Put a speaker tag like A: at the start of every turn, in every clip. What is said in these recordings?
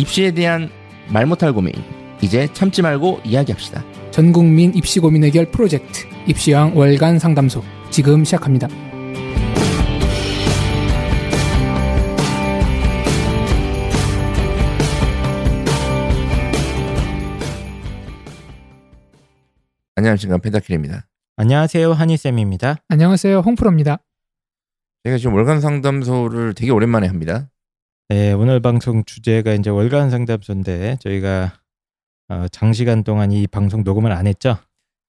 A: 입시에 대한 말 못할 고민 이제 참지 말고 이야기합시다.
B: 전국민 입시 고민 해결 프로젝트 입시왕 월간 상담소 지금 시작합니다.
A: 안녕하십니까 펜타킬입니다.
C: 안녕하세요 한희쌤입니다.
B: 안녕하세요 홍프로입니다.
A: 제가 지금 월간 상담소를 되게 오랜만에 합니다.
C: 네 오늘 방송 주제가 이제 월간 상담소인데 저희가 어, 장시간 동안 이 방송 녹음을 안 했죠.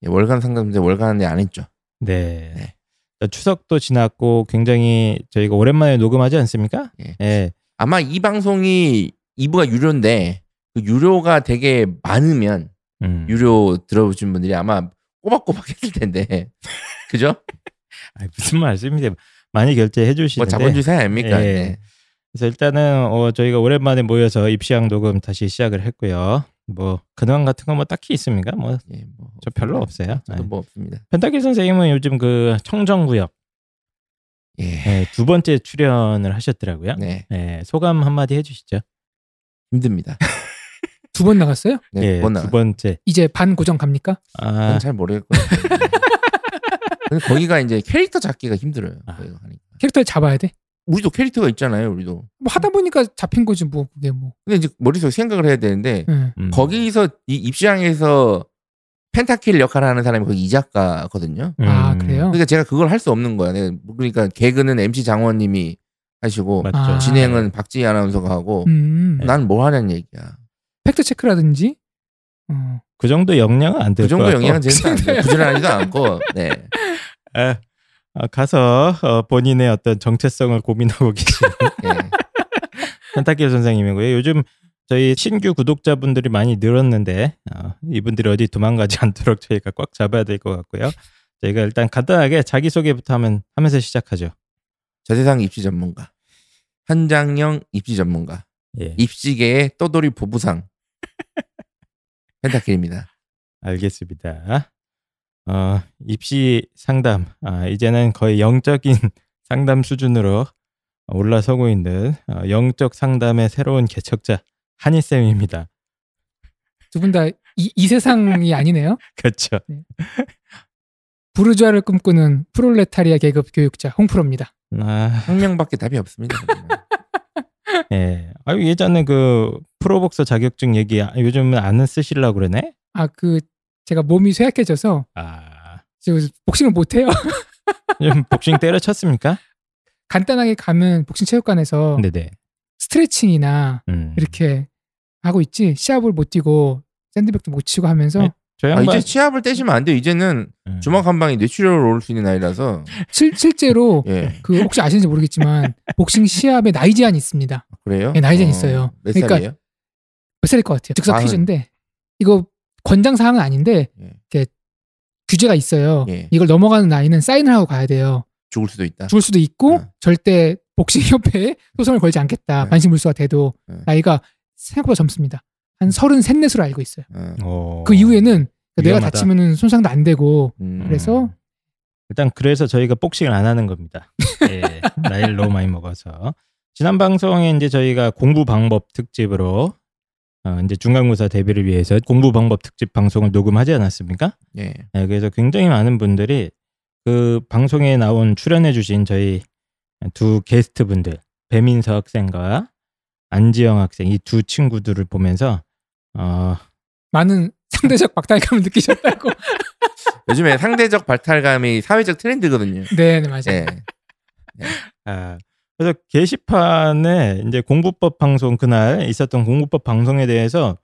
A: 예, 월간 상담소 월간에 안 했죠.
C: 네.
A: 네.
C: 자, 추석도 지났고 굉장히 저희가 오랜만에 녹음하지 않습니까?
A: 예.
C: 예.
A: 아마 이 방송이 2부가 유료인데 그 유료가 되게 많으면
C: 음.
A: 유료 들어보신 분들이 아마 꼬박꼬박 했을 텐데 그죠?
C: 아이, 무슨 말씀이세요? 많이 결제해
A: 뭐
C: 주시는데.
A: 자본주의 사회 아닙니까?
C: 예.
A: 네.
C: 그래서 일단은 어, 저희가 오랜만에 모여서 입시왕 녹음 다시 시작을 했고요. 뭐 근황 같은 거 뭐 딱히 있습니까? 뭐저
A: 예, 뭐
C: 별로. 없어요.
A: 저도
C: 네.
A: 뭐 없습니다.
C: 펜타킬 선생님은 요즘 그 청정구역
A: 예.
C: 예, 두 번째 출연을 하셨더라고요.
A: 네.
C: 예, 소감 한마디 해주시죠.
A: 힘듭니다.
B: 두 번 나갔어요?
A: 네,
C: 예,
A: 두번
C: 두. 번째.
B: 이제 반 고정 갑니까?
C: 아,
A: 잘 모르겠고요. 근데 거기가 이제 캐릭터 잡기가 힘들어요.
C: 아.
A: 거기가 하니까.
B: 캐릭터를 잡아야 돼?
A: 우리도 캐릭터가 있잖아요. 우리도.
B: 뭐 하다 보니까 잡힌 거지 뭐 그게 뭐.
A: 근데 이제 머릿속에 생각을 해야 되는데
B: 예.
C: 음.
A: 거기서 이 입시장에서 펜타킬 역할을 하는 사람이 거기 이 작가거든요.
B: 아
C: 음,
B: 그래요?
A: 그러니까 제가 그걸 할 수 없는 거야. 내가 그러니까 개그는 MC 장원님이 하시고
C: 맞죠.
B: 아.
A: 진행은 박지희 아나운서가 하고
B: 음.
A: 난 뭐 하냐는 얘기야.
B: 팩트 체크라든지. 어.
C: 그 정도 영향은 안그될것
A: 정도
C: 같고.
A: 영향은 제일 안 돼. 부지런하지도 않고. 네.
C: 아, 아, 가서 어, 본인의 어떤 정체성을 고민하고 계신
A: 네.
C: 펜타킬 선생님이고요. 요즘 저희 신규 구독자분들이 많이 늘었는데 어, 이분들이 어디 도망가지 않도록 저희가 꽉 잡아야 될 것 같고요. 저희가 일단 간단하게 자기 소개부터 하면 하면서 시작하죠.
A: 저세상 입시 전문가. 현장형 입시 전문가.
C: 예,
A: 입시계의 떠돌이 보부상. 펜타킬입니다.
C: 알겠습니다. 어, 입시 상담 아, 이제는 거의 영적인 상담 수준으로 올라서고 있는 어, 영적 상담의 새로운 개척자 한희 쌤입니다.
B: 두 분 다 이, 이 세상이 아니네요.
C: 그렇죠.
B: 부르주아를 꿈꾸는 프롤레타리아 계급 교육자 홍프로입니다.
C: 아,
A: 혁명밖에 답이 없습니다.
C: 예. 아, 예전에 그 프로복서 자격증 얘기 아, 요즘은 안 쓰시려고 그러네?
B: 아 그 제가 몸이 쇠약해져서
C: 아,
B: 지금 복싱을 못 해요.
C: 좀 복싱 때려쳤습니까?
B: 간단하게 가면 복싱 체육관에서
C: 네네.
B: 스트레칭이나
C: 음.
B: 이렇게 하고 있지 시합을 못 뛰고 샌드백도 못 치고 하면서
C: 네. 저
A: 아, 이제 치압을 떼시면 안 돼요. 이제는
C: 음.
A: 주먹 한 방에 뇌출혈을 올 수 있는 나이라서.
B: 실, 실제로
A: 예.
B: 그 혹시 아시는지 모르겠지만 복싱 시합에 나이 제한이 있습니다.
A: 그래요?
B: 예, 나이 제한 있어요.
A: 몇
B: 그러니까
A: 살이에요?
B: 몇 살일 것 같아요? 즉석. 퀴즈인데 이거 권장 사항은 아닌데
A: 예.
B: 규제가 있어요.
A: 예.
B: 이걸 넘어가는 나이는 사인을 하고 가야 돼요.
A: 죽을 수도 있다.
B: 죽을 수도 있고
A: 어.
B: 절대 복싱 협회에 소송을 걸지 않겠다.
A: 네.
B: 반신불수가 돼도
A: 네.
B: 나이가 생각보다 젊습니다. 한 서른 셋넷으로 알고 있어요.
A: 어.
C: 어.
B: 그 이후에는 내가
C: 위험하다.
B: 다치면은 손상도 안 되고
A: 음.
B: 그래서
C: 일단 그래서 저희가 복싱을 안 하는 겁니다. 예, 나이를 너무 많이 먹어서 지난 방송에 이제 저희가 공부 방법 특집으로 어, 이제 중간고사 대비를 위해서 공부 방법 특집 방송을 녹음하지 않았습니까?
A: 예.
C: 네, 그래서 굉장히 많은 분들이 그 방송에 나온 출연해주신 저희 두 게스트 분들 배민서 학생과 안지영 학생 이 두 친구들을 보면서 어,
B: 많은 상대적 박탈감을 느끼셨다고.
A: 요즘에 상대적 발탈감이 사회적 트렌드거든요.
B: 네, 네 맞아요.
A: 예.
C: 아, 그래서 게시판에 이제 공부법 방송 그날 있었던 공부법 방송에 대해서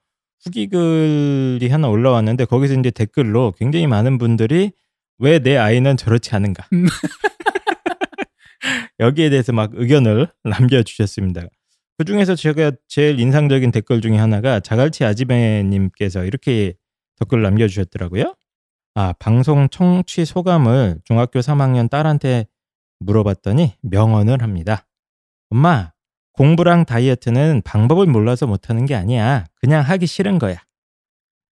C: 후기 글이 하나 올라왔는데 거기서 이제 댓글로 굉장히 많은 분들이 왜 내 아이는 저렇지 않은가
B: 음.
C: 여기에 대해서 막 의견을 남겨주셨습니다. 그 중에서 제가 제일 인상적인 댓글 중에 하나가 자갈치 아지매님께서 이렇게 댓글 남겨주셨더라고요. 아 방송 청취 소감을 중학교 3학년 딸한테 물어봤더니 명언을 합니다. 엄마, 공부랑 다이어트는 방법을 몰라서 못하는 게 아니야. 그냥 하기 싫은 거야.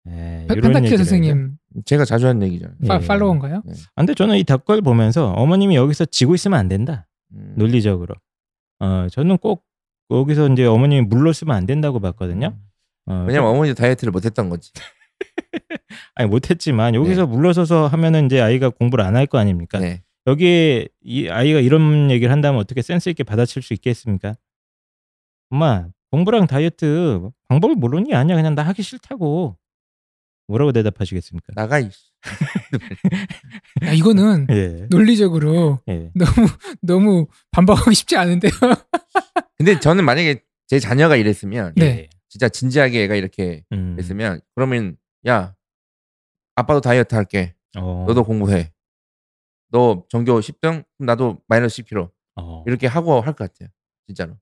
C: 예, 이런
B: 펜타키 선생님
A: 제가 자주 하는 얘기잖아요.
C: 예.
B: 파, 팔로워인가요?
C: 아, 근데 저는 이 댓글 보면서 어머님이 여기서 지고 있으면 안 된다.
A: 음.
C: 논리적으로. 어, 저는 꼭 거기서 이제 어머님이 물러서면 안 된다고 봤거든요. 어,
A: 왜냐면 어머니도 다이어트를 못했던 거지.
C: 아니 못했지만 여기서 물러서서 하면은 이제 아이가 공부를 안 할 거 아닙니까?
A: 네.
C: 여기에 이 아이가 이런 얘기를 한다면 어떻게 센스 있게 받아칠 수 있겠습니까? 엄마 공부랑 다이어트 방법을 모르는 게 아니야 그냥 나 하기 싫다고 뭐라고 대답하시겠습니까?
A: 나가 이
B: 야, 이거는
C: 예.
B: 논리적으로
C: 예.
B: 너무 너무 반박하기 쉽지 않은데요.
A: 근데 저는 만약에 제 자녀가 이랬으면
B: 네.
C: 예.
A: 진짜 진지하게 애가 이렇게
C: 음.
A: 했으면 그러면 야 아빠도 다이어트 할게.
C: 어.
A: 너도 공부해. 너 전교 10등? 그럼 나도 마이너스 10kg.
C: 어.
A: 이렇게 하고 할 것 같아요. 진짜로.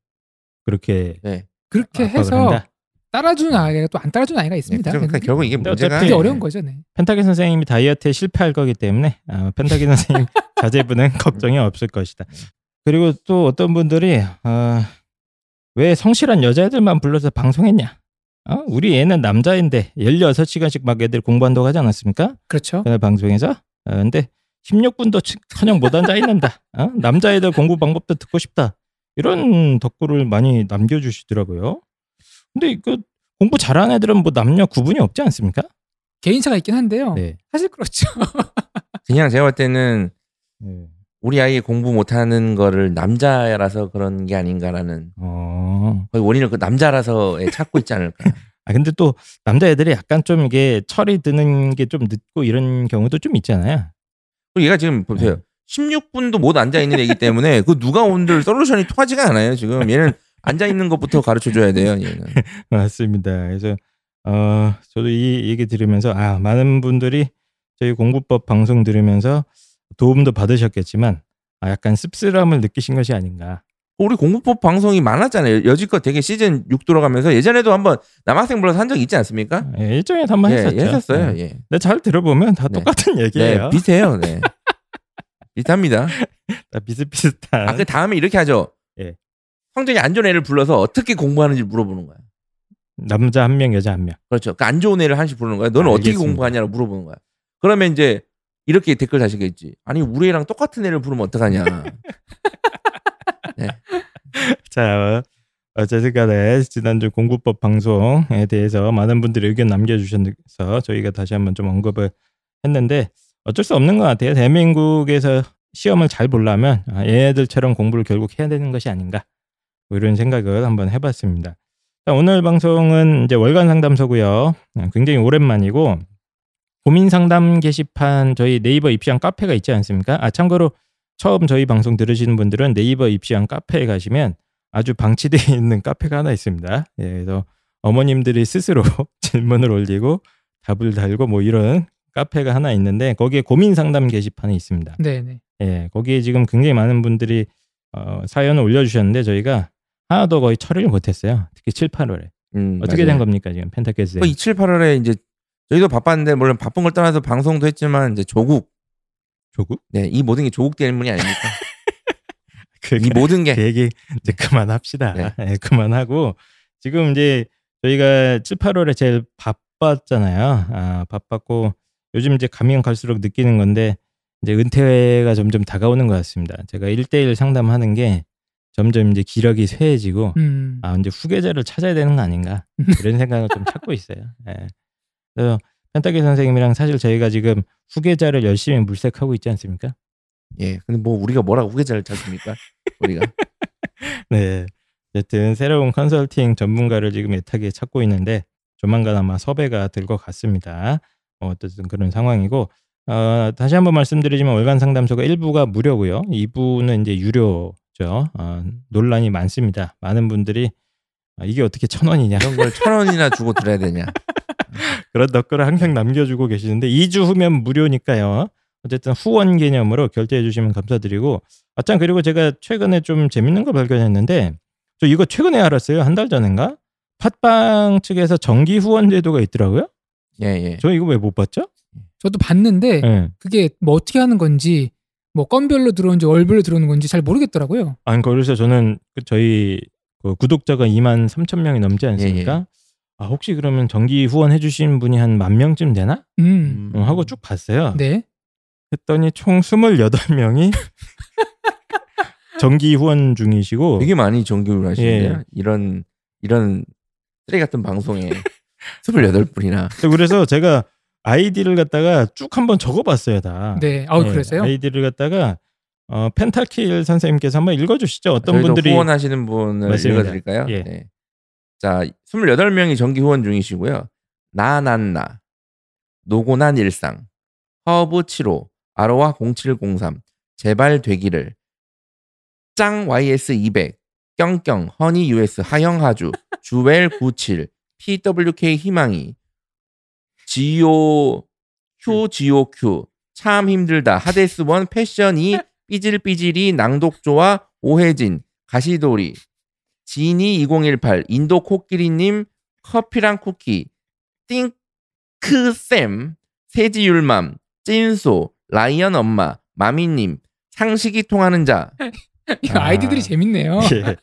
C: 그렇게
A: 네.
B: 그렇게 해서
C: 한다?
B: 따라주는 아이가 또 안 따라주는 아이가
A: 네,
B: 있습니다.
A: 그러니까 결국 이게 문제가
C: 어차피
B: 그게 어려운 거죠, 네.
C: 펜타기 선생님이 다이어트에 실패할 거기 때문에 어, 펜타기 선생님 자제분은 걱정이 없을 것이다. 그리고 또 어떤 분들이 어, 왜 성실한 여자애들만 불러서 방송했냐? 어? 우리 애는 남자인데 16시간씩 막 애들 공부한다고 하지 않았습니까?
B: 그렇죠.
C: 그날 방송에서. 어, 근데 16분도 커녕 못 앉아 있는다. 어? 남자애들 공부 방법도 듣고 싶다. 이런 덧글을 많이 남겨주시더라고요. 근데 그 공부 잘하는 애들은 뭐 남녀 구분이 없지 않습니까?
B: 개인차가 있긴 한데요.
C: 네.
B: 사실 그렇죠.
A: 그냥 제가 볼 때는
C: 네.
A: 우리 아이 공부 못하는 거를 남자라서 그런 게 아닌가라는
C: 어.
A: 거의 원인을 그 남자라서 찾고 있지 않을까.
C: 아 근데 또 남자애들이 약간 좀 이게 철이 드는 게 좀 늦고 이런 경우도 좀 있잖아요.
A: 그리고 얘가 지금 보세요.
C: 네.
A: 16분도 못 앉아 있는 애기 때문에 그 누가 온들 솔루션이 통하지가 않아요. 지금 얘는 앉아 있는 것부터 가르쳐 줘야 돼요. 얘는.
C: 맞습니다. 그래서 어 저도 이 얘기 들으면서 아 많은 분들이 저희 공부법 방송 들으면서 도움도 받으셨겠지만 아 약간 씁쓸함을 느끼신 것이 아닌가.
A: 우리 공부법 방송이 많았잖아요. 여지껏 되게 시즌 6 돌아가면서 예전에도 한번 남학생 불러서 한 적 있지 않습니까?
C: 예, 일정에 한번
A: 예,
C: 했었죠.
A: 했었어요.
C: 예.
A: 예.
C: 근데 잘 들어보면 다
A: 네.
C: 똑같은 얘기예요.
A: 네, 비슷해요. 네. 비슷합니다.
C: 다 비슷비슷한.
A: 아, 그 다음에 이렇게 하죠.
C: 예.
A: 성적이 안 좋은 애를 불러서 어떻게 공부하는지 물어보는 거야.
C: 남자 한 명, 여자 한 명.
A: 그렇죠. 그 안 좋은 애를 한씩 부르는 거야. 너는 어떻게
C: 알겠습니다.
A: 공부하냐고 물어보는 거야. 그러면 이제 이렇게 댓글 다시겠지. 아니 우리 애랑 똑같은 애를 부르면 어떡하냐.
C: 자, 어쨌든 간에 지난주 공부법 방송에 대해서 많은 분들이 의견 남겨주셔서 저희가 다시 한번 좀 언급을 했는데 어쩔 수 없는 것 같아요. 대한민국에서 시험을 잘 보려면 아, 얘네들처럼 공부를 결국 해야 되는 것이 아닌가 뭐 이런 생각을 한번 해봤습니다. 자, 오늘 방송은 이제 월간 상담소고요. 아, 굉장히 오랜만이고 고민 상담 게시판 저희 네이버 입시한 카페가 있지 않습니까? 아 참고로 처음 저희 방송 들으시는 분들은 네이버 입시한 카페에 가시면 아주 방치되어 있는 카페가 하나 있습니다. 예, 그래서 어머님들이 스스로 질문을 올리고 답을 달고 뭐 이런 카페가 하나 있는데 거기에 고민 상담 게시판이 있습니다.
B: 네네.
C: 예, 거기에 지금 굉장히 많은 분들이 어, 사연을 올려주셨는데 저희가 하나도 거의 처리를 못했어요. 특히 7, 8월에
A: 음,
C: 어떻게
A: 맞아요.
C: 된 겁니까 지금 펜타케스?
A: 그 2, 7, 8월에 이제 저희도 바빴는데 물론 바쁜 걸 떠나서 방송도 했지만 이제 조국
C: 조국?
A: 네, 이 모든 게 조국 때문이 아닙니까?
C: 그
A: 이 모든 게
C: 그 얘기 이제 그만합시다.
A: 네.
C: 예, 그만하고 지금 이제 저희가 7, 8월에 제일 바빴잖아요. 아, 바빴고 요즘 이제 가면 갈수록 느끼는 건데 이제 은퇴가 점점 다가오는 것 같습니다. 제가 1대1 상담하는 게 점점 이제 기력이 쇠해지고
B: 음.
C: 아 이제 후계자를 찾아야 되는 거 아닌가 이런 생각을 좀 찾고 있어요. 예. 그래서 펜타기 선생님이랑 사실 저희가 지금 후계자를 열심히 물색하고 있지 않습니까?
A: 예. 근데 뭐 우리가 뭐라고 후계자를 찾습니까? 우리가
C: 네. 어쨌든 새로운 컨설팅 전문가를 지금 애타게 찾고 있는데 조만간 아마 섭외가 될 것 같습니다. 어, 어쨌든 그런 상황이고 어, 다시 한번 말씀드리지만 월간 상담소가 1부가 무료고요. 2부는 이제 유료죠. 어, 논란이 많습니다. 많은 분들이 아, 이게 어떻게 천 원이냐
A: 이런 걸 천 원이나 주고 들어야 되냐?
C: 그런 댓글을 항상 남겨주고 계시는데 2주 후면 무료니까요. 어쨌든 후원 개념으로 결제해 주시면 감사드리고 아참 그리고 제가 최근에 좀 재밌는 걸 발견했는데 저 이거 최근에 알았어요. 한 달 전인가? 팟빵 측에서 정기 후원 제도가 있더라고요.
A: 예, 예.
C: 저 이거 왜 못 봤죠?
B: 저도 봤는데
C: 예.
B: 그게 뭐 어떻게 하는 건지 뭐 건별로 들어오는지 월별로 들어오는 건지 잘 모르겠더라고요.
C: 아니 그래서 저는 그 저희 그 구독자가 2만 3천 명이 넘지 않습니까? 아 혹시 그러면 정기 후원해 주신 분이 한 만 명쯤 되나?
B: 음.
C: 음, 하고 쭉 봤어요.
B: 네.
C: 했더니 총 28명이 정기 후원 중이시고
A: 되게 많이 정규를 하시는데요.
C: 예.
A: 이런 이런 쓰레기 같은 방송에 28분이나
C: 그래서 제가 아이디를 갖다가 쭉 한번 적어봤어요 다.
B: 네. 아우
C: 예,
B: 그랬어요?
C: 아이디를 갖다가 어, 펜타킬 선생님께서 한번 읽어주시죠. 어떤 분들이
A: 후원하시는 분을
C: 맞습니다.
A: 읽어드릴까요?
C: 예.
A: 네. 자, 28명이 정기 후원 중이시고요. 나난나, 노고난 일상, 허브 75, 아로와 0703, 제발 되기를, 짱 YS 200, 경경, 허니 US, 하영 하주, 주웰 97, PWK 희망이, 지오 Q GOQ, 참 힘들다, 하데스 원 패션이 삐질삐질이 낭독조와 오혜진, 가시돌이, 지니 2018, 인도 코끼리님, 커피랑 쿠키, 띵크쌤, 세지율맘, 찐소, 라이언 엄마, 마미님, 상식이 통하는 자,
B: 이거
C: 아.
B: 아이디들이 재밌네요.
C: 예.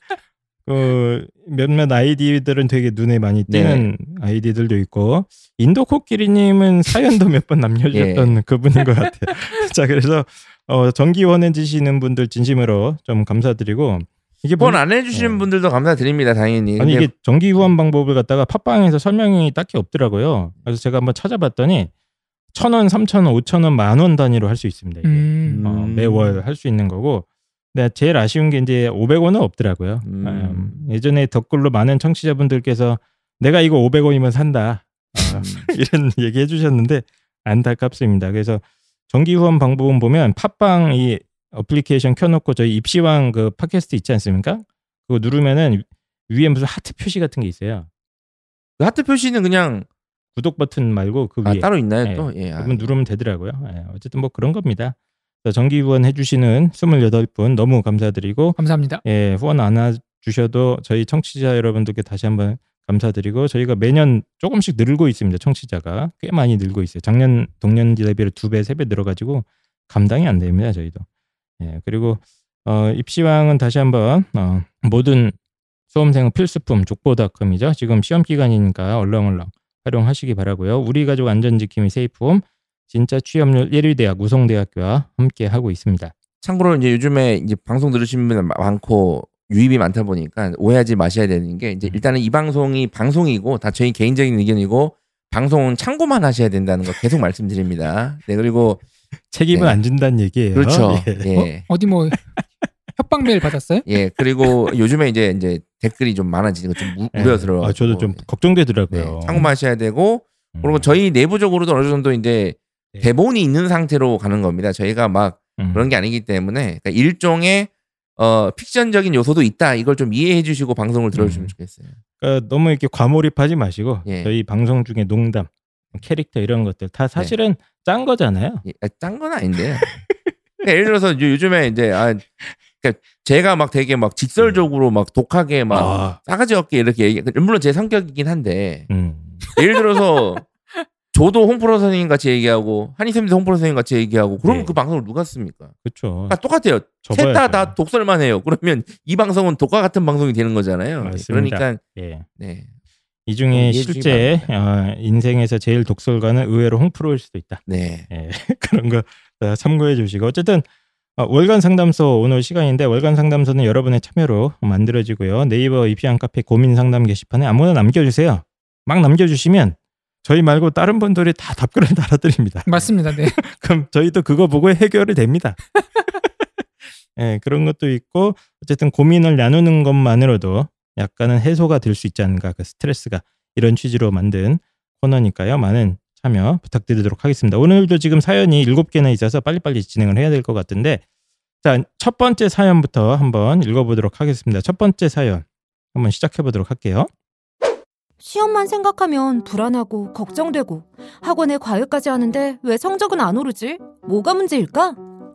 C: 그 몇몇 아이디들은 되게 눈에 많이
A: 네.
C: 띄는 아이디들도 있고 인도 코끼리님은 사연도 몇 번 남겨주셨던
A: 예.
C: 그분인 것 같아요. 자 그래서 어, 정기 원해주시는 분들 진심으로 좀 감사드리고 이게
A: 후원
C: 뭐-
A: 안 해주시는
C: 예.
A: 분들도 감사드립니다, 당연히.
C: 아니 이게 정기 후원 방법을 갖다가 팟빵에서 설명이 딱히 없더라고요. 그래서 제가 한번 찾아봤더니 천 원, 삼천 원, 오천 원, 만 원 단위로 할 수 있습니다. 이게.
B: 음.
C: 어,
A: 음.
C: 매월 할 수 있는 거고. 근데 제일 아쉬운 게 이제 500원은 없더라고요.
A: 음.
C: 음, 예전에 댓글로 많은 청취자분들께서 내가 이거 500원이면 산다. 어, 이런 얘기 해주셨는데 안타깝습니다. 그래서 정기 후원 방법은 보면 팟빵 이 어플리케이션 켜놓고 저희 입시왕 그 팟캐스트 있지 않습니까? 그거 누르면은 위에 무슨 하트 표시 같은 게 있어요.
A: 그 하트 표시는 그냥
C: 구독 버튼 말고 그
A: 아,
C: 위에
A: 따로 있나요
C: 예.
A: 또? 예. 아,
C: 그러면 누르면 되더라고요. 예, 어쨌든 뭐 그런 겁니다. 정기 후원 해주시는 28분 너무 감사드리고
B: 감사합니다.
C: 예, 후원 안 해주셔도 저희 청취자 여러분들께 다시 한번 감사드리고 저희가 매년 조금씩 늘고 있습니다. 청취자가 꽤 많이 늘고 있어요. 작년 동년 대비로 두 배, 세 배 늘어가지고 감당이 안 됩니다. 저희도. 예, 그리고 어, 입시왕은 다시 한번 어, 모든 수험생 필수품 족보닷컴이죠. 지금 시험 기간이니까 얼렁얼렁 활용하시기 바라고요. 우리 가족 안전지킴이 세이프홈 진짜 취업률 1위 대학 우송대학교와 함께 하고 있습니다.
A: 참고로 이제 요즘에 이제 방송 들으시는 분 많고 유입이 많다 보니까 오해하지 마셔야 되는 게
C: 음.
A: 이제 일단은 이 방송이 방송이고 다 저희 개인적인 의견이고 방송은 참고만 하셔야 된다는 거 계속 말씀드립니다. 네 그리고
C: 책임은
A: 네.
C: 안 진다는 얘기예요.
A: 그렇죠.
C: 예.
A: 예.
B: 어디 뭐 협박 메일 받았어요?
A: 예, 그리고 요즘에 이제 이제 댓글이 좀 많아지는 거좀
C: 예.
A: 우려스러워.
C: 아, 저도 좀
A: 네,
C: 걱정되더라고요.
A: 참고하셔야 되고
C: 음.
A: 그리고 저희 내부적으로도 어느 정도 이제
C: 네.
A: 대본이 있는 상태로 가는 겁니다. 저희가 막
C: 음.
A: 그런 게 아니기 때문에 그러니까 일종의 어 픽션적인 요소도 있다. 이걸 좀 이해해 주시고 방송을 들어주시면
C: 음.
A: 좋겠어요.
C: 그러니까 너무 이렇게 과몰입하지 마시고
A: 예.
C: 저희 방송 중에 농담, 캐릭터 이런 것들 다 사실은 짠 거잖아요.
A: 예, 짠건 아닌데. 그러니까 예를 들어서 요- 요즘에 이제 아 그러니까 제가 막 되게 막 직설적으로 막 독하게 막
C: 아,
A: 싸가지 없게 이렇게 얘기 물론 제 성격이긴 한데
C: 음.
A: 예를 들어서 저도 홍프로 선생님 같이 얘기하고 한희쌤도 홍프로 선생님 같이 얘기하고 그러면
C: 예.
A: 그 방송을 누가 씁니까?
C: 그렇죠.
A: 아, 똑같아요. 셋 다. 다 독설만 해요. 그러면 이 방송은 독과 같은 방송이 되는 거잖아요.
C: 맞습니다.
A: 그러니까
C: 예.
A: 네,
C: 이
A: 어,
C: 중에 실제 어, 인생에서 제일 독설가는 의외로 홍프로일 수도 있다.
A: 네,
C: 예, 그런 거 어, 참고해 주시고 어쨌든 어, 월간 상담소 오늘 시간인데 월간 상담소는 여러분의 참여로 만들어지고요. 네이버 입시한 카페 고민 상담 게시판에 아무나 남겨주세요. 막 남겨주시면 저희 말고 다른 분들이 다 답글을 달아드립니다.
B: 맞습니다. 네.
C: 그럼 저희도 그거 보고 해결이 됩니다. 예, 그런 것도 있고 어쨌든 고민을 나누는 것만으로도 약간은 해소가 될 수 있지 않은가 그 스트레스가 이런 취지로 만든 코너니까요. 많은 참여 부탁드리도록 하겠습니다. 오늘도 지금 사연이 7개나 있어서 빨리빨리 진행을 해야 될 것 같은데 자, 첫 번째 사연부터 한번 읽어보도록 하겠습니다. 첫 번째 사연 한번 시작해 보도록 할게요.
D: 시험만 생각하면 불안하고 걱정되고 학원에 과외까지 하는데 왜 성적은 안 오르지? 뭐가 문제일까?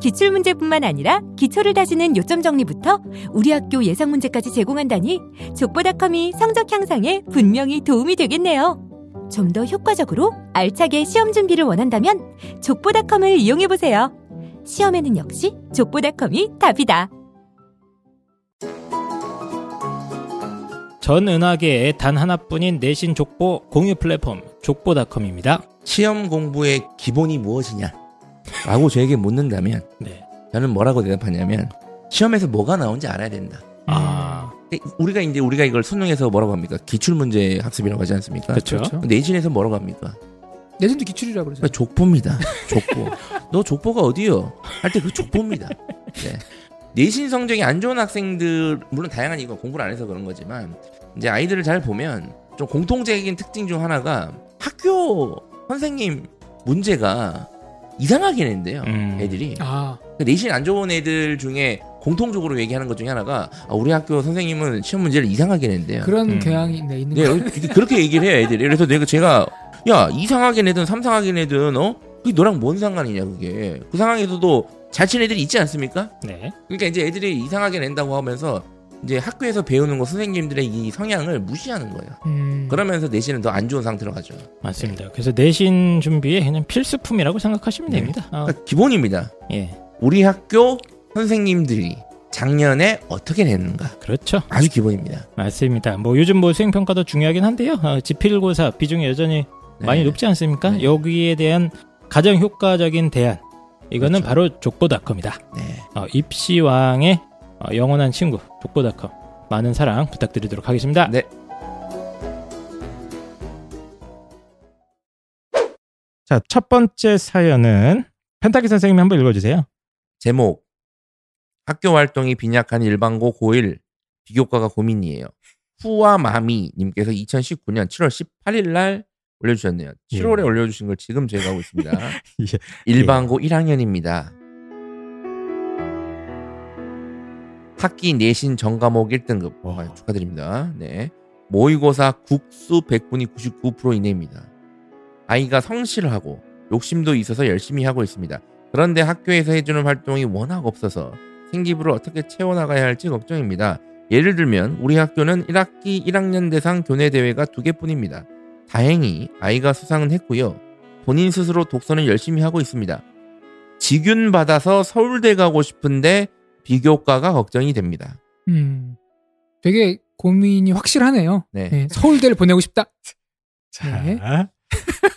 D: 기출 문제뿐만 아니라 기초를 다지는 요점 정리부터 우리 학교 예상 문제까지 제공한다니 족보닷컴이 성적 향상에 분명히 도움이 되겠네요. 좀 더 효과적으로 알차게 시험 준비를 원한다면 족보닷컴을 이용해 보세요. 시험에는 역시 족보닷컴이 답이다.
C: 전 은하계의 단 하나뿐인 내신 족보 공유 플랫폼 족보닷컴입니다.
A: 시험 공부의 기본이 무엇이냐? 라고 저에게 묻는다면
C: 네.
A: 저는 뭐라고 대답하냐면 시험에서 뭐가 나온지 알아야 된다.
C: 아,
A: 우리가 이제 우리가 이걸 수능에서 뭐라고 합니까? 기출 문제 학습이라고 하지 않습니까?
C: 그렇죠.
A: 내신에서 뭐라고 합니까?
B: 내신도 기출이라 그러죠.
A: 그러니까 족보입니다. 족보. 너 족보가 어디요? 할 때 그 족보입니다. 네. 내신 성적이 안 좋은 학생들 물론 다양한 이거 공부를 안 해서 그런 거지만 이제 아이들을 잘 보면 좀 공통적인 특징 중 하나가 학교 선생님 문제가 이상하게 낸대요.
C: 음.
A: 애들이
B: 아,
A: 그 내신 안 좋은 애들 중에 공통적으로 얘기하는 것 중에 하나가 아, 우리 학교 선생님은 시험 문제를 이상하게 낸대요.
B: 그런
C: 음.
B: 경향이 네, 있는
A: 네,
B: 거.
A: 어, 그렇게 얘기를 해요, 애들이. 그래서 내가 제가 야 이상하게 내든 삼상하게 내든 어 그게 너랑 뭔 상관이냐 그게 그 상황에서도 잘 친 애들이 있지 않습니까?
C: 네.
A: 그러니까 이제 애들이 이상하게 낸다고 하면서 이제 학교에서 배우는 거 선생님들의 이 성향을 무시하는 거예요.
B: 음.
A: 그러면서 내신은 더 안 좋은 상태로 가죠.
C: 맞습니다. 그래서 내신 준비에 그냥 필수품이라고 생각하시면
A: 네.
C: 됩니다. 아,
A: 그러니까 기본입니다.
C: 예,
A: 우리 학교 선생님들이 작년에 어떻게 냈는가
C: 그렇죠.
A: 아주 기본입니다.
C: 맞습니다. 뭐 요즘 뭐 수행 평가도 중요하긴 한데요. 어, 지필고사 비중이 여전히
A: 네.
C: 많이 높지 않습니까?
A: 네.
C: 여기에 대한 가장 효과적인 대안 이거는
A: 그렇죠.
C: 바로 족보닷컴이다.
A: 네.
C: 어, 입시왕의 어, 영원한 친구 족보닷컴 많은 사랑 부탁드리도록 하겠습니다.
A: 네.
C: 자, 첫 번째 사연은 펜타키 선생님이 한번 읽어주세요.
A: 제목 학교 활동이 빈약한 일반고 고1 비교과가 고민이에요. 후와 마미 님께서 2019년 7월 18일 날 올려주셨네요. 7월에
C: 예.
A: 올려주신 걸 지금 제가 하고 있습니다.
C: 예.
A: 일반고 1학년입니다. 학기 내신 전과목 1등급
C: 와.
A: 아, 축하드립니다. 네. 모의고사 국수 100분이 99% 이내입니다. 아이가 성실을 하고 욕심도 있어서 열심히 하고 있습니다. 그런데 학교에서 해주는 활동이 워낙 없어서 생기부를 어떻게 채워나가야 할지 걱정입니다. 예를 들면 우리 학교는 1학기 1학년 대상 교내 대회가 두 개뿐입니다. 다행히 아이가 수상은 했고요. 본인 스스로 독서는 열심히 하고 있습니다. 직윤 받아서 서울대 가고 싶은데 비교과가 걱정이 됩니다.
B: 음. 되게 고민이 확실하네요.
A: 네.
B: 네, 서울대를 보내고 싶다.
C: 자,
B: 네.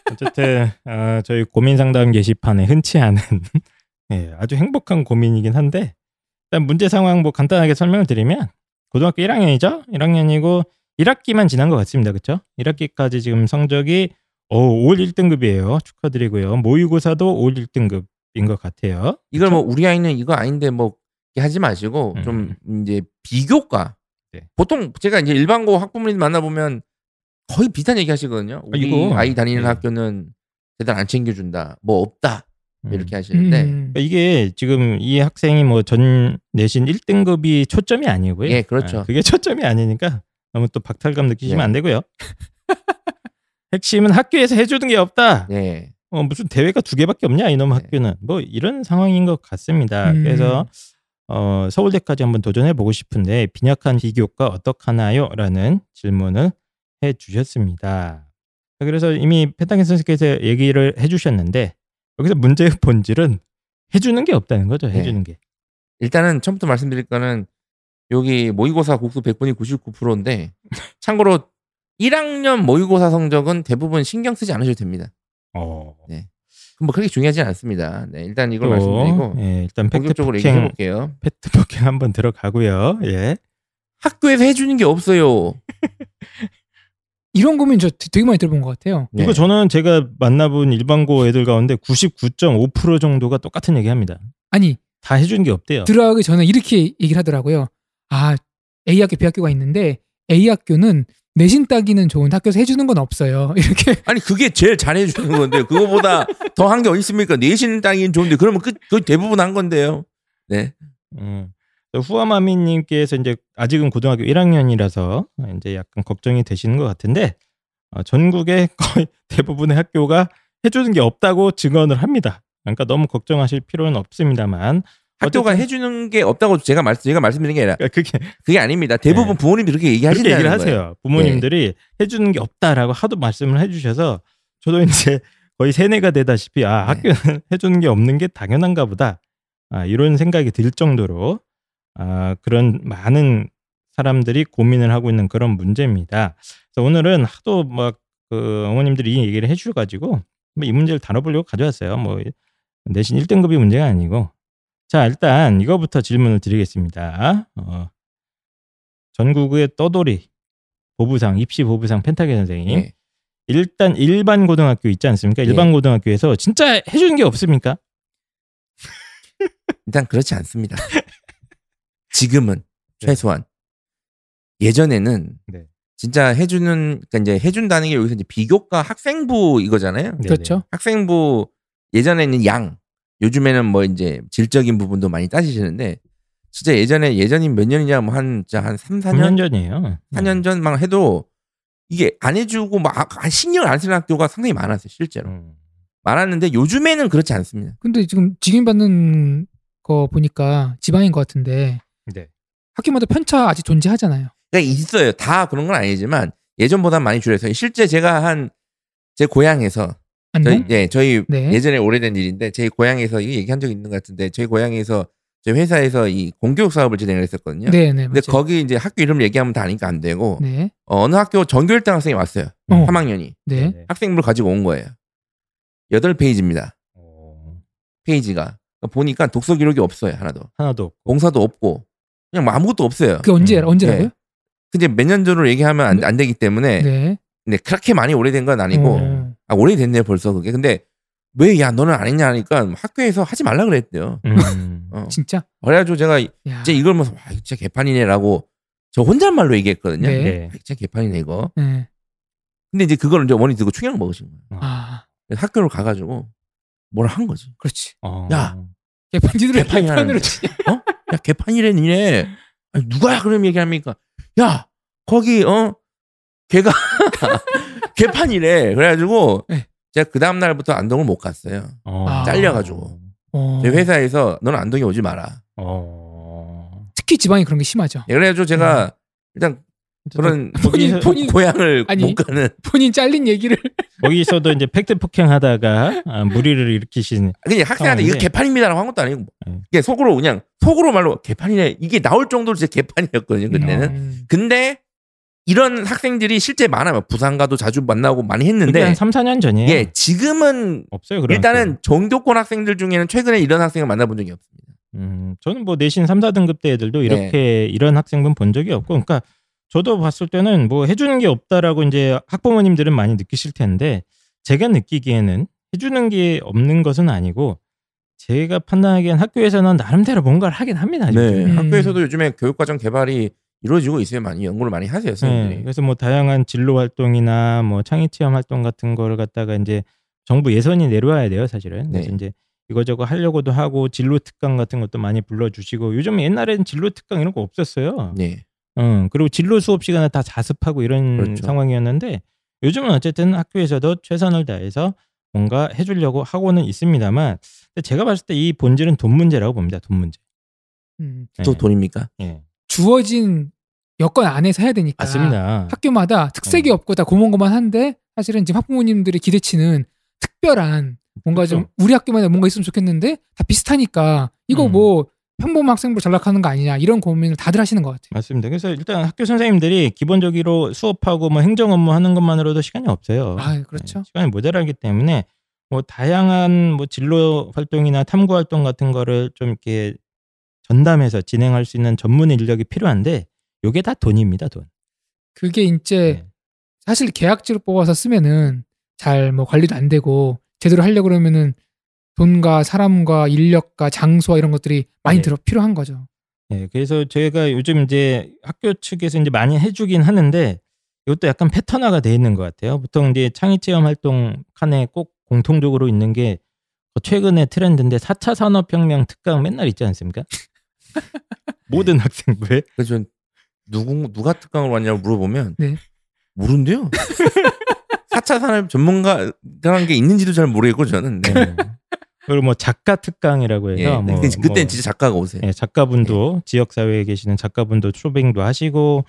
C: 어쨌든 어, 저희 고민 상담 게시판에 흔치 않은 예, 아주 행복한 고민이긴 한데 일단 문제 상황 뭐 간단하게 설명을 드리면 고등학교 1학년이죠. 1학년이고 1학기만 지난 것 같습니다. 그렇죠? 1학기까지 지금 성적이 어, 5월 1등급이에요. 축하드리고요. 모의고사도 5월 1등급인 것 같아요.
A: 이걸 뭐 우리 아이는 이거 아닌데 뭐 하지 마시고
C: 음.
A: 좀 이제 비교과
C: 네.
A: 보통 제가 이제 일반고 학부모님 만나보면 거의 비슷한 얘기 하시거든요. 우리
C: 이거,
A: 아이 다니는
C: 네.
A: 학교는 제대로 안 챙겨준다. 뭐 없다.
C: 음.
A: 이렇게 하시는데
B: 음.
C: 그러니까 이게 지금 이 학생이 뭐 전 내신 1등급이 초점이 아니고요.
A: 예, 그렇죠.
C: 아, 그게 초점이 아니니까 너무 또 박탈감 느끼시면
A: 예.
C: 안 되고요. 핵심은 학교에서 해주는 게 없다.
A: 네.
C: 어, 무슨 대회가 두 개밖에 없냐 이놈
A: 네.
C: 학교는 뭐 이런 상황인 것 같습니다.
B: 음.
C: 그래서 어, 서울대까지 한번 도전해 보고 싶은데 빈약한 비교과 어떡하나요?라는 질문을 해 주셨습니다. 그래서 이미 페타킨 선생님께서 얘기를 해 주셨는데 여기서 문제의 본질은 해주는 게 없다는 거죠.
A: 네.
C: 해주는 게.
A: 일단은 처음부터 말씀드릴 거는 여기 모의고사 국수 백분위 99%인데 참고로 1학년 모의고사 성적은 대부분 신경 쓰지 않으셔도 됩니다.
C: 어.
A: 그럼 뭐 그렇게 중요하지 않습니다. 네, 일단 이걸
C: 또,
A: 말씀드리고
C: 예, 일단 팩트
A: 본격적으로 얘기해 볼게요.
C: 팩트 폭행 한번 들어가고요. 예.
A: 학교에서 해주는 게 없어요.
B: 이런 고민 저 되게 많이 들어본 것 같아요.
A: 네.
C: 이거 저는 제가 만나본 일반고 애들 가운데 99.5% 정도가 똑같은 얘기합니다.
B: 아니
C: 다 해주는 게 없대요.
B: 들어가기 전에 이렇게 얘기를 하더라고요. 아 A 학교, B 학교가 있는데 A 학교는 내신 따기는 좋은데 학교에서 해주는 건 없어요. 이렇게
A: 아니 그게 제일 잘해주는 건데 그거보다 더 한 게 어디 있습니까? 내신 따기는 좋은데 그러면 끝 거의 대부분 한 건데요. 네.
C: 음. 후아마미님께서 이제 아직은 고등학교 1학년이라서 이제 약간 걱정이 되시는 것 같은데 어, 전국의 거의 대부분의 학교가 해주는 게 없다고 증언을 합니다. 그러니까 너무 걱정하실 필요는 없습니다만
A: 학교가
C: 어쨌든-
A: 해주는 게 없다고 제가 말씀 제가 말씀드린 게 아니라
C: 그러니까 그게
A: 그게 아닙니다. 대부분
C: 네.
A: 부모님들이 그렇게 얘기하신다는
C: 얘기를
A: 거예요.
C: 하세요. 부모님들이 해주는 게 없다라고 하도 말씀을 해주셔서 저도 이제 거의 세뇌가 되다시피 아
A: 네.
C: 학교는 해주는 게 없는 게 당연한가 보다 아, 이런 생각이 들 정도로 아, 그런 많은 사람들이 고민을 하고 있는 그런 문제입니다. 그래서 오늘은 하도 막 그 어머님들이 이 얘기를 해주셔가지고 뭐이 문제를 다뤄보려고 가져왔어요. 뭐 내신 1등급이 문제가 아니고 자 일단 이거부터 질문을 드리겠습니다. 어, 전국의 떠돌이 보부상 입시 보부상 펜타게 선생님
A: 네.
C: 일단 일반 고등학교 있지 않습니까? 일반
A: 예.
C: 고등학교에서 진짜 해주는 게 없습니까?
A: 일단 그렇지 않습니다. 지금은
C: 네.
A: 최소한 예전에는
C: 네.
A: 진짜 해주는 그러니까 이제 해준다는 게 여기서 이제 비교과 학생부 이거잖아요.
C: 네네.
B: 그렇죠.
A: 학생부 예전에는 양, 요즘에는 뭐 이제 질적인 부분도 많이 따지시는데 진짜 예전에 예전이 몇 년이냐 뭐한 진짜 한 3, 4년
C: 3년 전이에요.
A: 4년 전만 해도 이게 안 해주고 막 아, 신경을 안 쓰는 학교가 상당히 많았어요 실제로
C: 음.
A: 많았는데 요즘에는 그렇지 않습니다.
B: 근데 지금 직인받는 거 보니까 지방인 것 같은데
C: 네.
B: 학교마다 편차 아직 존재하잖아요.
A: 그러니까 있어요. 다 그런 건 아니지만 예전보다 많이 줄여서 실제 제가 한 제 고향에서 저희
B: 안동?
A: 예 저희
B: 네.
A: 예전에 오래된 일인데 제 고향에서 이거 얘기한 적 있는 것 같은데 저희 고향에서 저희 회사에서 이 공교육 사업을 진행을 했었거든요.
B: 네, 네,
A: 근데
B: 맞아요.
A: 거기 이제 학교 이름 얘기하면 다 아니까 안 되고
B: 네,
A: 어, 느 학교 전교 1등 학생이 왔어요.
B: 어.
A: 3학년이
B: 네,
A: 학생부를 가지고 온 거예요. 8페이지입니다.
C: 어,
A: 페이지가 그러니까 보니까 독서 기록이 없어요 하나도
C: 하나도 없고.
A: 공사도 없고 그냥 뭐 아무것도 없어요.
B: 그게 언제
C: 음,
B: 언제라고요?
A: 근데 몇 년 전으로 얘기하면 안, 안 되기 때문에
B: 네.
A: 근데 그렇게 많이 오래된 건 아니고
B: 어.
A: 아 오래됐네 벌써 그게 근데 왜 야 너는 안 했냐 하니까 학교에서 하지 말라 그랬대요.
C: 음.
A: 어.
B: 진짜?
A: 그래가지고 제가
B: 야.
A: 이제 이걸 보면서 와 이거 진짜 개판이네라고 저 혼잣말로 얘기했거든요.
B: 네.
C: 네.
A: 아, 진짜 개판이네 이거.
B: 네.
A: 근데 이제 그걸 이제 어머니 듣고 충격 먹으신 거예요.
B: 아,
A: 그래서 학교를 가가지고 뭐라 한 거지.
B: 그렇지.
C: 어.
A: 야. 개판이라는
B: 개판으로
A: 거.
B: 치냐?
A: 어? 야 개판이래 니네. 아니, 누가야 그럼 얘기합니까? 야 거기 어 걔가 개판이래. 그래가지고
B: 네.
A: 제가 그 다음 날부터 안동을 못 갔어요.
C: 어.
B: 아.
A: 잘려가지고.
B: 어.
A: 제 회사에서 너는 안동에 오지 마라.
C: 어.
B: 특히 지방이 그런 게 심하죠.
A: 예, 그래가지고 제가 일단 그런
C: 거기서,
B: 본인-
A: 고, 향을
B: 아니.
A: 못 가는
B: 본인 잘린 얘기를
C: 거기서도 이제 팩트 폭행하다가 아, 무리를 일으키신
A: 그냥 학생한테 이거. 개판입니다라고 한 것도 아니고
C: 네.
A: 이게 속으로 그냥 속으로 말로 개판이네 이게 나올 정도로 진짜 개판이었거든요 그때는
B: 음.
A: 근데 이런 학생들이 실제 많아요 부산가도 자주 만나고 많이 했는데
C: 한 3, 4년 전이에요.
A: 예 지금은
C: 없어요.
A: 일단은. 정교권 학생들 중에는 최근에 이런 학생을 만나본 적이 없습니다
C: 음, 저는 뭐 내신 3, 4등급 때 애들도 이렇게
A: 네.
C: 이런 학생분 본 적이 없고 그러니까 저도 봤을 때는 뭐 해주는 게 없다라고 이제 학부모님들은 많이 느끼실 텐데 제가 느끼기에는 해주는 게 없는 것은 아니고 제가 판단하기엔 학교에서는 나름대로 뭔가를 하긴 합니다.
A: 네.
B: 음.
A: 학교에서도 요즘에 교육과정 개발이 이루어지고 있어요 많이 연구를 많이 하세요
C: 네, 그래서 뭐 다양한 진로 활동이나 뭐 창의 체험 활동 같은 거를 갖다가 이제 정부 예산이 내려와야 돼요, 사실은. 그래서
A: 네.
C: 이제 이거저거 하려고도 하고 진로 특강 같은 것도 많이 불러주시고 요즘 옛날에는 진로 특강 이런 거 없었어요.
A: 네
C: 어, 그리고 진로 수업 시간에 다 자습하고 이런
A: 그렇죠.
C: 상황이었는데 요즘은 어쨌든 학교에서도 최선을 다해서 뭔가 해주려고 하고는 있습니다만 제가 봤을 때 이 본질은 돈 문제라고 봅니다. 돈 문제.
B: 음.
A: 또
C: 예.
A: 돈입니까
C: 예.
B: 주어진 여건 안에서 해야 되니까
C: 맞습니다.
B: 학교마다 특색이
C: 어.
B: 없고 다 고만고만한데 사실은 지금 학부모님들이 기대치는 특별한 뭔가 좀
C: 그렇죠.
B: 우리 학교마다 뭔가 있으면 좋겠는데 다 비슷하니까 이거
C: 음.
B: 뭐 평범 학생부 전락하는 거 아니냐 이런 고민을 다들 하시는 것 같아요.
C: 맞습니다. 그래서 일단 학교 선생님들이 기본적으로 수업하고 뭐 행정 업무 하는 것만으로도 시간이 없어요.
B: 아, 그렇죠.
C: 네, 시간이 모자라기 때문에 뭐 다양한 뭐 진로 활동이나 탐구 활동 같은 거를 좀 이렇게 전담해서 진행할 수 있는 전문 인력이 필요한데 요게 다 돈입니다, 돈.
B: 그게 이제
C: 네.
B: 사실 계약직을 뽑아서 쓰면은 잘 뭐 관리도 안 되고 제대로 하려고 그러면은 돈과 사람과 인력과 장소와 이런 것들이 많이
C: 네.
B: 들어 필요한 거죠.
C: 네, 그래서 저희가 요즘 이제 학교 측에서 이제 많이 해주긴 하는데 이것도 약간 패턴화가 돼 있는 것 같아요. 보통 이제 창의 체험 활동 칸에 꼭 공통적으로 있는 게 최근의 트렌드인데 4차 산업혁명 특강 맨날 있지 않습니까? 모든 학생부에
A: 그래서 전 누구 누가 특강을 왔냐고 물어보면
B: 네.
A: 모른대요. 4차 산업 전문가라는 게 있는지도 잘 모르겠고 저는 네.
C: 네. 그리고 뭐 작가 특강이라고 해서
A: 예.
C: 뭐,
A: 그- 그땐
C: 뭐,
A: 진짜 작가가 오세요.
C: 예, 작가분도 지역 사회에 계시는 작가분도 초빙도 하시고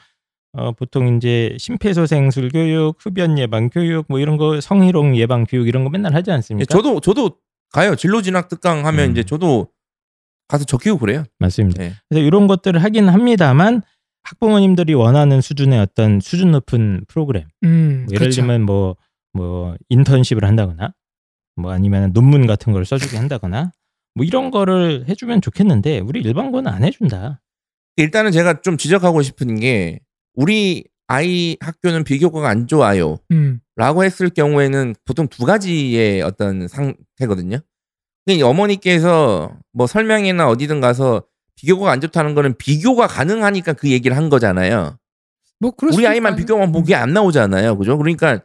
C: 어, 보통 이제 심폐소생술 교육, 흡연 예방 교육 뭐 이런 거 성희롱 예방 교육 이런 거 맨날 하지
A: 예,
C: 않습니까?
A: 저도 저도 가요. 진로 진학 특강 하면
C: 음.
A: 이제 저도 가서 적히고 그래요.
C: 맞습니다.
A: 예.
C: 그래서 이런 것들을 하긴 합니다만 학부모님들이 원하는 수준의 어떤 수준 높은 프로그램
B: 음,
C: 뭐 예를
B: 그렇죠.
C: 들면 뭐, 뭐 인턴십을 한다거나 뭐 아니면 논문 같은 걸 써주게 한다거나 뭐 이런 거를 해주면 좋겠는데 우리 일반고는 안 해준다.
A: 일단은 제가 좀 지적하고 싶은 게 우리 아이 학교는 비교과가 안 좋아요.
B: 음,
A: 라고 했을 경우에는 보통 두 가지의 어떤 상태거든요. 근데 이 어머니께서 뭐 설명회나 어디든 가서 비교과가 안 좋다는 거는 비교가 가능하니까 그 얘기를 한 거잖아요.
B: 뭐
A: 우리 아이만. 비교만 보기 안 나오잖아요. 그죠? 그러니까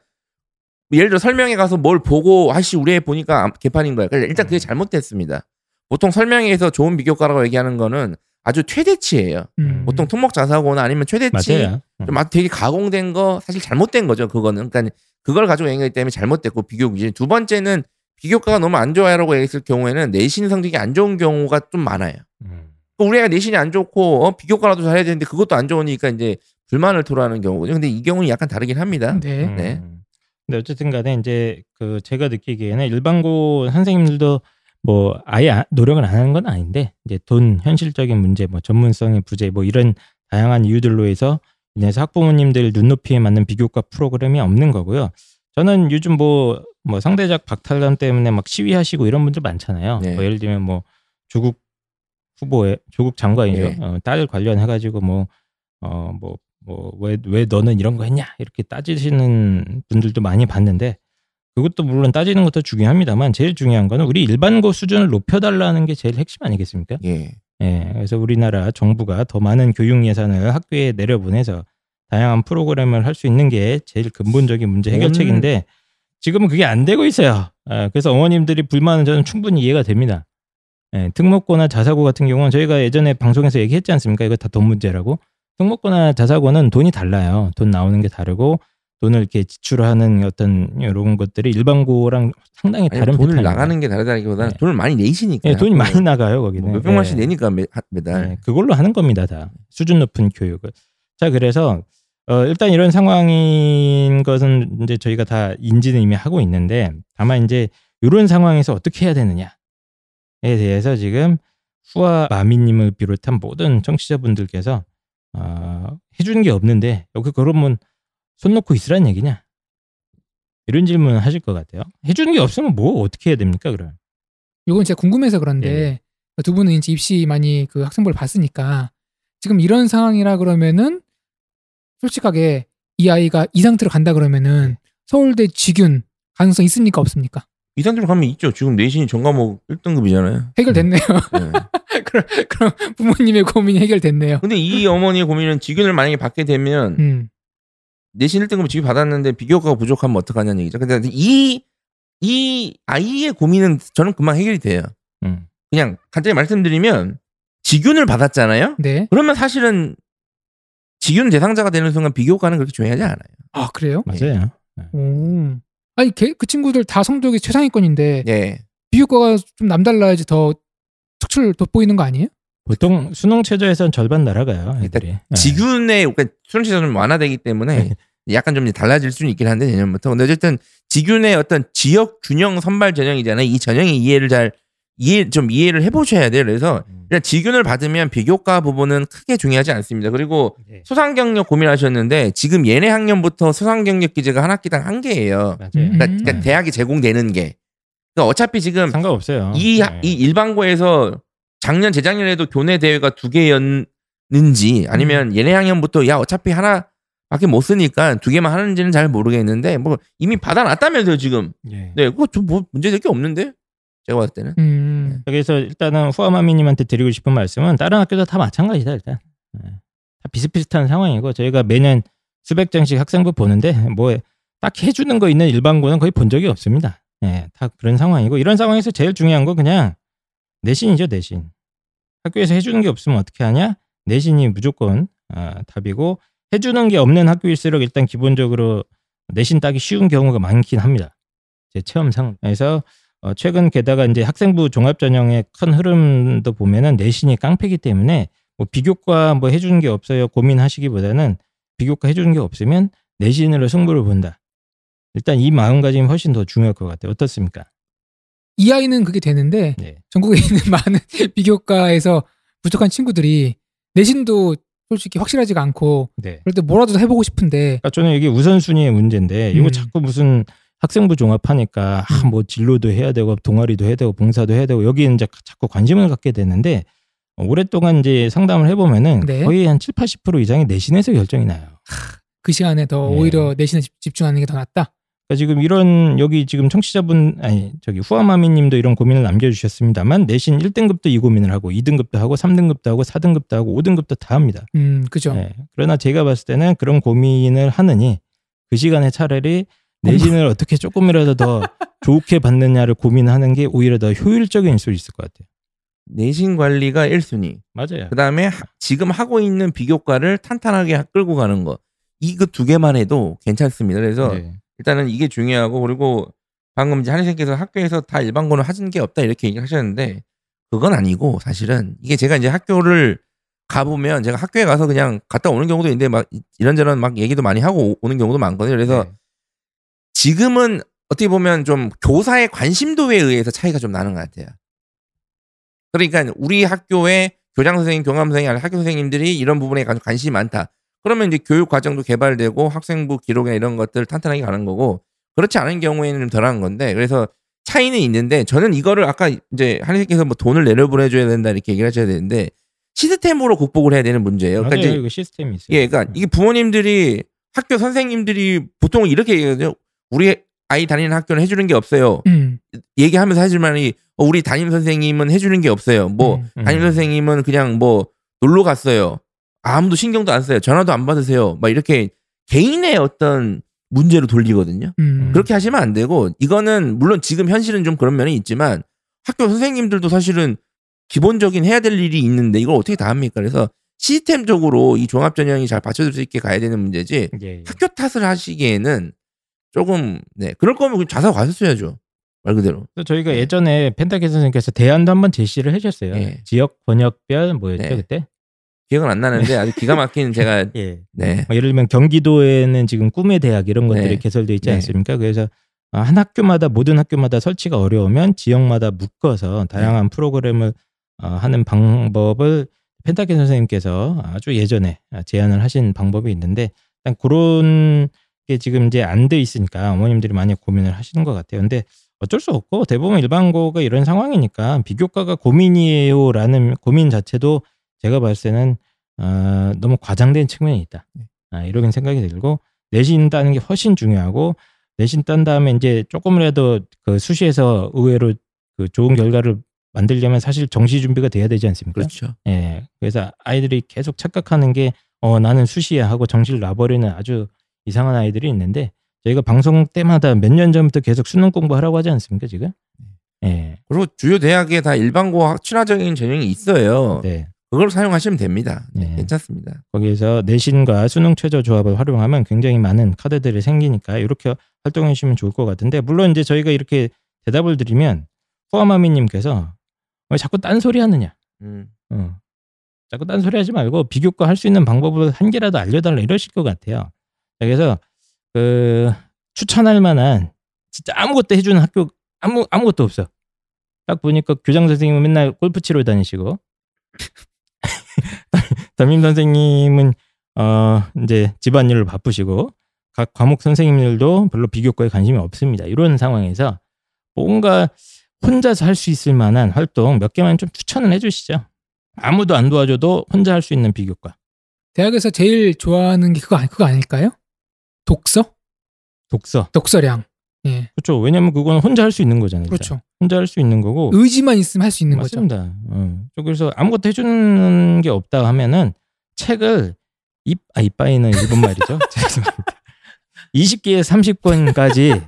A: 예를 들어 설명회 가서 뭘 보고 아씨 우리 애 보니까 안- 개판인 거야. 그러니까 일단 그게 잘못됐습니다. 보통 설명회에서 좋은 비교과라고 얘기하는 거는 아주 최대치예요.
B: 음.
A: 보통 토목 자사고나 아니면 최대치
C: 맞아요.
A: 좀막 되게 가공된 거 사실 잘못된 거죠. 그거는 그러니까 그걸 가지고 얘기하기 때문에 잘못됐고 비교 기준. 두 번째는 비교과가 너무 안 좋아요라고 얘기했을 경우에는 내신 성적이 안 좋은 경우가 좀 많아요.
C: 음.
A: 그 우리 애가 내신이 안 좋고 어, 비교과라도 잘해야 되는데 그것도 안 좋으니까 이제 불만을 토로하는 경우거든요. 근데 이 경우는 약간 다르긴 합니다.
B: 네.
C: 음.
A: 네.
C: 근데 어쨌든 간에 이제 그 제가 느끼기에는 일반고 선생님들도 뭐 아예 아- 노력을 안 하는 건 아닌데 이제 돈 현실적인 문제 뭐 전문성의 부재 뭐 이런 다양한 이유들로 해서 인해서 학부모님들 눈높이에 맞는 비교과 프로그램이 없는 거고요. 저는 요즘 뭐, 뭐 상대적 박탈감 때문에 막 시위하시고 이런 분들 많잖아요.
A: 네.
C: 뭐 예를 들면 뭐 조국 후보의 조국 장관이죠.
A: 네.
C: 어, 딸 관련해 가지고 뭐, 어, 뭐, 뭐, 왜, 왜 너는 이런 거 했냐? 이렇게 따지시는 분들도 많이 봤는데 그것도 물론 따지는 것도 중요합니다만 제일 중요한 거는 우리 일반고 수준을 높여달라는 게 제일 핵심 아니겠습니까?
A: 예.
C: 예, 그래서 우리나라 정부가 더 많은 교육 예산을 학교에 내려보내서 다양한 프로그램을 할 수 있는 게 제일 근본적인 문제 해결책인데 지금은 그게 안 되고 있어요. 예, 그래서 어머님들이 불만은 저는 충분히 이해가 됩니다. 예, 특목고나 자사고 같은 경우는 저희가 예전에 방송에서 얘기했지 않습니까? 이거 다 돈 문제라고. 특목고나 자사고는 돈이 달라요. 돈 나오는 게 다르고 돈을 이렇게 지출하는 어떤 이런 것들이 일반고랑 상당히
A: 아니,
C: 다른
A: 돈을
C: 패턴이에요.
A: 나가는 게 다르다기보다는
C: 네.
A: 돈을 많이 내시니까.
C: 예, 돈이 많이 나가요 거기는.
A: 몇 백만씩
C: 예.
A: 내니까 매.
C: 네, 그걸로 하는 겁니다, 다. 수준 높은 교육을. 자, 그래서 어, 일단 이런 상황인 것은 이제 저희가 다 인지는 이미 하고 있는데 다만 이제 이런 상황에서 어떻게 해야 되느냐에 대해서 지금 후아 마미님을 비롯한 모든 청취자분들께서 어, 해주는 게 없는데 여기 그러면 손 놓고 있으란 얘기냐? 이런 질문을 하실 것 같아요. 해주는 게 없으면 뭐 어떻게 해야 됩니까, 그럼?
B: 요건 제가 궁금해서 그런데
C: 예.
B: 두 분은 이제 입시 많이 그 학생부를 봤으니까 지금 이런 상황이라 그러면은 솔직하게 이 아이가 이 상태로 간다 그러면은 서울대 직윤 가능성 있습니까 없습니까?
A: 이 상태로 가면 있죠. 지금 내신이 전 과목 1등급이잖아요.
B: 해결됐네요.
A: 예.
B: 그럼, 그럼 부모님의 고민이 해결됐네요.
A: 근데 이 어머니의 고민은 직윤을 만약에 받게 되면
B: 음.
A: 내신 1등급 지금 받았는데 비교과가 부족하면 어떡하냐는 얘기죠. 근데 이, 이 아이의 고민은 저는 금방 해결이 돼요.
C: 음.
A: 그냥 간단히 말씀드리면 직윤을 받았잖아요.
B: 네.
A: 그러면 사실은 직윤 대상자가 되는 순간 비교과는 그렇게 중요하지 않아요.
B: 아 그래요?
C: 맞아요.
B: 오. 아니 걔, 그 친구들 다 성적이 최상위권인데
A: 예.
B: 비교과가 좀 남달라야지 더 특출 돋보이는 거 아니에요?
C: 보통 수능 최저에선 절반 날아가요. 애들이. 예.
A: 직윤의 그러니까 수능시가 좀 완화되기 때문에 약간 좀 달라질 수는 있긴 한데 내년부터. 근데 어쨌든 직윤의 어떤 지역 균형 선발 전형이잖아요. 이 전형의 이해를 잘 이해 좀 이해를 해보셔야 돼요. 그래서 그냥 직윤을 받으면 비교과 부분은 크게 중요하지 않습니다. 그리고
C: 네.
A: 수상 경력 고민하셨는데 지금 얘네 학년부터 수상 경력 기재가 한 학기당 한 개예요.
C: 맞아요.
B: 음.
A: 그러니까, 그러니까 대학이 제공되는 게. 그러니까 어차피 지금
C: 상관없어요.
A: 이,
C: 네.
A: 이 일반고에서 작년 재작년에도 교내 대회가 두 개였는지 아니면 얘네 학년부터 야 어차피 하나 밖에 못 쓰니까 두 개만 하는지는 잘 모르겠는데 뭐 이미 받아놨다면서요 지금.
C: 예.
A: 네, 그거 좀 뭐 문제될 게 없는데 제가 봤을 때는.
B: 음.
C: 그래서 일단은 후아마미님한테 드리고 싶은 말씀은 다른 학교도 다 마찬가지다 일단. 예. 다 비슷비슷한 상황이고 저희가 매년 수백 장씩 학생부 보는데 뭐 딱 해주는 거 있는 일반고는 거의 본 적이 없습니다. 예, 다 그런 상황이고 이런 상황에서 제일 중요한 건 그냥 내신이죠 내신. 학교에서 해주는 게 없으면 어떻게 하냐? 내신이 무조건 아, 답이고 해주는 게 없는 학교일수록 일단 기본적으로 내신 따기 쉬운 경우가 많긴 합니다. 제 체험상. 그래서 어, 최근 게다가 이제 학생부 종합 전형의 큰 흐름도 보면은 내신이 깡패기 때문에 뭐 비교과 뭐 해주는 게 없어요 고민하시기보다는 비교과 해주는 게 없으면 내신으로 승부를 본다. 일단 이 마음가짐이 훨씬 더 중요할 것 같아요. 어떻습니까?
B: 이 아이는 그게 되는데
C: 네.
B: 전국에 있는 많은 비교과에서 부족한 친구들이 내신도 솔직히 확실하지가 않고
C: 네.
B: 그럴 때 뭐라도 해보고 싶은데
C: 그러니까 저는 이게 우선순위의 문제인데 이거
B: 음.
C: 자꾸 무슨 학생부 종합하니까 아, 뭐 진로도 해야 되고 동아리도 해야 되고 봉사도 해야 되고 여기에 이제 자꾸 관심을 갖게 되는데 어, 오랫동안 이제 상담을 해보면은
B: 네.
C: 거의 한 7, 80% 이상이 내신에서 결정이 나요.
B: 그 시간에 더
C: 네.
B: 오히려 내신에 집- 집중하는 게 더 낫다.
C: 그러니까 지금 이런 여기 지금 청취자분 아니 저기 후아마미님도 이런 고민을 남겨주셨습니다만 내신 1등급도 이 고민을 하고 2등급도 하고 3등급도 하고 4등급도 하고 5등급도 다 합니다.
B: 음, 그죠.
C: 네. 그러나 제가 봤을 때는 그런 고민을 하느니 그 시간에 차라리 내신을 어떻게 조금이라도 더 좋게 받느냐를 고민하는 게 오히려 더 효율적인 수 있을 것 같아요.
A: 내신 관리가 1순위.
C: 맞아요.
A: 그다음에 하- 지금 하고 있는 비교과를 탄탄하게 끌고 가는 거. 이거 두 개만 해도 괜찮습니다. 그래서
C: 네.
A: 일단은 이게 중요하고 그리고 방금 이제 한의생께서 학교에서 다 일반고는 하는 게 없다 이렇게 얘기하셨는데 그건 아니고 사실은 이게 제가 이제 학교를 가보면 제가 학교에 가서 그냥 갔다 오는 경우도 있는데 막 이- 이런저런 막 얘기도 많이 하고 오- 오는 경우도 많거든요. 그래서
C: 네.
A: 지금은 어떻게 보면 좀 교사의 관심도에 의해서 차이가 좀 나는 것 같아요. 그러니까 우리 학교에 교장 선생님, 교감 선생님, 아니 학교 선생님들이 이런 부분에 관- 관심이 많다. 그러면 이제 교육 과정도 개발되고 학생부 기록이나 이런 것들 탄탄하게 가는 거고 그렇지 않은 경우에는 좀 덜한 건데 그래서 차이는 있는데 저는 이거를 아까 이제 한의사께서 뭐 돈을 내려보내줘야 된다 이렇게 얘기를 하셔야 되는데 시스템으로 극복을 해야 되는 문제예요.
C: 맞아요.
A: 그러니까 이제
C: 이거 시스템이 있어요.
A: 예, 그러니까 이게 부모님들이 학교 선생님들이 보통 이렇게 얘기하거든요. 우리 아이 다니는 학교는 해주는 게 없어요.
B: 음,
A: 얘기하면서 하지만이 어, 우리 담임 선생님은 해주는 게 없어요. 뭐
B: 음.
C: 음.
A: 담임 선생님은 그냥 뭐 놀러 갔어요. 아무도 신경도 안 써요. 전화도 안 받으세요. 막 이렇게 개인의 어떤 문제로 돌리거든요.
B: 음.
A: 그렇게 하시면 안 되고 이거는 물론 지금 현실은 좀 그런 면이 있지만 학교 선생님들도 사실은 기본적인 해야 될 일이 있는데 이걸 어떻게 다 합니까? 그래서 시스템적으로 이 종합 전형이 잘 받쳐줄 수 있게 가야 되는 문제지
C: 예, 예.
A: 학교 탓을 하시기에는 조금 네 그럴 거면 그냥 자사 가셨어야죠 말 그대로
C: 저희가 예전에 펜타케 선생님께서 대안도 한번 제시를 해주셨어요.
A: 예.
C: 지역 번역별 뭐였죠
A: 네.
C: 그때?
A: 기억은 안 나는데 아주 기가 막힌 제가
C: 예. 네뭐 예를 들면 경기도에는 지금 꿈의 대학 이런 것들이
A: 네.
C: 개설돼 있지
A: 네.
C: 않습니까? 그래서 아, 한 학교마다 모든 학교마다 설치가 어려우면 지역마다 묶어서 다양한 프로그램을 어, 하는 방법을 펜타케 선생님께서 아주 예전에 제안을 하신 방법이 있는데 일단 그런 게 지금 이제 안 돼 있으니까 어머님들이 많이 고민을 하시는 것 같아요. 근데 어쩔 수 없고 대부분 일반고가 이런 상황이니까 비교과가 고민이에요라는 고민 자체도 제가 봤을 때는 어, 너무 과장된 측면이 있다. 아, 이런 생각이 들고 내신 따는 게 훨씬 중요하고 내신 딴 다음에 이제 조금이라도 그 수시에서 의외로 그 좋은 결과를 만들려면 사실 정시 준비가 돼야 되지 않습니까?
A: 그렇죠
C: 예. 그래서 아이들이 계속 착각하는 게 어, 나는 수시야 하고 정시를 놔버리는 아주 이상한 아이들이 있는데 저희가 방송 때마다 몇 년 전부터 계속 수능 공부하라고 하지 않습니까 지금? 예.
A: 그리고 주요 대학에 다 일반고 친화적인 전형이 있어요
C: 네.
A: 그걸 사용하시면 됩니다 네,
C: 네.
A: 괜찮습니다
C: 거기에서 내신과 수능 최저 조합을 활용하면 굉장히 많은 카드들이 생기니까 이렇게 활동해 주시면 좋을 것 같은데 물론 이제 저희가 이렇게 대답을 드리면 후아마미님께서 왜 자꾸 딴소리 하느냐?
A: 음.
C: 어. 자꾸 딴소리 하지 말고 비교과 할 수 있는 방법을 한 개라도 알려달라 이러실 것 같아요. 그래서 그 추천할 만한 진짜 아무것도 해주는 학교 아무 아무것도 없어. 딱 보니까 교장 선생님은 맨날 골프 치러 다니시고 담임 선생님은 어 이제 집안일로 바쁘시고 각 과목 선생님들도 별로 비교과에 관심이 없습니다. 이런 상황에서 뭔가 혼자서 할 수 있을 만한 활동 몇 개만 좀 추천을 해주시죠. 아무도 안 도와줘도 혼자 할 수 있는 비교과.
B: 대학에서 제일 좋아하는 게 그거 그거 아닐까요? 독서?
C: 독서.
B: 독서량. 예.
C: 그렇죠. 왜냐면 그건 혼자 할 수 있는 거잖아요.
B: 그렇죠.
C: 혼자 할 수 있는 거고.
B: 의지만 있으면 할 수 있는 거죠.
C: 맞습니다. 어. 그래서 아무것도 해주는 게 없다 하면은 책을 입, 아, 이빠이는 일본 말이죠. 죄송합니다. 20개에 30권까지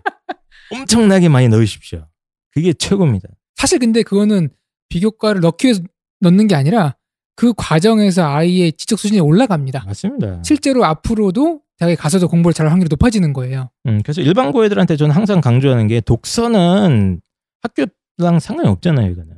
C: 엄청나게 많이 넣으십시오. 그게 최고입니다.
B: 사실 근데 그거는 비교과를 넣기 위해서 넣는 게 아니라 그 과정에서 아이의 지적 수준이 올라갑니다.
C: 맞습니다.
B: 실제로 앞으로도 대학에 가서도 공부를 잘할 확률이 높아지는 거예요.
C: 음, 그래서 일반고 애들한테 저는 항상 강조하는 게 독서는 학교랑 상관이 없잖아요, 이거는.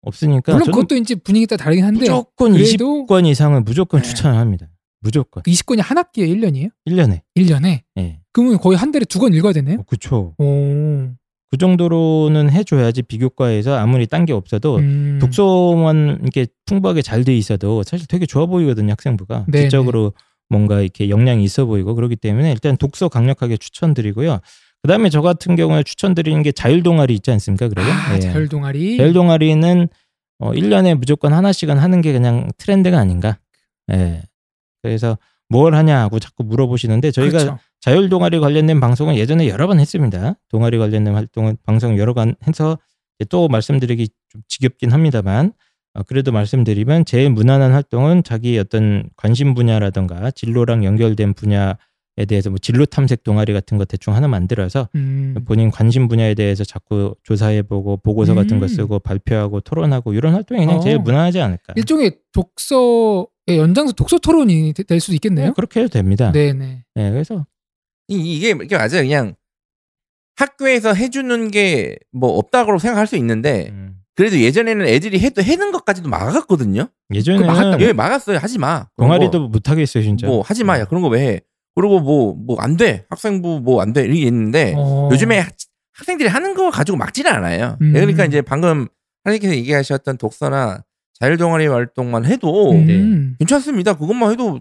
C: 없으니까
B: 물론 그것도 이제 분위기 따라 다르긴 한데
C: 무조건
B: 그래도
C: 20권 이상은 무조건
B: 네.
C: 추천합니다. 무조건.
B: 20권이 한 학기에 1년이에요?
C: 1년에.
B: 1년에?
C: 예.
B: 그러면 거의 한 달에 두 권 읽어야 되네요?
C: 어, 그쵸.
B: 오.
C: 그 정도로는 해줘야지 비교과에서 아무리 딴 게 없어도
B: 음.
C: 독서만 이렇게 풍부하게 잘 돼 있어도 사실 되게 좋아 보이거든요 학생부가
B: 네,
C: 지적으로 뭔가 이렇게 역량이 있어 보이고 그렇기 때문에 일단 독서 강력하게 추천드리고요. 그다음에 저 같은 경우에 추천드리는 게 자율 동아리 있지 않습니까? 그래요?
B: 아,
C: 예.
B: 자율 동아리.
C: 자율 동아리는 어 1년에 무조건 하나씩은 하는 게 그냥 트렌드가 아닌가? 예. 그래서 뭘 하냐고 자꾸 물어보시는데 저희가
B: 그렇죠.
C: 자율 동아리 관련된 방송은 예전에 여러 번 했습니다. 동아리 관련된 활동은 방송 여러 번 해서 또 말씀드리기 좀 지겹긴 합니다만 어, 그래도 말씀드리면 제일 무난한 활동은 자기 어떤 관심 분야라던가 진로랑 연결된 분야에 대해서 뭐 진로 탐색 동아리 같은 거 대충 하나 만들어서
B: 음.
C: 본인 관심 분야에 대해서 자꾸 조사해보고 보고서 같은 거
B: 음.
C: 쓰고 발표하고 토론하고 이런 활동이 그냥
B: 어.
C: 제일 무난하지 않을까.
B: 일종의 독서의 연장선 독서 토론이 되- 될 수도 있겠네요.
C: 뭐 그렇게 해도 됩니다.
B: 네네.
C: 네, 그래서
A: 이, 이게 이게 맞아요. 그냥 학교에서 해주는 게 뭐 없다고 생각할 수 있는데
C: 음,
A: 그래도 예전에는 애들이 해도 해는 것까지도 막았거든요. 그
C: 예전에는
A: 막았다. 예, 막았어요. 하지 마.
C: 동아리도
A: 거.
C: 못 하겠어요 진짜.
A: 뭐 하지 마. 야 그런 거 왜 해? 그리고 뭐 뭐 안 돼. 학생부 뭐 안 돼. 이렇게 했는데
B: 어.
A: 요즘에 학- 학생들이 하는 거 가지고 막지는 않아요.
B: 음.
A: 그러니까 이제 방금 하나님께서 얘기하셨던 독서나 자율 동아리 활동만 해도
B: 음.
A: 괜찮습니다. 그것만 해도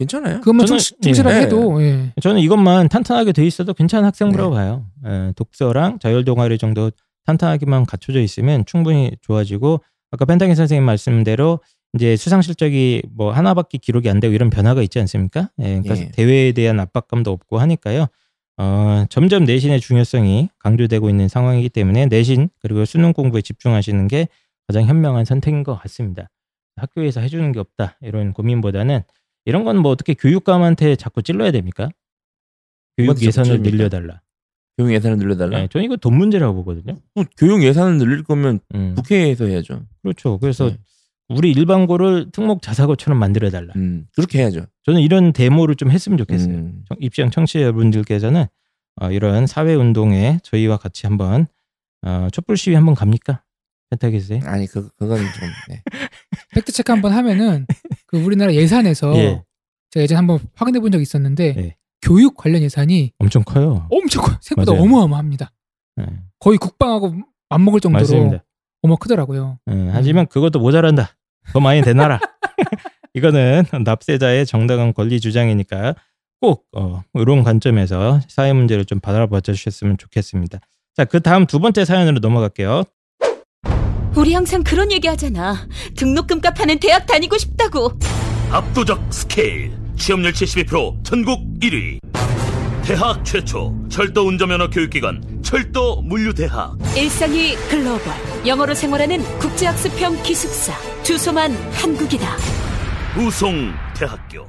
A: 괜찮아요.
B: 그것만
C: 저는-
B: 충- 충실 하게
A: 예.
B: 해도 예.
C: 저는 이것만 탄탄하게 돼 있어도 괜찮은 학생부라고
A: 네.
C: 봐요. 예, 독서랑 자율 동아리 정도 탄탄하게만 갖춰져 있으면 충분히 좋아지고 아까 펜타기 선생님 말씀대로 이제 수상 실적이 뭐 하나밖에 기록이 안 되고 이런 변화가 있지 않습니까? 예, 그러니까
A: 예.
C: 대회에 대한 압박감도 없고 하니까요. 어, 점점 내신의 중요성이 강조되고 있는 상황이기 때문에 내신 그리고 수능 공부에 집중하시는 게 가장 현명한 선택인 것 같습니다. 학교에서 해주는 게 없다 이런 고민보다는 이런 건 뭐 어떻게 교육감한테 자꾸 찔러야 됩니까? 교육 예산을? 늘려달라.
A: 교육 예산을 늘려달라.
C: 네, 저는 이거 돈 문제라고 보거든요.
A: 뭐 교육 예산을 늘릴 거면
C: 음,
A: 국회에서 해야죠.
C: 그렇죠. 그래서
A: 네.
C: 우리 일반고를 특목 자사고처럼 만들어달라.
A: 음, 그렇게 해야죠.
C: 저는 이런 데모를 좀 했으면 좋겠어요.
A: 음.
C: 청- 입시형 청취자 여러분들께서는 어, 이런 사회 운동에 저희와 같이 한번 어, 촛불 시위 한번 갑니까? 펜타기스에?
A: 아니 그 그건 좀 네.
B: 팩트 체크 한번 하면은 그 우리나라 예산에서
C: 예,
B: 제가 예전 한번 확인해 본 적이 있었는데
C: 예.
B: 교육 관련 예산이
C: 엄청 커요.
B: 엄청 커요. 생각보다
C: 맞아요.
B: 어마어마합니다.
C: 네,
B: 거의 국방하고 맞먹을 정도로
C: 맞습니다.
B: 어마 크더라고요.
C: 예, 하지만 그것도 모자란다. 더 많이 내놔라. 이거는 납세자의 정당한 권리 주장이니까 꼭 어, 이런 관점에서 사회 문제를 좀 바라봐 주셨으면 좋겠습니다. 자, 그 다음 두 번째 사연으로 넘어갈게요.
E: 우리 항상 그런 얘기 하잖아. 등록금 값 하는 대학 다니고 싶다고.
F: 압도적 스케일 취업률 72% 전국 1위 대학 최초 철도 운전면허 교육기관 철도 물류대학
E: 일상이 글로벌. 영어로 생활하는 국제학습형 기숙사. 주소만 한국이다.
F: 우송대학교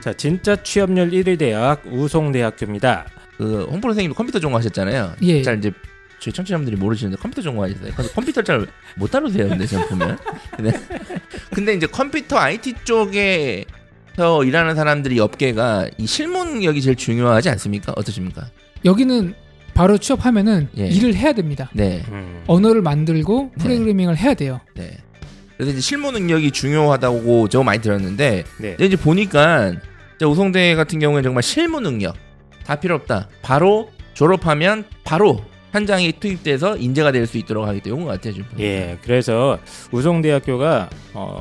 C: 자, 진짜 취업률 1위 대학 우송대학교입니다.
A: 그 홍보 선생님도 컴퓨터 전공하셨잖아요.
B: 예.
A: 잘 이제 저희 청취자분들이 모르시는데 컴퓨터 전공하셨어요. 그래서 컴퓨터 잘못 다루세요. 근데 제가 보면. 근데, 근데 이제 컴퓨터 IT 쪽에서 일하는 사람들이 업계가 이 실무능력이 제일 중요하지 않습니까? 어떠십니까?
B: 여기는 바로 취업하면은
A: 예.
B: 일을 해야 됩니다.
A: 네,
B: 언어를 만들고
A: 네.
B: 프로그래밍을 해야 돼요.
A: 네. 그래서 이제 실무 능력이 중요하다고 저 많이 들었는데
C: 네.
A: 이제 보니까 이제 우송대 같은 경우에는 정말 실무 능력 다 필요 없다. 바로 졸업하면 바로 현장에 투입돼서 인재가 될 수 있도록 하기 때문에 것 같아요. 지금.
C: 예, 그래서 우송대학교가 어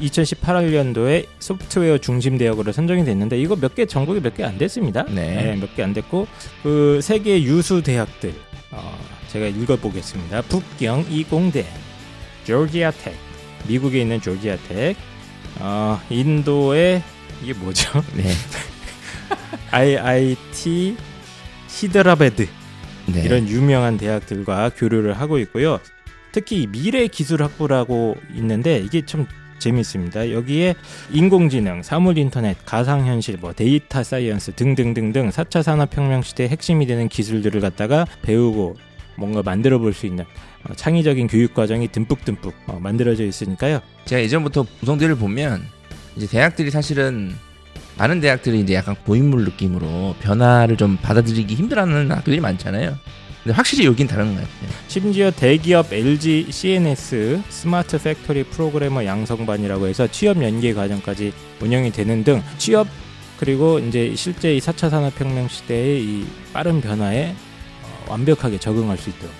C: 2018년도에 소프트웨어 중심 대학으로 선정이 됐는데 이거 몇 개 전국에 몇 개 안 됐습니다.
A: 네.
C: 몇 개 안 됐고 그 세계 유수 대학들 어, 제가 읽어보겠습니다. 북경 이공대, 조지아텍, 미국에 있는 조지아텍, 어, 인도의 이게 뭐죠?
A: 네.
C: IIT 히드라베드
A: 네.
C: 이런 유명한 대학들과 교류를 하고 있고요. 특히 미래 기술 학부라고 있는데 이게 참 재밌습니다. 여기에 인공지능, 사물 인터넷, 가상 현실, 뭐 데이터 사이언스 등등등등 4차 산업 혁명 시대의 핵심이 되는 기술들을 갖다가 배우고 뭔가 만들어 볼 수 있는 어, 창의적인 교육 과정이 듬뿍듬뿍 어, 만들어져 있으니까요.
A: 제가 예전부터 우송대를 보면 이제 대학들이 사실은 많은 대학들이 이제 약간 고인물 느낌으로 변화를 좀 받아들이기 힘들어하는 학교들이 많잖아요. 근데 확실히 여긴 다른 것 같아요.
C: 심지어 대기업 LG CNS 스마트 팩토리 프로그래머 양성반이라고 해서 취업 연계 과정까지 운영이 되는 등 취업 그리고 이제 실제 이 4차 산업혁명 시대의 이 빠른 변화에 어, 완벽하게 적응할 수 있도록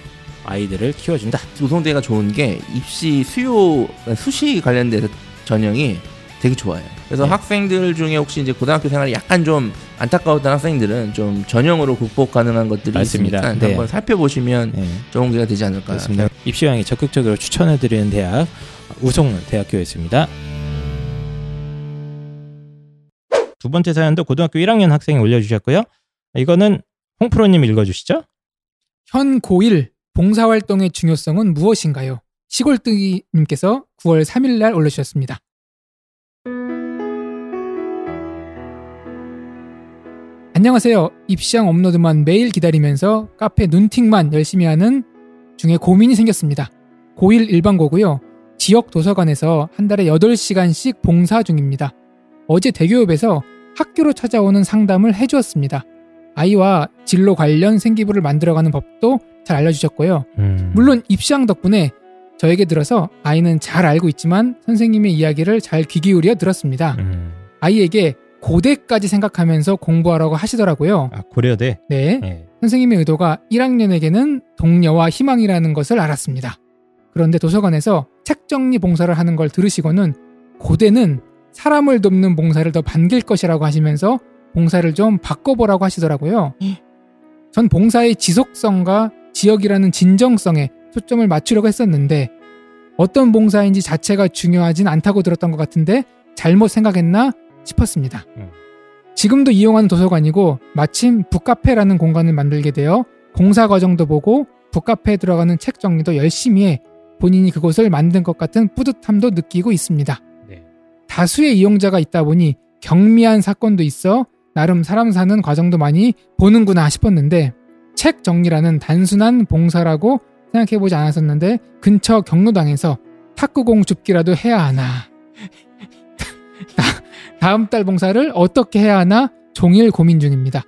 C: 아이들을 키워준다.
A: 노동대가 좋은 게 입시 수요 수시 관련돼서 전형이 되게 좋아요. 그래서
C: 네.
A: 학생들 중에 혹시 이제 고등학교 생활이 약간 좀 안타까웠던 학생들은 좀 전형으로 극복 가능한 것들이
C: 맞습니다.
A: 있으니까
C: 네.
A: 한번 살펴보시면
C: 네,
A: 좋은 기회가 되지 않을까.
C: 그렇습니다. 입시왕이 적극적으로 추천해드리는 대학 우송을 대학교였습니다. 두 번째 사연도 고등학교 1학년 학생이 올려주셨고요. 이거는 홍프로님 읽어주시죠.
B: 현 고1 봉사활동의 중요성은 무엇인가요? 시골뜨기님께서 9월 3일 날 올려주셨습니다. 안녕하세요. 입시왕 업로드만 매일 기다리면서 카페 눈팅만 열심히 하는 중에 고민이 생겼습니다. 고1 일반고고요. 지역 도서관에서 한 달에 8시간씩 봉사 중입니다. 어제 대교협에서 학교로 찾아오는 상담을 해주었습니다. 아이와 진로 관련 생기부를 만들어가는 법도 잘 알려주셨고요.
C: 음.
B: 물론 입시왕 덕분에 저에게 들어서 아이는 잘 알고 있지만 선생님의 이야기를 잘 귀 기울여 들었습니다.
C: 음.
B: 아이에게 고대까지 생각하면서 공부하라고 하시더라고요.
C: 아, 고려대.
B: 네.
C: 네.
B: 선생님의 의도가 1학년에게는 동료와 희망이라는 것을 알았습니다. 그런데 도서관에서 책 정리 봉사를 하는 걸 들으시고는 고대는 사람을 돕는 봉사를 더 반길 것이라고 하시면서 봉사를 좀 바꿔보라고 하시더라고요. 전 봉사의 지속성과 지역이라는 진정성에 초점을 맞추려고 했었는데 어떤 봉사인지 자체가 중요하진 않다고 들었던 것 같은데 잘못 생각했나 싶었습니다.
C: 음.
B: 지금도 이용하는 도서관이고 마침 북카페라는 공간을 만들게 되어 공사 과정도 보고 북카페에 들어가는 책 정리도 열심히 해 본인이 그곳을 만든 것 같은 뿌듯함도 느끼고 있습니다.
C: 네.
B: 다수의 이용자가 있다 보니 경미한 사건도 있어 나름 사람 사는 과정도 많이 보는구나 싶었는데 책 정리라는 단순한 봉사라고 생각해보지 않았었는데 근처 경로당에서 탁구공 줍기라도 해야 하나 다- 다음 달 봉사를 어떻게 해야 하나 종일 고민 중입니다.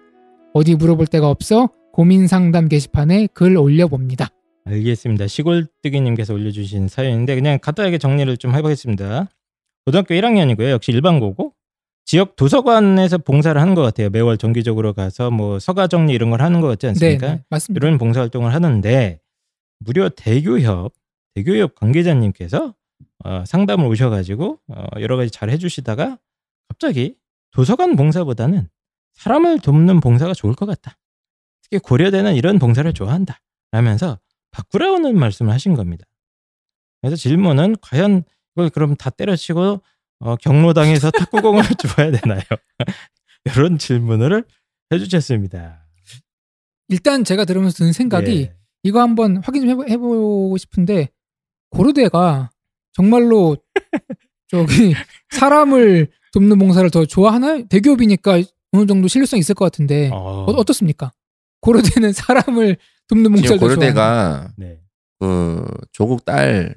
B: 어디 물어볼 데가 없어 고민 상담 게시판에 글 올려봅니다.
C: 알겠습니다. 시골뜨기님께서 올려주신 사연인데 그냥 간단하게 정리를 좀 해보겠습니다. 고등학교 1학년이고요. 역시 일반고고 지역 도서관에서 봉사를 하는 것 같아요. 매월 정기적으로 가서 뭐 서가 정리 이런 걸 하는 것 같지
B: 네,
C: 않습니까?
B: 네, 맞습니다.
C: 이런 봉사 활동을 하는데 무려 대교협 대교협 관계자님께서 어, 상담을 오셔가지고 어, 여러 가지 잘 해주시다가 갑자기 도서관 봉사보다는 사람을 돕는 봉사가 좋을 것 같다. 특히 고려대는 이런 봉사를 좋아한다. 라면서 바꾸라는 말씀을 하신 겁니다. 그래서 질문은 과연 이걸 그럼 다 때려치고 어, 경로당에서 탁구공을 줘야 되나요? 이런 질문을 해주셨습니다.
B: 일단 제가 들으면서 드는 생각이
C: 예.
B: 이거 한번 확인 좀 해보, 해보고 싶은데 고려대가 정말로 저기 사람을 돕는 봉사를 더 좋아하나요? 대기업이니까 어느 정도 신뢰성 있을 것 같은데
C: 어,
B: 어, 어떻습니까? 고려대는 사람을 돕는 봉사를 더 좋아하나?
A: 고려대가
C: 네.
A: 그 조국 딸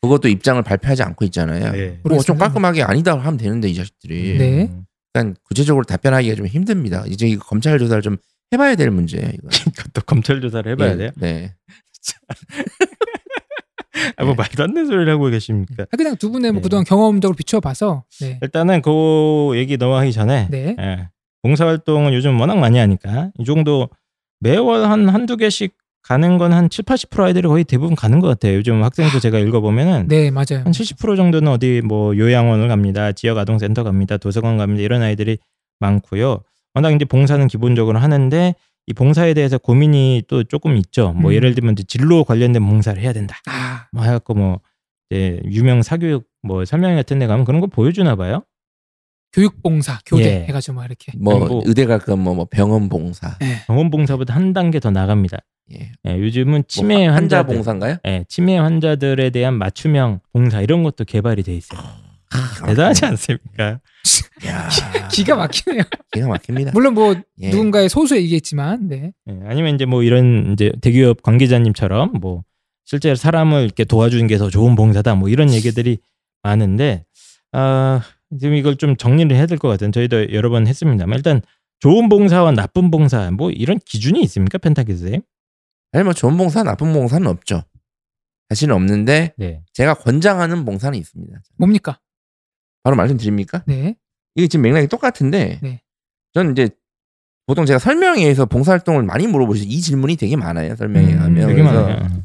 A: 그것도 입장을 발표하지 않고 있잖아요.
C: 네.
A: 뭐 좀. 깔끔하게 아니다 하면 되는데 이 자식들이.
B: 네.
C: 음,
A: 일단 구체적으로 답변하기가 좀 힘듭니다. 이제 이거 검찰 조사를 좀 해봐야 될 문제예요. 이거.
C: 그것도 검찰 조사를 해봐야
A: 예,
C: 돼요.
A: 네.
C: 아, 뭐 말도 안 되는 소리를 하고 계십니까?
B: 아, 그냥 두 분의 뭐
C: 네.
B: 그동안 경험적으로 비춰봐서 네.
C: 일단은 그 얘기 넘어가기 전에
B: 네.
C: 예, 봉사활동을 요즘 워낙 많이 하니까 이 정도 매월 한 한두 개씩 가는 건 한 7, 80% 아이들이 거의 대부분 가는 것 같아요. 요즘 학생도 제가 읽어보면은
B: 네, 맞아요.
C: 한 70% 정도는 어디 뭐 요양원을 갑니다. 지역 아동센터 갑니다. 도서관 갑니다. 이런 아이들이 많고요. 워낙 이제 봉사는 기본적으로 하는데 이 봉사에 대해서 고민이 또 조금 있죠. 뭐
B: 음.
C: 예를 들면 이제 진로 관련된 봉사를 해야 된다.
B: 아,
C: 뭐 해갖고 뭐 이제 유명 사교육 뭐 설명 같은 데 가면 그런 거 보여주나 봐요.
B: 교육봉사, 교대
C: 예.
B: 해가지고 막 이렇게.
A: 뭐,
C: 뭐-
A: 의대 갈까 뭐, 뭐 병원 봉사.
B: 네.
C: 병원 봉사보다 한 단계 더 나갑니다.
A: 예.
C: 예, 요즘은 치매
A: 뭐, 환자
C: 환자들,
A: 봉사인가요?
C: 예, 치매 환자들에 대한 맞춤형 봉사 이런 것도 개발이 돼 있어요.
A: 아,
C: 대단하지 않습니까?
A: 야,
B: 기가 막히네요.
A: 기가 막힙니다.
B: 물론 뭐
A: 예.
B: 누군가의 소수 얘기겠지만, 네.
C: 예, 아니면 이제 뭐 이런 이제 대기업 관계자님처럼 뭐 실제 사람을 이렇게 도와주는 게 더 좋은 봉사다 뭐 이런 얘기들이 많은데 아 지금 이걸 좀 정리를 해야 될 것 같아요. 저희도 여러 번 했습니다만 일단 좋은 봉사와 나쁜 봉사 뭐 이런 기준이 있습니까 펜타키스에?
A: 아니 뭐 좋은 봉사, 나쁜 봉사는 없죠. 사실은 없는데
C: 네.
A: 제가 권장하는 봉사는 있습니다.
B: 뭡니까?
A: 바로 말씀드립니까?
B: 네.
A: 이게 지금 맥락이 똑같은데
B: 네.
A: 저는 이제 보통 제가 설명회에서 봉사활동을 많이 물어보시죠. 이 질문이 되게 많아요. 설명회
B: 음,
A: 하면.
C: 되게
A: 그래서
C: 많아요.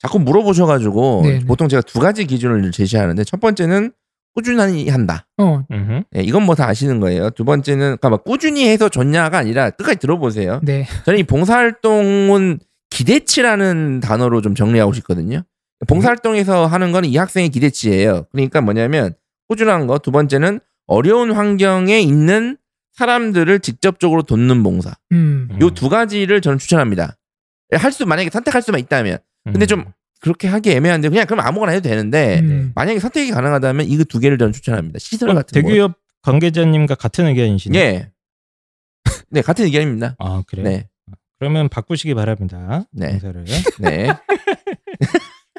A: 자꾸 물어보셔가지고
B: 네, 네.
A: 보통 제가 두 가지 기준을 제시하는데 첫 번째는 꾸준히 한다.
B: 어.
A: 네, 이건 뭐 다 아시는 거예요. 두 번째는 그러니까 막 꾸준히 해서 좋냐가 아니라 끝까지 들어보세요.
B: 네.
A: 저는 이 봉사활동은 기대치라는 단어로 좀 정리하고 싶거든요. 봉사활동에서 하는 건이 학생의 기대치예요. 그러니까 뭐냐면 꾸준한 거. 두 번째는 어려운 환경에 있는 사람들을 직접적으로 돕는 봉사.
B: 음.
A: 요두 가지를 저는 추천합니다. 할 수 만약에 선택할 수만 있다면 근데 좀 그렇게 하기 애매한데 그냥 그럼 아무거나 해도 되는데
B: 음.
A: 만약에 선택이 가능하다면 이거 두 개를 저는 추천합니다. 시설
C: 그럼
A: 같은 거.
C: 대기업 관계자님과 같은 의견이시네요.
A: 예. 네 같은 의견입니다.
C: 아 그래요?
A: 네,
C: 그러면 바꾸시기 바랍니다.
A: 네.
C: 봉사를.
A: 네.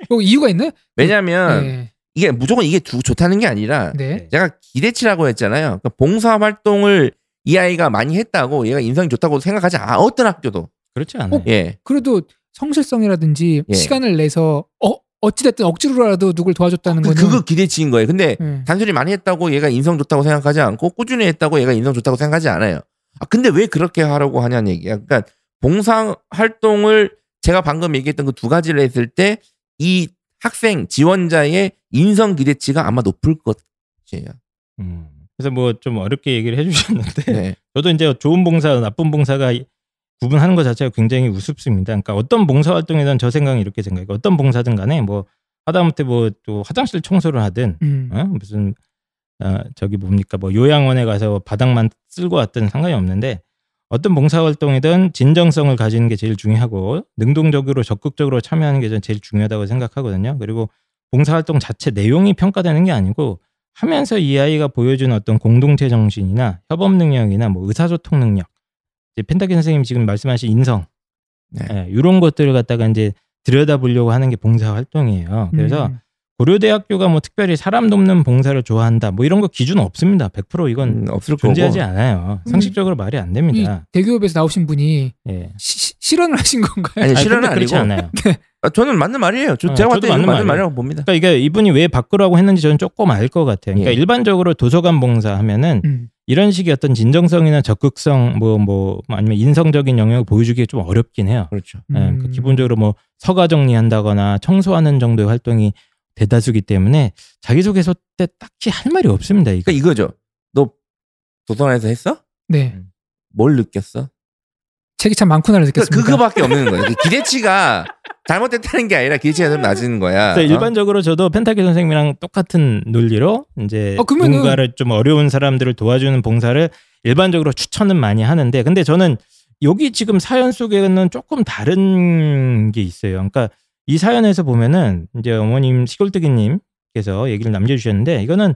B: 뭐 이유가 있나요?
A: 왜냐하면
B: 네.
A: 이게 무조건 이게 두, 좋다는 게 아니라
B: 네.
A: 제가 기대치라고 했잖아요. 그러니까 봉사 활동을 이 아이가 많이 했다고 얘가 인성이 좋다고 생각하지 않아 어떤 학교도.
C: 그렇지 않아요.
A: 예.
B: 그래도 성실성이라든지
A: 예.
B: 시간을 내서 어 어찌됐든 억지로라도 누굴 도와줬다는
A: 그,
B: 거는
A: 그거 기대치인 거예요. 근데
B: 예.
A: 단순히 많이 했다고 얘가 인성 좋다고 생각하지 않고 꾸준히 했다고 얘가 인성 좋다고 생각하지 않아요. 아 근데 왜 그렇게 하라고 하냐는 얘기야. 그러니까 봉사 활동을 제가 방금 얘기했던 그 두 가지를 했을 때 이 학생 지원자의 인성 기대치가 아마 높을 것이에요.
C: 음. 그래서 뭐 좀 어렵게 얘기를 해주셨는데
A: 네.
C: 저도 이제 좋은 봉사, 나쁜 봉사가 구분하는 것 자체가 굉장히 우습습니다. 그러니까 어떤 봉사 활동이든 저 생각은 이렇게 생각해요. 어떤 봉사든 간에 뭐 하다못해 뭐 또 화장실 청소를 하든
B: 음.
C: 어? 무슨 어, 저기 뭡니까 뭐 요양원에 가서 바닥만 쓸고 왔든 상관이 없는데 어떤 봉사 활동이든 진정성을 가지는 게 제일 중요하고 능동적으로 적극적으로 참여하는 게 저는 제일 중요하다고 생각하거든요. 그리고 봉사 활동 자체 내용이 평가되는 게 아니고 하면서 이 아이가 보여준 어떤 공동체 정신이나 협업 능력이나 뭐 의사소통 능력, 펜타키 선생님 지금 말씀하신 인성,
A: 네.
C: 예, 이런 것들을 갖다가 이제 들여다보려고 하는 게 봉사 활동이에요. 그래서
B: 음.
C: 고려대학교가 뭐 특별히 사람 돕는 봉사를 좋아한다, 뭐 이런 거 기준 없습니다. 100% 이건
A: 음, 없을
C: 존재하지
A: 거고.
C: 않아요.
B: 음.
C: 상식적으로 말이
B: 안이
C: 됩니다.
B: 대기업에서 나오신 분이
C: 예.
B: 시, 시- 실언을 하신 건가요?
A: 아니
C: 아니, 근데 그렇지
A: 아니고
C: 않아요.
A: 아, 저는 맞는 말이에요. 저,
C: 어,
A: 제가 봤을 때
C: 맞는
A: 맞는. 말이라고 봅니다.
C: 그러니까 이게 이분이 왜 바꾸라고 했는지 저는 조금 알 것 같아요. 그러니까
A: 예.
C: 일반적으로 도서관 봉사 하면은
B: 음.
C: 이런 식의 어떤 진정성이나 적극성 뭐뭐 아니면 인성적인 영역을 보여주기 좀 어렵긴 해요.
A: 그렇죠.
C: 예,
B: 음.
C: 그 기본적으로 뭐 서가 정리한다거나 청소하는 정도의 활동이 대다수기 때문에 자기소개서 때 딱히 할 말이 없습니다. 이거.
A: 그러니까 이거죠. 너 도서관에서 했어?
B: 네.
A: 뭘 느꼈어?
B: 책이 참 많구나를
A: 그러니까
B: 느꼈습니다.
A: 그거밖에 없는 거예요. 그 기대치가 잘못됐다는 게 아니라 기대치가 좀 낮은 거야.
C: 그래서
A: 어?
C: 일반적으로 저도 펜타키 선생님이랑 똑같은 논리로 이제
B: 어, 그러면은-
C: 누군가를 좀 어려운 사람들을 도와주는 봉사를 일반적으로 추천은 많이 하는데 근데 저는 여기 지금 사연 속에는 조금 다른 게 있어요. 그러니까 이 사연에서 보면은 이제 어머님 시골뜨기님께서 얘기를 남겨주셨는데 이거는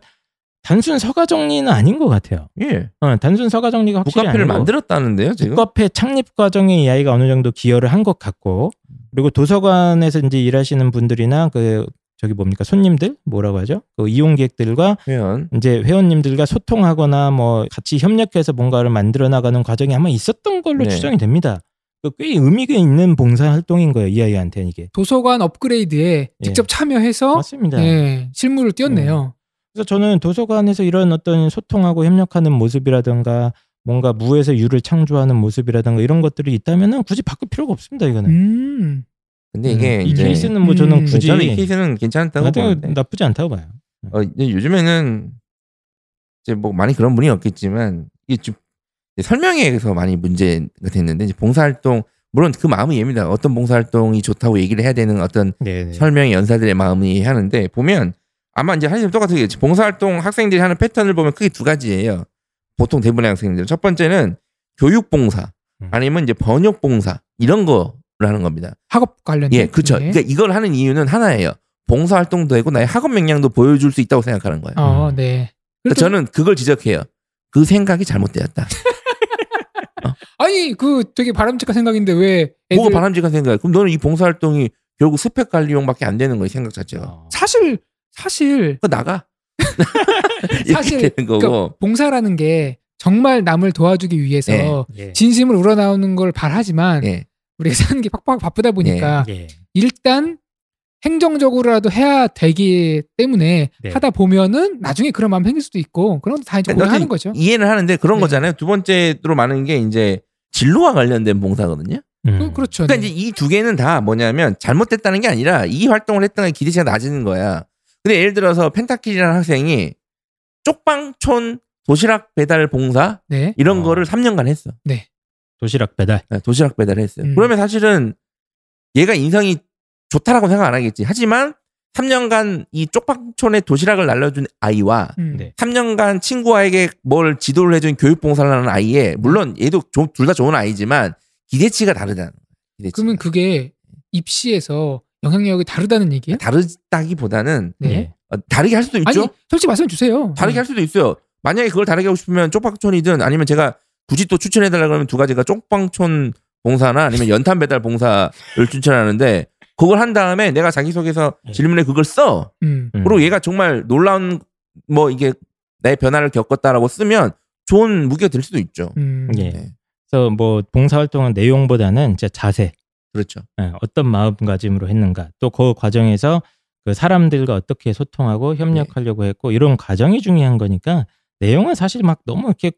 C: 단순 서가 정리는 아닌 것 같아요.
A: 예.
C: 어, 단순 서가 정리가 확실히
A: 북카페를
C: 아니고
A: 만들었다는데요, 지금?
C: 북카페 창립 과정에 이 아이가 어느 정도 기여를 한 것 같고 그리고 도서관에서 이제 일하시는 분들이나 그 저기 뭡니까 손님들 뭐라고 하죠? 그 이용객들과
A: 회원.
C: 이제 회원님들과 소통하거나 뭐 같이 협력해서 뭔가를 만들어 나가는 과정이 아마 있었던 걸로
A: 네.
C: 추정이 됩니다. 그꽤 의미가 있는 봉사 활동인 거예요 이 아이한테는 이게
B: 도서관 업그레이드에 직접 참여해서
C: 예. 맞습니다.
B: 예, 실무를 띄웠네요.
C: 그래서 저는 도서관에서 이런 어떤 소통하고 협력하는 모습이라든가 뭔가 무에서 유를 창조하는 모습이라든가 이런 것들이 있다면은 굳이 바꿀 필요가 없습니다 이거는.
B: 음.
A: 근데 이게
C: 음, 이 케이스는 뭐 저는
B: 음,
C: 굳이
A: 저는 이 케이스는 괜찮다고 보는데.
C: 나쁘지 않다고 봐요.
A: 어, 이제 요즘에는 이제 뭐 많이 그런 분이 없겠지만 이게 좀 이제 설명회에서 많이 문제가 됐는데 이제 봉사활동 물론 그 마음이 이해입니다. 어떤 봉사활동이 좋다고 얘기를 해야 되는 어떤
C: 네.
A: 설명의 연사들의 마음이 하는데 보면 아마 이제 사실 똑같겠지. 봉사활동 학생들이 하는 패턴을 보면 크게 두 가지예요. 보통 대부분의 학생들. 첫 번째는 교육봉사
C: 음.
A: 아니면 이제 번역봉사 이런 거를 하는 겁니다.
B: 학업 관련.
A: 예, 그렇죠.
B: 네.
A: 그러니까 이걸 하는 이유는 하나예요. 봉사활동도 되고 나의 학업 역량도 보여줄 수 있다고 생각하는 거예요.
B: 어,
C: 음.
B: 네.
A: 그러니까 저는 그걸 지적해요. 그 생각이 잘못되었다.
B: 아니 그 되게 바람직한 생각인데 왜 애들
A: 뭐가 바람직한 생각이야? 그럼 너는 이 봉사활동이 결국 스펙 관리용밖에 안 되는 거야 생각 자체가.
C: 어.
B: 사실 사실
A: 그 나가. 이렇게
B: 사실
A: 되는 거고.
B: 그러니까 봉사라는 게 정말 남을 도와주기 위해서
A: 네.
C: 예.
B: 진심을 우러나오는 걸 바라지만
A: 예.
B: 우리가 사는 게 빡빡 바쁘다 보니까
C: 예.
B: 일단 행정적으로라도 해야 되기 때문에
C: 네.
B: 하다 보면은 나중에 그런 마음 생길 수도 있고 그런 것도 다 이제
A: 그러니까
B: 고려하는 거죠.
A: 이해는 하는데 그런
B: 네.
A: 거잖아요. 두 번째로 많은 게 이제 진로와 관련된 봉사거든요.
C: 음.
B: 그, 그렇죠.
A: 그러니까 이제 이 두 개는 다 뭐냐면 잘못됐다는 게 아니라 이 활동을 했던 게 기대치가 낮은 거야. 근데 예를 들어서 펜타킬이라는 학생이 쪽방촌 도시락 배달 봉사
B: 네.
A: 이런
C: 어.
A: 거를 3년간 했어.
C: 도시락 배달.
A: 네, 도시락 배달을 했어요.
B: 음.
A: 그러면 사실은 얘가 인성이 좋다라고 생각 안 하겠지. 하지만 3년간 이 쪽방촌에 도시락을 날려준 아이와
B: 음.
C: 네.
A: 3년간 친구와에게 뭘 지도를 해준 교육봉사를 하는 아이에 물론 얘도 둘 다 좋은 아이지만 기대치가 다르다는 거예요. 기대치가.
B: 그러면 그게 입시에서 영향력이 다르다는 얘기예요?
A: 다르다기보다는
B: 네.
C: 예.
A: 어, 다르게 할 수도 있죠.
B: 아니 솔직히 말씀해 주세요.
A: 다르게 할 수도 있어요. 만약에 그걸 다르게 하고 싶으면 쪽방촌이든 아니면 제가 굳이 또 추천해 달라 그러면 두 가지가 쪽방촌 봉사나 아니면 연탄 배달 봉사를 추천하는데 그걸 한 다음에 내가 자기소개서
C: 네.
A: 질문에 그걸 써.
B: 음.
C: 음.
A: 그리고 얘가 정말 놀라운 뭐 이게 내 변화를 겪었다라고 쓰면 좋은 무기가 될 수도 있죠.
B: 음.
C: 예.
A: 네.
C: 그래서 뭐 봉사활동은 내용보다는 이제 자세,
A: 그렇죠.
C: 예, 어떤 마음가짐으로 했는가, 또 그 과정에서 그 사람들과 어떻게 소통하고 협력하려고 했고 이런 과정이 중요한 거니까 내용은 사실 막 너무 이렇게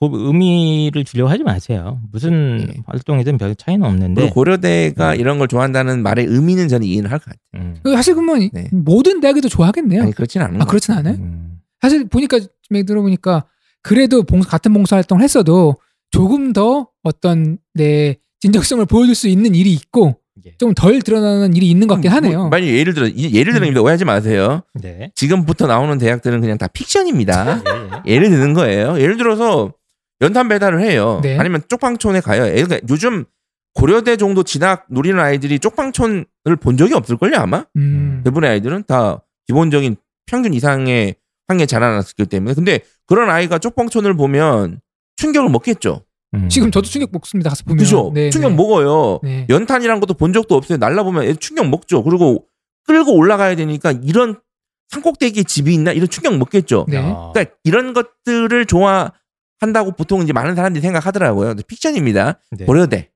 C: 그 의미를 주려고 하지 마세요. 무슨
A: 네.
C: 활동이든 별 차이는 없는데.
A: 그리고 고려대가
C: 네.
A: 이런 걸 좋아한다는 말의 의미는 저는 이해는 할것 같아요.
C: 음.
B: 그 사실 그러면
A: 네.
B: 모든 대학에도 좋아하겠네요.
A: 아니 그렇진 않은 아것
B: 그렇진. 않아요?
C: 음.
B: 사실 보니까 들어보니까 그래도 봉사, 같은 봉사 활동을 했어도 조금 더 어떤 내 진정성을 보여줄 수 있는 일이 있고
C: 예.
B: 좀덜 드러나는 일이 있는 것 같긴 하네요.
A: 뭐, 만약 예를 들어 이- 예를 들어입니다. 오해하지 마세요.
C: 네.
A: 지금부터 나오는 대학들은 그냥 다 픽션입니다.
C: 예, 예.
A: 예를 드는 거예요. 예를 들어서 연탄 배달을 해요.
B: 네.
A: 아니면 쪽방촌에 가요. 애- 그러니까 요즘 고려대 정도 진학 노리는 아이들이 쪽방촌을 본 적이 없을걸요 아마?
B: 음.
A: 대부분의 아이들은 다 기본적인 평균 이상의 환경에 자라났기 때문에. 근데 그런 아이가 쪽방촌을 보면 충격을 먹겠죠.
C: 음.
B: 지금 저도 충격 먹습니다. 가서 보면.
A: 그죠?
B: 네,
A: 충격
B: 네.
A: 먹어요.
B: 네.
A: 연탄이란 것도 본 적도 없어요. 날라보면 애 충격 먹죠. 그리고 끌고 올라가야 되니까 이런 산꼭대기에 집이 있나 이런 충격 먹겠죠.
B: 네.
C: 아.
A: 그러니까 이런 것들을 좋아한다고 보통 이제 많은 사람들이 생각하더라고요. 픽션입니다.
C: 네.
A: 고려대.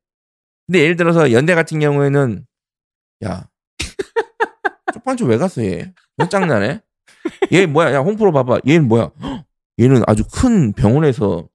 A: 근데 예를 들어서 연대 같은 경우에는 야 쪽반촌 왜 갔어 얘? 몇 장난해? 얘 뭐야? 야 홍프로 봐봐. 얘는 뭐야? 헉, 얘는 아주 큰 병원에서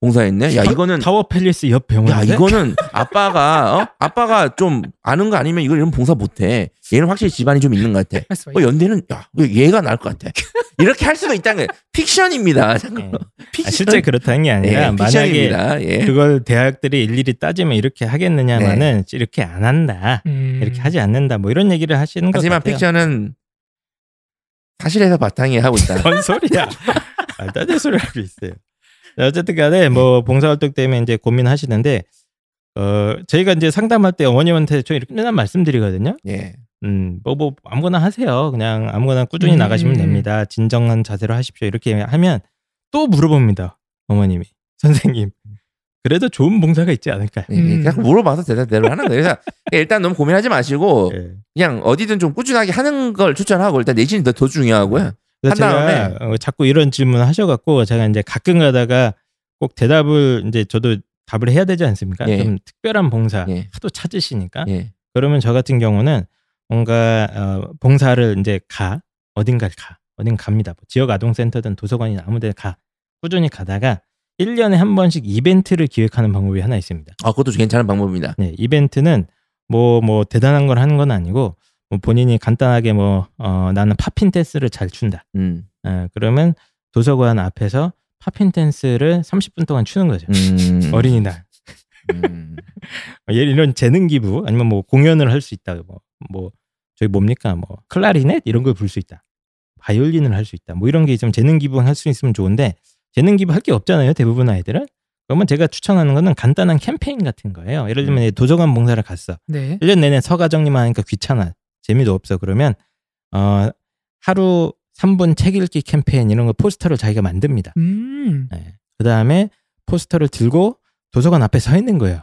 A: 봉사했네. 야 이거는
C: 타워 팰리스 옆 병원.
A: 야 이거는 아빠가 어? 아빠가 좀 아는 거 아니면 이걸 이런 봉사 못해. 얘는 확실히 집안이 좀 있는 것 같아. 어, 연대는 야 얘가 나을 것 같아. 이렇게 할 수도 있다는 거예요. 픽션입니다. 잠깐.
C: 아,
A: 픽션.
C: 실제 그렇다는 게 아니라
A: 예,
C: 만약에
A: 픽션입니다. 예.
C: 그걸 대학들이 일일이 따지면 이렇게 하겠느냐마는 이렇게 안 한다.
B: 음.
C: 이렇게 하지 않는다. 뭐 이런 얘기를 하시는 것
A: 하지만. 픽션은 사실에서 바탕에 하고 있다.
C: 뭔 소리야? 말도 안 되는 소리를 하고 있어요. 자, 어쨌든 간에 뭐 봉사활동 때문에 이제 고민하시는데 어 저희가 이제 상담할 때 어머님한테 저 이렇게 맨날 말씀드리거든요.
A: 예.
C: 음, 뭐, 뭐, 아무거나 하세요. 그냥 아무거나 꾸준히
B: 음.
C: 나가시면 됩니다. 진정한 자세로 하십시오. 이렇게 하면 또 물어봅니다. 어머님이. 선생님. 그래도 좋은 봉사가 있지 않을까요?
A: 예.
B: 음.
A: 그냥 물어봐서 대답대로 하는 거예요. 그래서 일단 너무 고민하지 마시고
C: 예.
A: 그냥 어디든 좀 꾸준하게 하는 걸 추천하고 일단 내신이 더, 더 중요하고요.
C: 그래서
A: 한
C: 제가
A: 다음에
C: 어, 자꾸 이런 질문 하셔갖고 제가 이제 가끔 가다가 꼭 대답을 이제 저도 답을 해야 되지 않습니까?
A: 예.
C: 좀 특별한 봉사
A: 예.
C: 하도 찾으시니까
A: 예.
C: 그러면 저 같은 경우는 뭔가 어, 봉사를 이제 가 어딘가 가 어딘 갑니다. 뭐 지역 아동센터든 도서관이나 아무데나 가 꾸준히 가다가 1년에 한 번씩 이벤트를 기획하는 방법이 하나 있습니다.
A: 아, 그것도 괜찮은 방법입니다.
C: 네, 이벤트는 뭐뭐 대단한 걸 하는 건 아니고 뭐 본인이 간단하게 뭐 어, 나는 팝핀 댄스를 잘 춘다.
A: 음.
C: 어, 그러면 도서관 앞에서 팝핀 댄스를 30분 동안 추는 거죠.
A: 음.
C: 어린이날.
A: 음.
C: 예, 이런 재능 기부 아니면 뭐 공연을 할 수 있다. 뭐, 뭐 저기 뭡니까? 뭐 클라리넷 이런 걸불수 있다. 바이올린을 할 수 있다. 뭐 이런 게 좀 재능 기부할 수 있으면 좋은데 재능 기부 할 게 없잖아요. 대부분 아이들은. 그러면 제가 추천하는 거는 간단한 캠페인 같은 거예요. 예를 들면 도서관 봉사를 갔어.
B: 네.
C: 1년 내내 서가 정리만 하니까 귀찮아. 재미도 없어. 그러면 어 하루 3분 책 읽기 캠페인 이런 거 포스터를 자기가 만듭니다.
B: 음.
C: 네. 그 다음에 포스터를 들고 도서관 앞에 서 있는 거예요.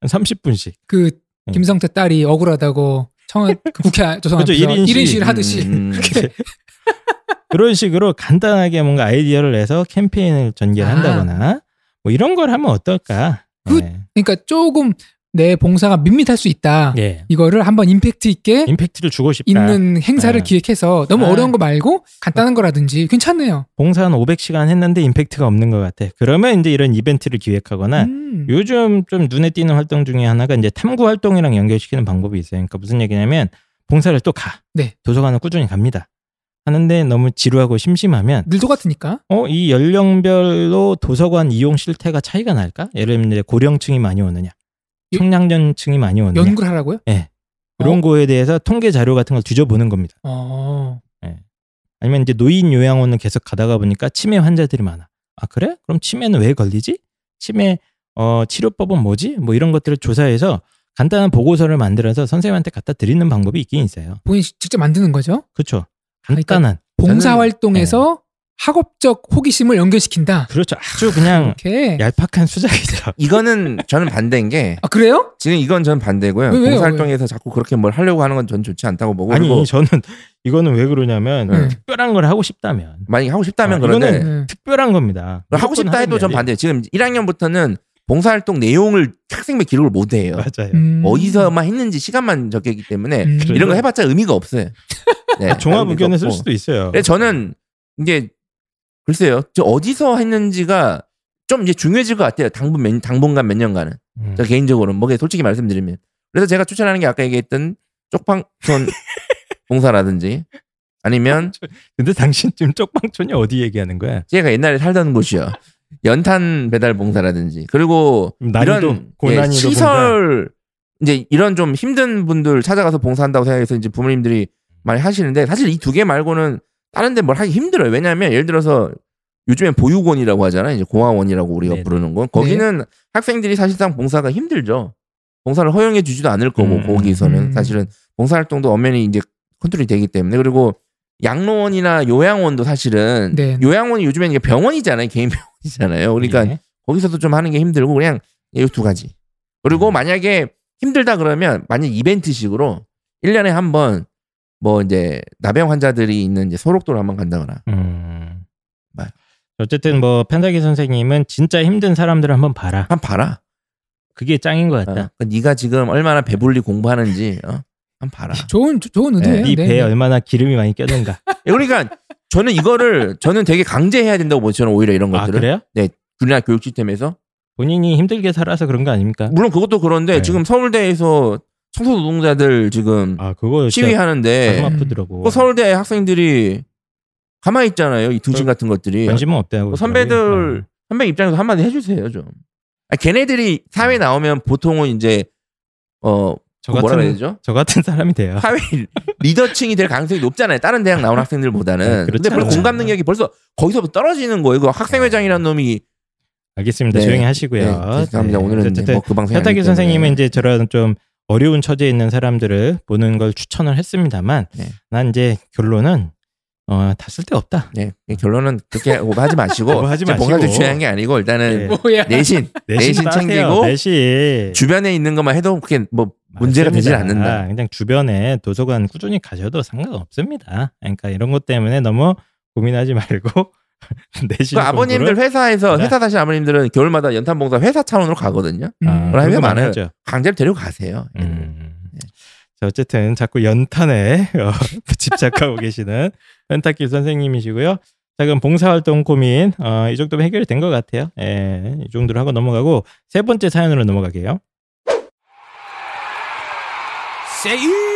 C: 한 30분씩.
B: 그
C: 네.
B: 김성태 딸이 억울하다고 청원 그 국회 조선
C: 그죠,
B: 앞에서
C: 일인 시-
B: 1인 시위를 하듯이
A: 음.
B: 그렇게
C: 그런 식으로 간단하게 뭔가 아이디어를 내서 캠페인을 전개를
B: 아.
C: 한다거나 뭐 이런 걸 하면 어떨까.
B: 그-
C: 예.
B: 그러니까 조금 내 봉사가 밋밋할 수 있다.
C: 예.
B: 이거를 한번 임팩트 있게
C: 임팩트를 주고 싶다.
B: 있는 행사를
C: 네.
B: 기획해서 너무
C: 아.
B: 어려운 거 말고 간단한 거라든지 괜찮네요.
C: 봉사 한 500시간 했는데 임팩트가 없는 것 같아. 그러면 이제 이런 이벤트를 기획하거나
B: 음.
C: 요즘 좀 눈에 띄는 활동 중에 하나가 이제 탐구 활동이랑 연결시키는 방법이 있어요. 그러니까 무슨 얘기냐면 봉사를 또 가.
B: 네.
C: 도서관을 꾸준히 갑니다. 하는데 너무 지루하고 심심하면
B: 늘 똑같으니까.
C: 어, 이 연령별로 도서관 이용 실태가 차이가 날까? 예를 들면 고령층이 많이 오느냐,
B: 요-
C: 청량년층이 많이 오느냐.
B: 연구를 하라고요?
C: 그런
B: 어?
C: 거에 대해서 통계 자료 같은 걸 뒤져보는 겁니다.
B: 어.
C: 아니면 이제 노인 요양원을 계속 가다가 보니까 치매 환자들이 많아. 아 그래? 그럼 치매는 왜 걸리지? 치매 어, 치료법은 뭐지? 뭐 이런 것들을 조사해서 간단한 보고서를 만들어서 선생님한테 갖다 드리는 방법이 있긴 있어요.
B: 본인 이 직접 만드는 거죠.
C: 그렇죠.
B: 그러니까
C: 간단한.
B: 봉사
A: 저는-
B: 활동에서 학업적 호기심을 연결시킨다.
C: 그렇죠. 아주 그냥
B: 이렇게.
C: 얄팍한 수작이죠.
A: 이거는 저는 반대인 게
B: 아 그래요?
A: 지금 이건 전 반대고요.
B: 왜, 왜요?
A: 봉사활동에서 자꾸 그렇게 뭘 하려고 하는 건 전 좋지 않다고 보고
C: 아니
A: 그리고
C: 저는 이거는 왜 그러냐면
B: 네.
C: 특별한 걸 하고 싶다면
A: 만약에 하고 싶다면
C: 아,
A: 그런데
C: 이거는
B: 네.
C: 특별한 겁니다.
A: 하고 싶다 해도
C: 전게
A: 반대. 지금 1학년부터는 봉사활동 내용을 학생부 기록을 못 해요.
C: 맞아요.
B: 음.
A: 어디서만 했는지 시간만 적혀있기 때문에
B: 음.
A: 이런 거 해봤자 의미가 없어요. 네,
C: 종합 의견을 쓸. 수도 있어요.
A: 저는 이게 글쎄요, 저 어디서 했는지가 좀 이제 중요해질 것 같아요. 당분 몇, 당분간 몇 년간은
C: 음.
A: 저 개인적으로는 뭐게 솔직히 말씀드리면 그래서 제가 추천하는 게 아까 얘기했던 쪽방촌 봉사라든지 아니면
C: 근데 당신 지금 쪽방촌이 어디 얘기하는 거야?
A: 제가 옛날에 살던 곳이요. 연탄 배달 봉사라든지 그리고 이런 예, 시설 이제 이런 좀 힘든 분들 찾아가서 봉사한다고 생각해서 이제 부모님들이 많이 하시는데 사실 이 두 개 말고는 다른 데 뭘 하기 힘들어요. 왜냐하면 예를 들어서 요즘엔 보육원이라고 하잖아요. 이제 공화원이라고 우리가
C: 네네.
A: 부르는 건 거기는 학생들이 사실상 봉사가 힘들죠. 봉사를 허용해 주지도 않을 거고
C: 음.
A: 거기서는
B: 음.
A: 사실은 봉사 활동도 엄연히 이제 컨트롤이 되기 때문에 그리고 양로원이나 요양원도 사실은
B: 네.
A: 요양원이 요즘엔 이게 병원이잖아요. 개인 병원이잖아요. 그러니까
C: 예.
A: 거기서도 좀 하는 게 힘들고 그냥 이 두 가지. 그리고
C: 음.
A: 만약에 힘들다 그러면 만약 이벤트식으로 1년에 한 번 뭐 이제 나병 환자들이 있는 이제 소록도를 한번 간다거나
C: 음.
A: 말.
C: 어쨌든 뭐 펜사기 선생님은 진짜 힘든 사람들을 한번 봐라.
A: 한번 봐라.
C: 그게 짱인 것
A: 어,
C: 같다.
A: 그 네가 지금 얼마나 배불리 공부하는지 어? 한번 봐라.
B: 좋은 좋은 의도예요.
C: 네
B: 네,
C: 배에
B: 네.
C: 얼마나 기름이 많이 껴든가.
A: 그러니까 저는 이거를 저는 되게 강제해야 된다고 보죠. 저는 오히려 이런
C: 아
A: 것들을
C: 그래요?
A: 우리나라 교육 시스템에서
C: 본인이 힘들게 살아서 그런 거 아닙니까?
A: 물론 그것도 그런데
C: 네.
A: 지금 서울대에서 청소 노동자들 지금
C: 아 그거
A: 시위하는데
C: 가슴 아프더라고.
A: 그 서울대 학생들이 가만히 있잖아요. 이 등신
C: 그
A: 같은 것들이.
C: 관심은 없다고.
A: 뭐 선배들
C: 그러더라고요.
A: 선배 입장에서 한마디 해주세요 좀. 아, 걔네들이 사회 나오면 보통은 이제 어저그 뭐라
C: 같은
A: 해야 되죠?
C: 저 같은 사람이 돼요.
A: 사회 리더층이 될 가능성이 높잖아요. 다른 대학 나온 학생들보다는.
C: 네, 그렇죠.
A: 근데 벌써. 공감 능력이 벌써 거기서부터 떨어지는 거예요. 그 학생회장이라는 놈이.
C: 알겠습니다.
A: 네.
C: 조용히 하시고요.
A: 네, 죄송합니다.
C: 네.
A: 오늘은
C: 어쨌든
A: 뭐그 방송이
C: 현탁이
A: 아니기
C: 선생님은. 이제 저런 좀 어려운 처지에 있는 사람들을 보는 걸 추천을 했습니다만
A: 네.
C: 난 이제 결론은 어, 다 쓸데없다.
A: 네, 결론은 그렇게 오버하지 마시고
C: 오버하지
A: 제가
C: 마시고.
A: 봉사도 중요한 게 아니고 일단은
C: 네.
B: 뭐야?
A: 내신 내신
C: 따세요.
A: 챙기고
C: 내신.
A: 주변에 있는 것만 해도 그게 뭐 문제가 되질. 않는다.
C: 그냥 주변에 도서관 꾸준히 가셔도 상관없습니다. 그러니까 이런 것 때문에 너무 고민하지 말고 내신
A: 그 아버님들 회사에서
C: 네.
A: 회사 사실 아버님들은 겨울마다 연탄 봉사 회사 차원으로 가거든요.
B: 음.
A: 그럼 회사 많아요. 강제로 데리고 가세요.
C: 음. 자 어쨌든 자꾸 연탄에 어, 집착하고 계시는 펜타킬 선생님이시고요. 자 그럼 봉사활동 고민 어, 이 정도면 해결이 된것 같아요. 예, 이 정도로 하고 넘어가고 세 번째 사연으로 넘어갈게요.
G: 세이프 홈!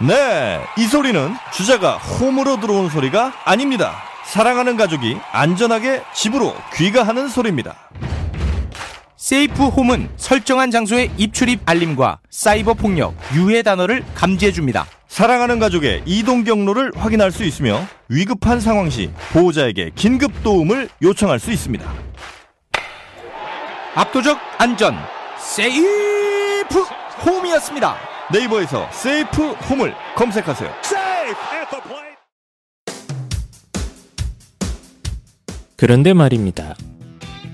G: 네, 이 소리는 주자가 홈으로 들어온 소리가 아닙니다. 사랑하는 가족이 안전하게 집으로 귀가하는 소리입니다.
H: 세이프 홈은 설정한 장소의 입출입 알림과 사이버 폭력, 유해 단어를 감지해 줍니다.
G: 사랑하는 가족의 이동 경로를 확인할 수 있으며 위급한 상황 시 보호자에게 긴급 도움을 요청할 수 있습니다.
H: 압도적 안전 세이프 홈이었습니다.
G: 네이버에서 세이프 홈을 검색하세요.
C: 그런데 말입니다.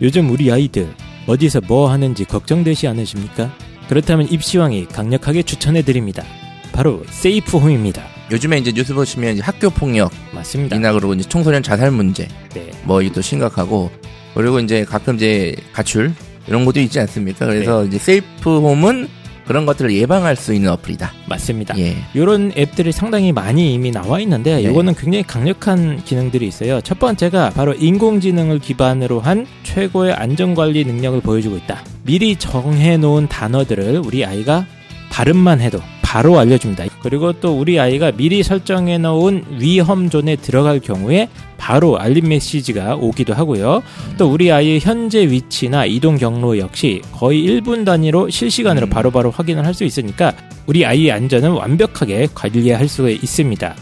C: 요즘 우리 아이들 어디서 뭐 하는지 걱정되시 않으십니까? 그렇다면 입시왕이 강력하게 추천해 드립니다. 바로 세이프 홈입니다.
A: 요즘에 이제 뉴스 보시면 이제 학교 폭력
C: 맞습니다.
A: 이나 그러고 이제 청소년 자살 문제
C: 네.
A: 뭐 이게 또 심각하고 그리고 이제 가끔 이제 가출 이런 것도 있지 않습니까? 그래서
C: 네.
A: 이제 세이프 홈은 그런 것들을 예방할 수 있는 어플이다.
C: 맞습니다.
A: 예.
C: 이런 앱들이 상당히 많이 이미 나와 있는데
A: 네.
C: 이거는 굉장히 강력한 기능들이 있어요. 첫 번째가 바로 인공지능을 기반으로 한 최고의 안전관리 능력을 보여주고 있다. 미리 정해놓은 단어들을 우리 아이가 발음만 해도 바로 알려줍니다. 그리고 또 우리 아이가 미리 설정해 놓은 위험 존에 들어갈 경우에 바로 알림 메시지가 오기도 하고요. 또 우리 아이의 현재 위치나 이동 경로 역시 거의 1분 단위로 실시간으로
A: 음.
C: 바로 바로 확인을 할 수 있으니까 우리 아이의 안전은 완벽하게 관리할 수가 있습니다.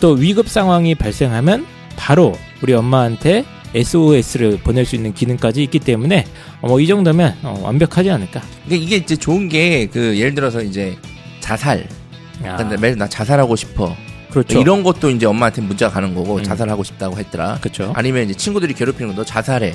C: 또 위급 상황이 발생하면 바로 우리 엄마한테 SOS를 보낼 수 있는 기능까지 있기 때문에 뭐 이 정도면 어, 완벽하지 않을까.
A: 그러니까 이게 이제 좋은 게 그 예를 들어서 이제 자살.
C: 아,
A: 근데 매일 나 자살하고 싶어.
C: 그렇죠.
A: 이런 것도 이제 엄마한테 문자가 가는 거고
C: 음.
A: 자살하고 싶다고 했더라.
C: 그렇죠.
A: 아니면 이제 친구들이 괴롭히는 거 너 자살해.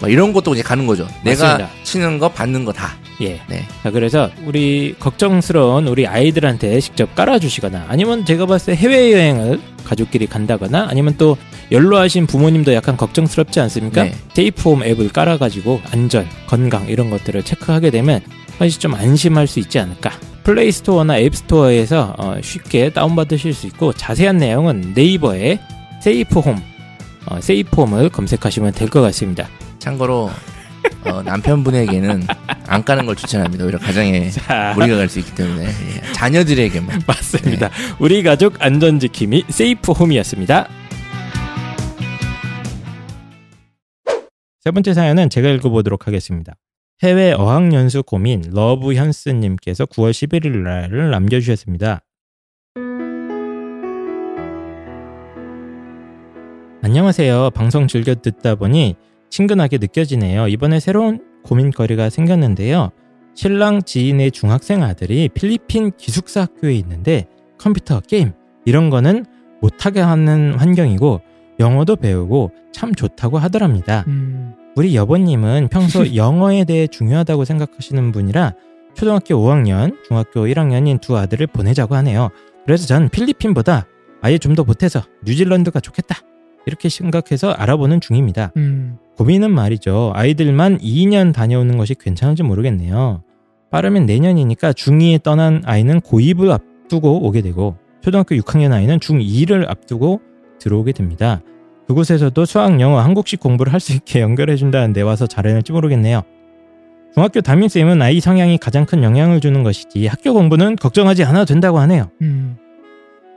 A: 막 이런 것도 이제 가는 거죠. 내가
C: 맞습니다.
A: 치는 거 받는 거 다.
C: 예.
A: 네.
C: 자, 그래서 우리 걱정스러운 우리 아이들한테 직접 깔아주시거나 아니면 제가 봤을 때 해외여행을 가족끼리 간다거나 아니면 또 연로하신 부모님도 약간 걱정스럽지 않습니까?
A: 네.
C: 세이프홈 앱을 깔아가지고 안전, 건강 이런 것들을 체크하게 되면 사실 좀 안심할 수 있지 않을까. 플레이스토어나 앱스토어에서 어, 쉽게 다운받으실 수 있고 자세한 내용은 네이버에 세이프홈, 어, 세이프홈을 검색하시면 될 것 같습니다.
A: 참고로 어, 남편분에게는 안 까는 걸 추천합니다. 오히려 가정에
C: 자,
A: 무리가 갈 수 있기 때문에 예. 자녀들에게만.
C: 맞습니다. 우리 가족 안전 지킴이 세이프홈이었습니다. 세 번째 사연은 제가 읽어보도록 하겠습니다. 해외 어학연수 고민 러브현스님께서 9월 11일 날을 남겨주셨습니다. 안녕하세요. 방송 즐겨 듣다 보니 친근하게 느껴지네요. 이번에 새로운 고민거리가 생겼는데요. 신랑 지인의 중학생 아들이 필리핀 기숙사 학교에 있는데 컴퓨터 게임 이런 거는 못하게 하는 환경이고 영어도 배우고 참 좋다고 하더랍니다.
B: 음,
C: 우리 여보님은 평소 영어에 대해 중요하다고 생각하시는 분이라 초등학교 5학년, 중학교 1학년인 두 아들을 보내자고 하네요. 그래서 전 필리핀보다 아예 좀 더 보태서 뉴질랜드가 좋겠다. 이렇게 생각해서 알아보는 중입니다.
B: 음,
C: 고민은 말이죠. 아이들만 2년 다녀오는 것이 괜찮은지 모르겠네요. 빠르면 내년이니까 중2에 떠난 아이는 고2을 앞두고 오게 되고 초등학교 6학년 아이는 중2를 앞두고 들어오게 됩니다. 그곳에서도 수학, 영어, 한국식 공부를 할 수 있게 연결해준다는데 와서 잘해낼지 모르겠네요. 중학교 담임쌤은 아이 성향이 가장 큰 영향을 주는 것이지 학교 공부는 걱정하지 않아도 된다고 하네요.
B: 음.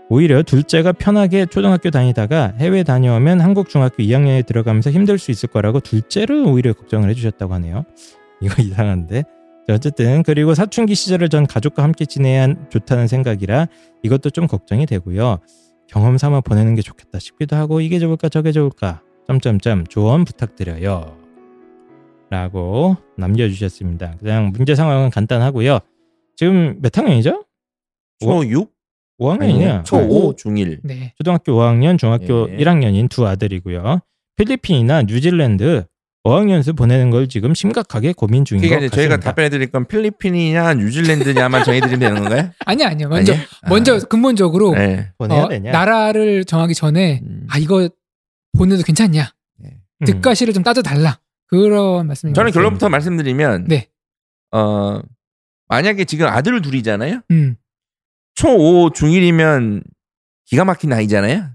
C: 오히려 둘째가 편하게 초등학교 다니다가 해외 다녀오면 한국 중학교 2학년에 들어가면서 힘들 수 있을 거라고 둘째를 오히려 걱정을 해주셨다고 하네요. 이거 이상한데. 자, 어쨌든 그리고 사춘기 시절을 전 가족과 함께 지내야 좋다는 생각이라 이것도 좀 걱정이 되고요. 경험 삼아 보내는 게 좋겠다 싶기도 하고 이게 좋을까 저게 좋을까 점점점 조언 부탁드려요. 라고 남겨주셨습니다. 그냥 문제 상황은 간단하고요. 지금 몇 학년이죠?
A: 초 6?
C: 5학년이네요.
A: 초5, 중1.
B: 네.
C: 초등학교 5학년, 중학교
A: 예.
C: 1학년인 두 아들이고요. 필리핀이나 뉴질랜드 어학연수 보내는 걸 지금 심각하게 고민 중인 것
A: 그러니까
C: 같습니다.
A: 저희가 답변해 드릴 건 필리핀이냐 뉴질랜드냐만 정해드리면 되는 건가요?
B: 아니 아니요. 먼저
A: 아니에요?
B: 먼저
A: 아,
B: 근본적으로
A: 네.
C: 보내야
B: 어,
C: 되냐?
B: 나라를 정하기 전에
A: 음.
B: 아 이거 보내도 괜찮냐?
C: 음.
B: 득가시를 좀 따져 달라. 그런 말씀입니다.
A: 저는 결론부터 말씀드리면
B: 네.
A: 어 만약에 지금 아들 둘이잖아요.
B: 음.
A: 초5 중1이면 기가 막힌 나이잖아요.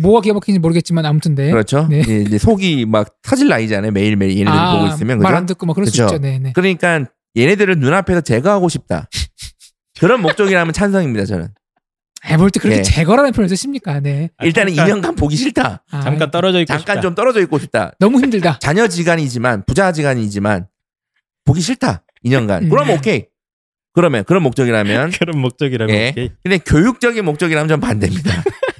B: 뭐가 막히는지 모르겠지만 아무튼 네.
A: 그렇죠.
B: 네.
A: 이제 속이 막 터질 나이잖아요. 매일매일 얘네들 을 보고 있으면
B: 말
A: 그죠?
B: 안 듣고 막 그럴 수
A: 그쵸?
B: 있죠. 네, 네.
A: 그러니까 얘네들을 눈앞에서 제거하고 싶다. 그런 목적이라면 찬성입니다. 저는
B: 뭘또 그렇게
A: 예.
B: 제거라는 표현을 쓰십니까? 네.
A: 일단은
C: 잠깐-
A: 2년간 보기 싫다.
B: 아,
C: 잠깐 떨어져 있고
A: 잠깐
C: 싶다.
A: 좀 떨어져 있고 싶다.
B: 너무 힘들다.
A: 자녀 지간이지만 부자 지간이지만 보기 싫다. 2년간.
B: 음.
A: 그럼 오케이. 그러면 그런 목적이라면
C: 그런 목적이라고.
A: 예.
C: 오케이.
A: 근데 교육적인 목적이라면 전 반대입니다.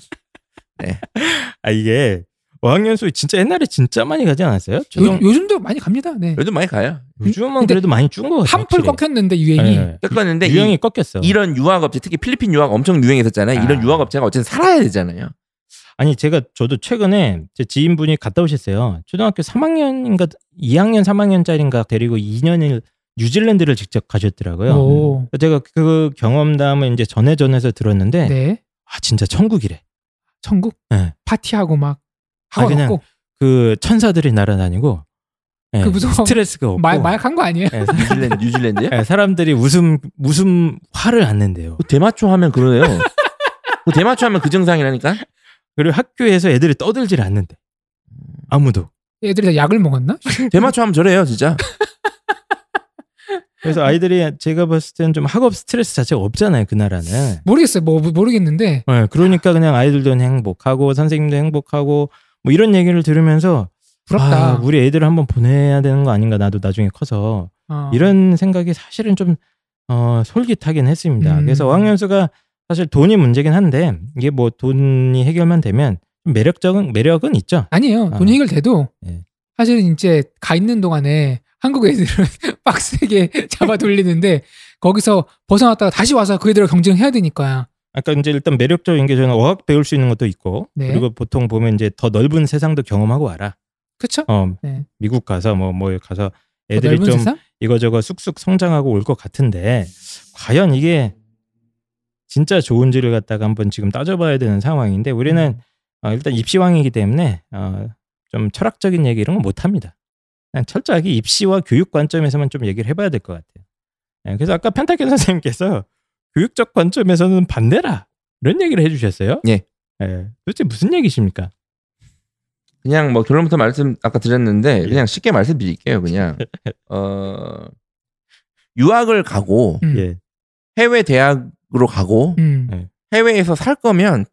C: 아 이게 어학연수 진짜 옛날에 진짜 많이 가지 않았어요? 초등
B: 요, 요즘도 많이 갑니다. 네.
A: 요즘 많이 가요.
C: 요즘은
B: 근데
C: 그래도 많이 준거 같아요.
B: 한풀. 꺾였는데 유행이
C: 예.
A: 꺾었는데 이-
C: 유형이 꺾였어.
A: 이런 유학업체 특히 필리핀 유학 엄청 유행했었잖아요.
C: 아.
A: 이런 유학업체가 어쨌든 살아야 되잖아요.
C: 아니 제가 저도 최근에 제 지인분이 갔다 오셨어요. 초등학교 3학년인가 2학년 3학년짜리인가 데리고 2년을 뉴질랜드를 직접 가셨더라고요.
B: 오.
C: 제가 그 경험담을 이제 전해 전해서 들었는데
B: 네.
C: 아 진짜 천국이래.
B: 천국
C: 네.
B: 파티하고 막
C: 아,
B: 하고
C: 그냥
B: 먹고
C: 그 천사들이 날아다니고 예,
B: 그 무슨
C: 스트레스가 없고
B: 마, 마약한 거 아니에요?
C: 예,
A: 뉴질랜드 뉴질랜드요?
C: 예, 사람들이 웃음 웃음 화를 안 낸대요.
A: 그 대마초 하면 그러네요. 그 대마초 하면 그 증상이라니까.
C: 그리고 학교에서 애들이 떠들질 않는데 아무도.
B: 애들이 다 약을 먹었나?
A: 대마초 하면 저래요, 진짜.
C: 그래서 아이들이 제가 봤을 때는 좀 학업 스트레스 자체가 없잖아요 그 나라는.
B: 모르겠어요. 뭐 모르겠는데
C: 예, 그러니까 그냥 아이들도 행복하고 선생님도 행복하고 뭐 이런 얘기를 들으면서
B: 부럽다.
C: 아, 우리 애들을 한번 보내야 되는 거 아닌가 나도 나중에 커서
B: 어.
C: 이런 생각이 사실은 좀 어, 솔깃하긴 했습니다.
B: 음.
C: 그래서 어학연수가 사실 돈이 문제긴 한데 이게 뭐 돈이 해결만 되면 좀 매력적인 매력은 있죠.
B: 아니에요.
C: 아.
B: 돈이 해결돼도
C: 예.
B: 사실은 이제 가 있는 동안에 한국 애들은 빡세게 잡아 돌리는데 거기서 벗어났다가 다시 와서 그 애들과 경쟁해야 되니까.
C: 아까 이제 일단 매력적인 게 저는 어학 배울 수 있는 것도 있고
B: 네.
C: 그리고 보통 보면 이제 더 넓은 세상도 경험하고 와라.
B: 그쵸?
C: 어
B: 네.
C: 미국 가서 뭐뭐 가서
B: 더
C: 애들이 좀
B: 세상?
C: 이거저거 쑥쑥 성장하고 올 것 같은데 과연 이게 진짜 좋은지를 갖다가 한번 지금 따져봐야 되는 상황인데 우리는 어, 일단 입시왕이기 때문에 어, 좀 철학적인 얘기 이런 건 못합니다. 그냥 철저하게 입시와 교육 관점에서만 좀 얘기를 해봐야 될 것 같아요. 예, 그래서 아까 펜타켄 선생님께서 교육적 관점에서는 반대라 이런 얘기를 해주셨어요.
A: 예.
C: 예, 도대체 무슨 얘기십니까?
A: 그냥 뭐 결론부터 말씀 아까 드렸는데
C: 예.
A: 그냥 쉽게 말씀드릴게요. 그냥 어 유학을 가고
B: 음.
C: 예,
A: 해외 대학으로 가고
B: 음.
C: 네.
A: 해외에서 살 거면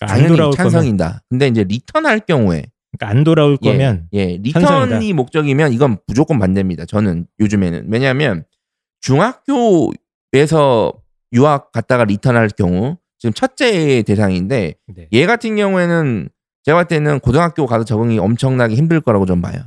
C: 안
A: 당연히
C: 돌아올 거면
A: 찬성인다. 근데 이제 리턴할 경우에
C: 그러니까 안 돌아올
A: 예,
C: 거면
A: 예, 리턴이
C: 찬성이다.
A: 목적이면 이건 무조건 반대입니다. 저는 요즘에는 왜냐하면 중학교에서 유학 갔다가 리턴할 경우 지금 첫째 대상인데
C: 네.
A: 얘 같은 경우에는 제가 봤을 때는 고등학교 가서 적응이 엄청나게 힘들 거라고 좀 봐요.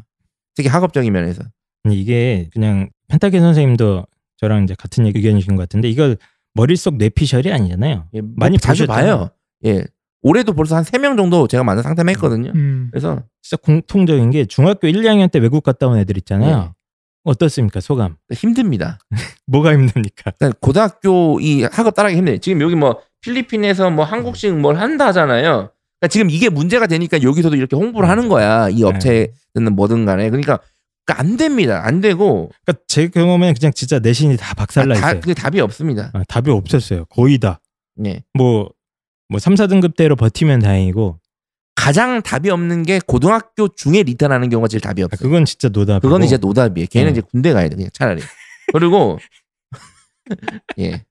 A: 특히 학업적인 면에서.
C: 이게 그냥 펜타켄 선생님도 저랑 이제 같은 의견이신 것 같은데 이걸 머릿속 뇌피셜이 아니잖아요.
A: 예, 뭐
C: 많이
A: 자주
C: 보셨잖아요.
A: 봐요. 예. 올해도 벌써 한 세 명 정도 제가 만나 상담 했거든요.
B: 음.
A: 그래서
C: 진짜 공통적인 게 중학교 1, 2학년 때 외국 갔다 온 애들 있잖아요.
A: 네.
C: 어떻습니까 소감?
A: 힘듭니다.
C: 뭐가 힘듭니까?
A: 그러니까 고등학교 이 학업 따라가기 힘들어요. 지금 여기 뭐 필리핀에서 뭐 한국식 뭘 한다 하잖아요. 그러니까 지금 이게 문제가 되니까 여기서도 이렇게 홍보를 하는 거야. 이 업체든 뭐든 간에. 그러니까 그러니까 안 됩니다. 안 되고
C: 그러니까 제 경험에는 그냥 진짜 내신이 다 박살나
A: 다,
C: 있어요.
A: 그게 답이 없습니다.
C: 아, 답이 없었어요. 거의 다.
A: 예.
C: 뭐, 뭐 3, 4등급대로 버티면 다행이고
A: 가장 답이 없는 게 고등학교 중에 리턴하는 경우가 제일 답이
C: 아,
A: 없어요.
C: 그건 진짜 노답이고
A: 그건 이제 노답이에요. 걔는
C: 네.
A: 이제 군대 가야 돼 그냥 차라리. 그리고 예.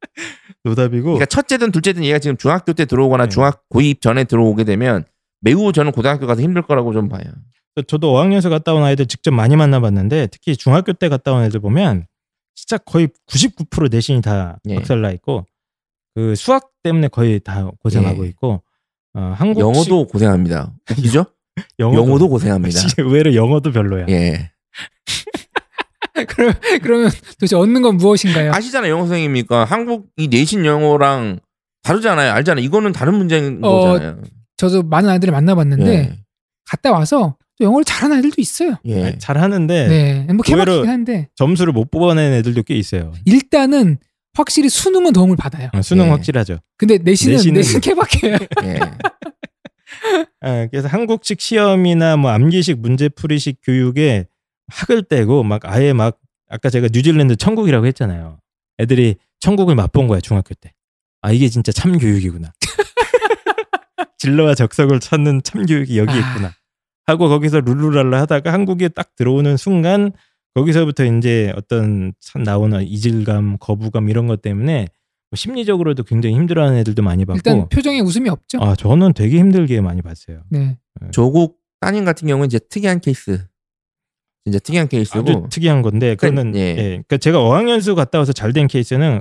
C: 노답이고
A: 그러니까 첫째든 둘째든 얘가 지금 중학교 때 들어오거나
C: 네.
A: 중학 고입 전에 들어오게 되면 매우 저는 고등학교 가서 힘들 거라고 좀 봐요.
C: 저도 어학연수 갔다 온 아이들 직접 많이 만나봤는데 특히 중학교 때 갔다 온 애들 보면 진짜 거의 99% 내신이 다
A: 예.
C: 박살나 있고 그 수학 때문에 거의 다 고생하고
A: 예.
C: 있고 어, 한국식
A: 영어도 고생합니다. 웃기죠? 영어도 고생합니다.
C: 진짜 의외로 영어도 별로야.
A: 예.
B: 그럼 그러면 도대체 얻는 건 무엇인가요?
A: 아시잖아요, 영어 선생님이니까 한국이 내신 영어랑 다르잖아요. 알잖아요. 이거는 다른 문제인
B: 어,
A: 거잖아요.
B: 저도 많은 아이들을 만나봤는데
A: 예.
B: 갔다 와서 또 영어를 잘하는 아이들도 있어요.
A: 예.
C: 아니, 잘하는데
B: 네, 뭐 개박이긴 한데
C: 점수를 못 뽑아낸 애들도 꽤 있어요.
B: 일단은 확실히 수능은 도움을 받아요.
C: 어, 수능
A: 예.
C: 확실하죠.
B: 근데 내신은
C: 내신은-
B: 내신 개박해요.
A: 예.
C: 아, 그래서 한국식 시험이나 뭐 암기식 문제풀이식 교육에 학을 떼고 막 아예 막 아까 제가 뉴질랜드 천국이라고 했잖아요. 애들이 천국을 맛본 거야 중학교 때. 아 이게 진짜 참 교육이구나. 진로와 적성을 찾는 참 교육이 여기
B: 아.
C: 있구나. 하고 거기서 룰루랄라 하다가 한국에 딱 들어오는 순간 거기서부터 이제 어떤 참 나오는 이질감, 거부감 이런 것 때문에 뭐 심리적으로도 굉장히 힘들어하는 애들도 많이 봤고.
B: 일단 표정에 웃음이 없죠.
C: 아 저는 되게 힘들게 많이 봤어요.
B: 네.
A: 조국 따님 같은 경우는 이제 특이한 케이스. 진짜 특이한 케이스고.
C: 아주 특이한 건데
A: 그러니까,
C: 그거는
A: 예.
C: 예. 그러니까 제가 어학연수 갔다 와서 잘 된 케이스는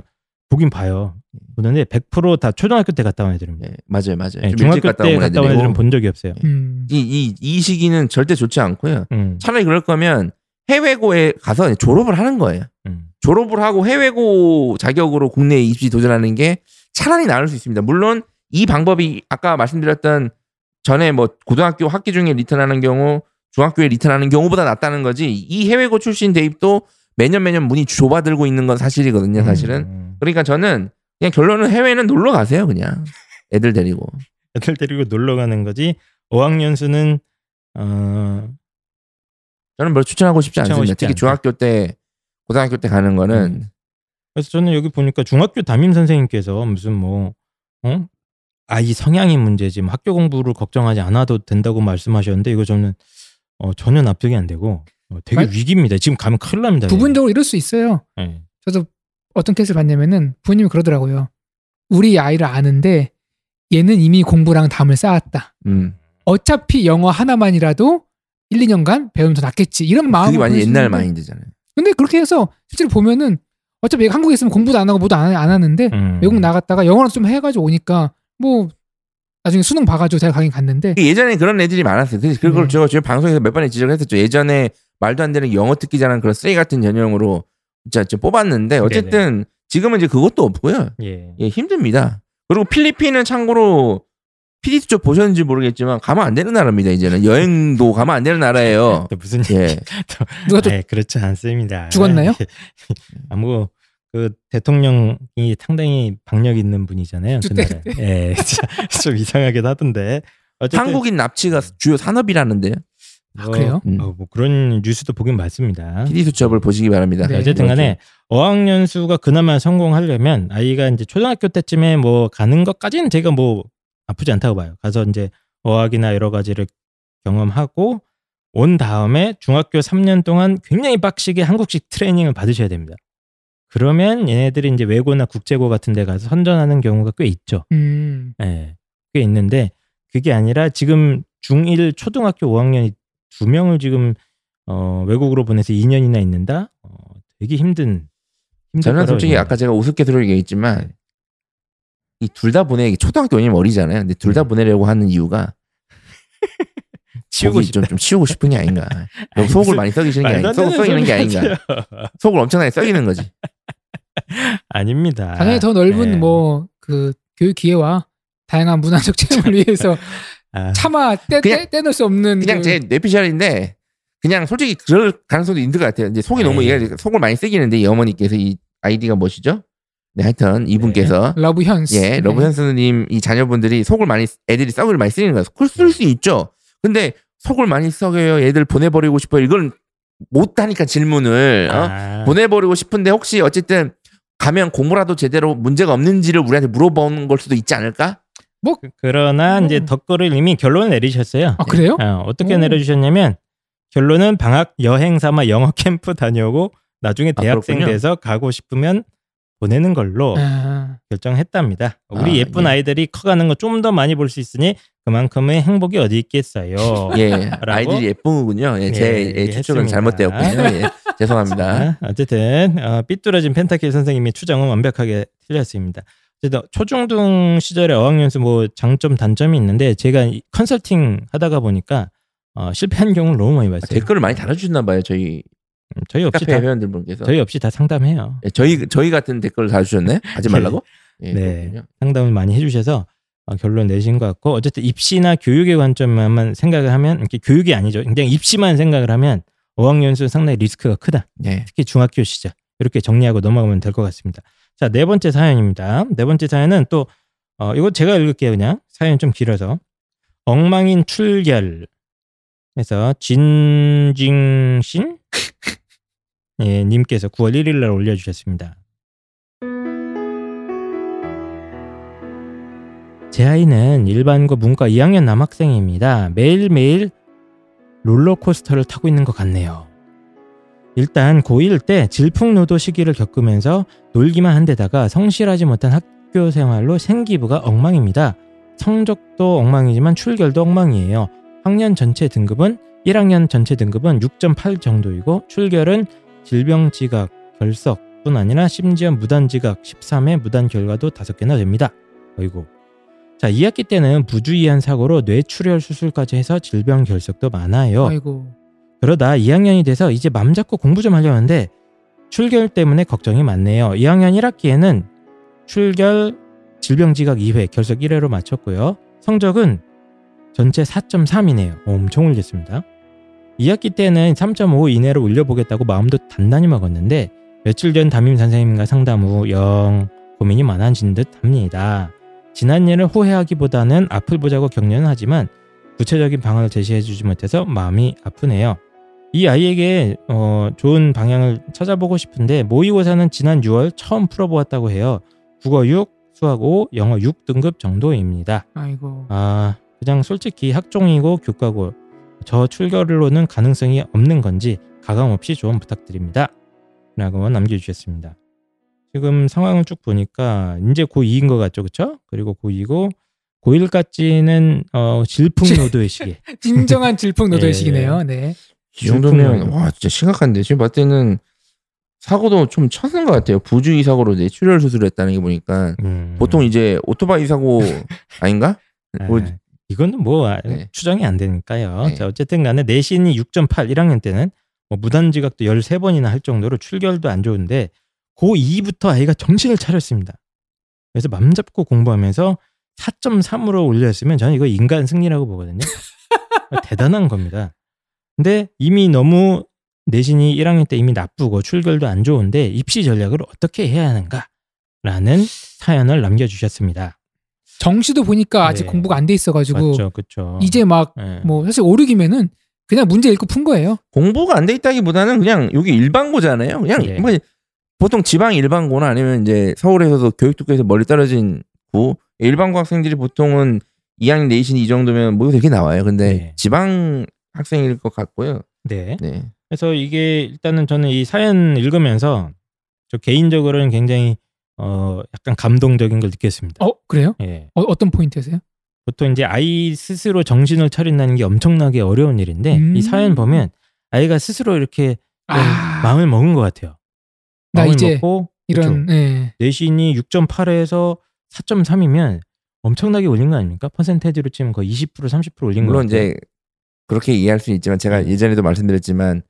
C: 보긴 봐요. 보는데 100%다 초등학교 때 갔다 온 애들입니다.
A: 예, 맞아요, 맞아요.
C: 예,
A: 좀 일찍
C: 중학교
A: 갔다 때온
C: 갔다 온 애들은. 본 적이 없어요.
B: 음.
A: 이, 이, 이 시기는 절대 좋지 않고요.
C: 음,
A: 차라리 그럴 거면 해외고에 가서 졸업을 하는 거예요.
C: 음.
A: 졸업을 하고 해외고 자격으로 국내에 입시 도전하는 게 차라리 나을 수 있습니다. 물론 이 방법이 아까 말씀드렸던 전에 뭐 고등학교 학기 중에 리턴하는 경우 중학교에 리턴하는 경우보다 낫다는 거지 이 해외고 출신 대입도 매년 매년 문이 좁아들고 있는 건 사실이거든요 사실은
C: 음.
A: 그러니까 저는 그냥 결론은 해외는 놀러 가세요 그냥 애들 데리고
C: 애들 데리고 놀러 가는 거지. 어학연수는 어,
A: 저는 별로 추천하고 싶지
C: 추천하고
A: 않습니다.
C: 싶지
A: 특히
C: 않다.
A: 중학교 때, 고등학교 때 가는 거는
C: 음. 그래서 저는 여기 보니까 중학교 담임 선생님께서 무슨 뭐 어? 아이 성향이 문제지 뭐 학교 공부를 걱정하지 않아도 된다고 말씀하셨는데 이거 저는 어, 전혀 납득이 안 되고 어, 되게
B: 말-
C: 위기입니다. 지금 가면 큰일 납니다.
B: 부분적으로 이럴 수 있어요.
C: 예.
B: 저도 어떤 케이스를 봤냐면은 부모님이 그러더라고요. 우리 아이를 아는데 얘는 이미 공부랑 담을 쌓았다.
A: 음.
B: 어차피 영어 하나만이라도 1, 2년간 배우면 더 낫겠지. 이런 마음으로
A: 그게 완전 옛날 마인드잖아요.
B: 근데 그렇게 해서 실제로 보면은 어차피 얘가 한국에 있으면 공부도 안 하고 뭐도 안, 안 하는데
C: 음.
B: 외국 나갔다가 영어를 좀 해가지고 오니까 뭐 나중에 수능 봐가지고 대학 가긴 갔는데
A: 예전에 그런 애들이 많았어요. 그래서 그걸
B: 네.
A: 제가 저희 방송에서 몇 번에 지적을 했었죠. 예전에 말도 안 되는 영어 듣기 잘하는 그런 쓰레기 같은 전형으로 진짜 좀 뽑았는데 어쨌든 지금은 이제 그것도 없고요.
C: 예.
A: 예, 힘듭니다. 그리고 필리핀은 참고로 PD 쪽 보셨는지 모르겠지만 가면 안 되는 나라입니다. 이제는 여행도 가면 안 되는 나라예요.
C: 또 무슨
A: 예.
B: 누가 또
C: 네, 그렇지 않습니다.
B: 죽었나요?
C: 아무 그 대통령이 상당히 박력 있는 분이잖아요.
B: 쭈떼.
C: 그날에. 예, 좀 이상하긴 하던데. 어쨌든
A: 한국인 납치가 주요 산업이라는데요.
B: 아, 그래요?
A: 음.
C: 어, 뭐 그런 뉴스도 보긴 많습니다.
A: PD 수첩을 보시기 바랍니다.
B: 네.
C: 어쨌든 간에 어학연수가 그나마 성공하려면 아이가 이제 초등학교 때쯤에 뭐 가는 것까지는 제가 뭐 나쁘지 않다고 봐요. 가서 이제 어학이나 여러 가지를 경험하고 온 다음에 중학교 3년 동안 굉장히 빡시게 한국식 트레이닝을 받으셔야 됩니다. 그러면 얘네들이 이제 외고나 국제고 같은 데 가서 선전하는 경우가 꽤 있죠.
B: 음,
C: 예. 꽤 있는데 그게 아니라 지금 중1 초등학교 5학년이 두 명을 지금 어, 외국으로 보내서 2년이나 있는다. 어, 되게 힘든. 힘들
A: 저는 솔직히. 아까 제가 우습게 들어 얘기했지만 이 둘 다 보내 초등학교 원이면 어리잖아요. 근데 둘다
C: 음.
A: 보내려고 하는 이유가
C: 치우고.
A: 좀, 좀 치우고 싶은 게 아닌가. 너무 속을
C: 무슨
A: 많이 썩이시는 게 아닌가. 썩이는 게 아닌가. 속을 엄청나게 썩이는 거지.
C: 아닙니다.
B: 당연히 더 넓은
C: 네.
B: 뭐그 교육 기회와 다양한 문화적 체험을 위해서
C: 아,
B: 차마 떼,
A: 그냥-
B: 떼, 떼놓을 수 없는
A: 그냥
B: 그-
A: 제 뇌피셜인데 그냥 솔직히 그럴 가능성도 있는 것 같아요. 이제 속이 너무
C: 네.
A: 얘가 속을 많이 쓰기는데 이 어머니께서 이 아이디가 뭐시죠? 네, 하여튼 이분께서
B: 러브 현스
A: 예, 러브
B: 네.
A: 현스님 이 자녀분들이 속을 많이 애들이 속을 많이 쓰는 거예요. 그걸 쓸 수 있죠. 근데 속을 많이 썩여요. 애들 보내버리고 싶어요. 이건 못 하니까 질문을 어?
C: 아,
A: 보내버리고 싶은데 혹시 어쨌든 가면 공부라도 제대로 문제가 없는지를 우리한테 물어보는 걸 수도 있지 않을까?
C: 그- 그러나
B: 음.
C: 이제 덧글을 이미 결론을 내리셨어요.
B: 아 그래요?
C: 어, 어떻게
B: 오.
C: 내려주셨냐면 결론은 방학 여행 삼아 영어 캠프 다녀오고 나중에
A: 아,
C: 대학생
A: 그렇군요.
C: 돼서 가고 싶으면 보내는 걸로
B: 아,
C: 결정했답니다. 우리
A: 아,
C: 예쁜
A: 예.
C: 아이들이 커가는 거 좀 더 많이 볼 수 있으니 그만큼의 행복이 어디 있겠어요.
A: 예, 아이들이 예쁜 거군요. 예, 제
C: 예,
A: 예, 추측은
C: 했습니다.
A: 잘못되었군요. 예, 죄송합니다.
C: 자, 어쨌든 어, 삐뚤어진 펜타킬 선생님의 추정은 완벽하게 틀렸습니다. 어쨌든 초중등 시절에 어학연수 뭐 장점 단점이 있는데 제가 이 컨설팅 하다가 보니까 어, 실패한 경우를 너무 많이 봤어요.
A: 댓글을 많이 달아주셨나 봐요. 저희
C: 음, 저희 없이
A: 카페
C: 다
A: 회원들분께서.
C: 저희 없이 다 상담해요.
A: 예, 저희 저희 같은 댓글을 달아주셨네. 하지 말라고? 예,
C: 네.
A: 그렇군요.
C: 상담을 많이 해주셔서 어, 결론 내신 것 같고 어쨌든 입시나 교육의 관점만 생각을 하면 이렇게 교육이 아니죠. 그냥 입시만 생각을 하면 어학연수 상당히 리스크가 크다.
A: 예.
C: 특히 중학교 시절 이렇게 정리하고 넘어가면 될 것 같습니다. 자 네 번째 사연입니다. 네 번째 사연은 또 어, 이거 제가 읽을게요 그냥 사연 좀 길어서 엉망인 출결 해서 진징신 예, 님께서 9월 1일 날 올려주셨습니다. 제 아이는 일반고 문과 2학년 남학생입니다. 매일매일 롤러코스터를 타고 있는 것 같네요. 일단 고1 때 질풍노도 시기를 겪으면서 놀기만 한 데다가 성실하지 못한 학교 생활로 생기부가 엉망입니다. 성적도 엉망이지만 출결도 엉망이에요. 학년 전체 등급은 1학년 전체 등급은 6.8 정도이고 출결은 질병 지각, 결석뿐 아니라 심지어 무단 지각 13회 무단 결과도 5개나 됩니다. 어이고. 자, 2학기 때는 부주의한 사고로 뇌출혈 수술까지 해서 질병 결석도 많아요.
B: 아이고
C: 그러다 2학년이 돼서 이제 맘 잡고 공부 좀 하려는데 출결 때문에 걱정이 많네요. 2학년 1학기에는 출결 질병 지각 2회, 결석 1회로 마쳤고요. 성적은 전체 4.3이네요. 엄청 올렸습니다. 2학기 때는 3.5 이내로 올려보겠다고 마음도 단단히 먹었는데 며칠 전 담임 선생님과 상담 후 영 고민이 많아진 듯 합니다. 지난 일을 후회하기보다는 앞을 보자고 격려는 하지만 구체적인 방안을 제시해주지 못해서 마음이 아프네요. 이 아이에게 어, 좋은 방향을 찾아보고 싶은데 모의고사는 지난 6월 처음 풀어보았다고 해요. 국어 6, 수학 5, 영어 6등급 정도입니다.
B: 아이고.
C: 아 그냥 솔직히 학종이고 교과고 저 출결로는 가능성이 없는 건지 가감 없이 조언 부탁드립니다. 라고 남겨주셨습니다. 지금 상황을 쭉 보니까 이제 고2인 것 같죠, 그쵸? 그리고 고2고 고1까지는 어, 질풍노도의 시기.
B: 진정한 질풍노도의
C: 예,
B: 시기네요. 네.
A: 이 정도면 와 진짜 심각한데 지금 봤을 때는 사고도 좀 쳤은 것 같아요. 부주의 사고로 뇌출혈 수술했다는 게 보니까
C: 음.
A: 보통 이제 오토바이 사고 아닌가?
C: 아,
A: 뭐,
C: 이거는 뭐 아,
A: 네.
C: 추정이 안 되니까요.
A: 네.
C: 자 어쨌든 간에 내신이 6.8 1학년 때는 뭐 무단 지각도 13번이나 할 정도로 출결도 안 좋은데 고2부터 아이가 정신을 차렸습니다. 그래서 맘 잡고 공부하면서 4.3으로 올렸으면 저는 이거 인간 승리라고 보거든요. 대단한 겁니다. 근데 이미 너무 내신이 1학년 때 이미 나쁘고 출결도 안 좋은데 입시 전략을 어떻게 해야 하는가라는 사연을 남겨주셨습니다.
B: 정시도 보니까 아직
C: 네.
B: 공부가 안 돼 있어가지고
C: 맞죠, 그렇죠.
B: 이제 막 뭐 사실 5, 6이면은 그냥 문제 읽고 푼 거예요.
A: 공부가 안 돼 있다기보다는 그냥 여기 일반고잖아요. 그냥
C: 예.
A: 뭐 보통 지방 일반고나 아니면 이제 서울에서도 교육특구에서 멀리 떨어진 고 일반고 학생들이 보통은 2학년 내신이 이 정도면 뭐 되게 나와요. 근데
C: 네.
A: 지방 학생일 것 같고요.
C: 네.
A: 네.
C: 그래서 이게 일단은 저는 이 사연 읽으면서 저 개인적으로는 굉장히 어 약간 감동적인 걸 느꼈습니다.
B: 어 그래요?
C: 예.
B: 어, 어떤 포인트세요?
C: 보통 이제 아이 스스로 정신을 차린다는 게 엄청나게 어려운 일인데
B: 음.
C: 이 사연 보면 아이가 스스로 이렇게 좀
B: 아.
C: 마음을 먹은 것 같아요.
B: 나
C: 마음을
B: 이제
C: 먹고
B: 이런
C: 그쵸.
B: 예.
C: 내신이 6.8에서 4.3이면 엄청나게 올린 거 아닙니까? 퍼센테이지로 치면 거의 20% 30% 올린 거
A: 물론
C: 같아요.
A: 이제 그렇게 이해할 수 있지만 제가
C: 네.
A: 예전에도 말씀드렸지만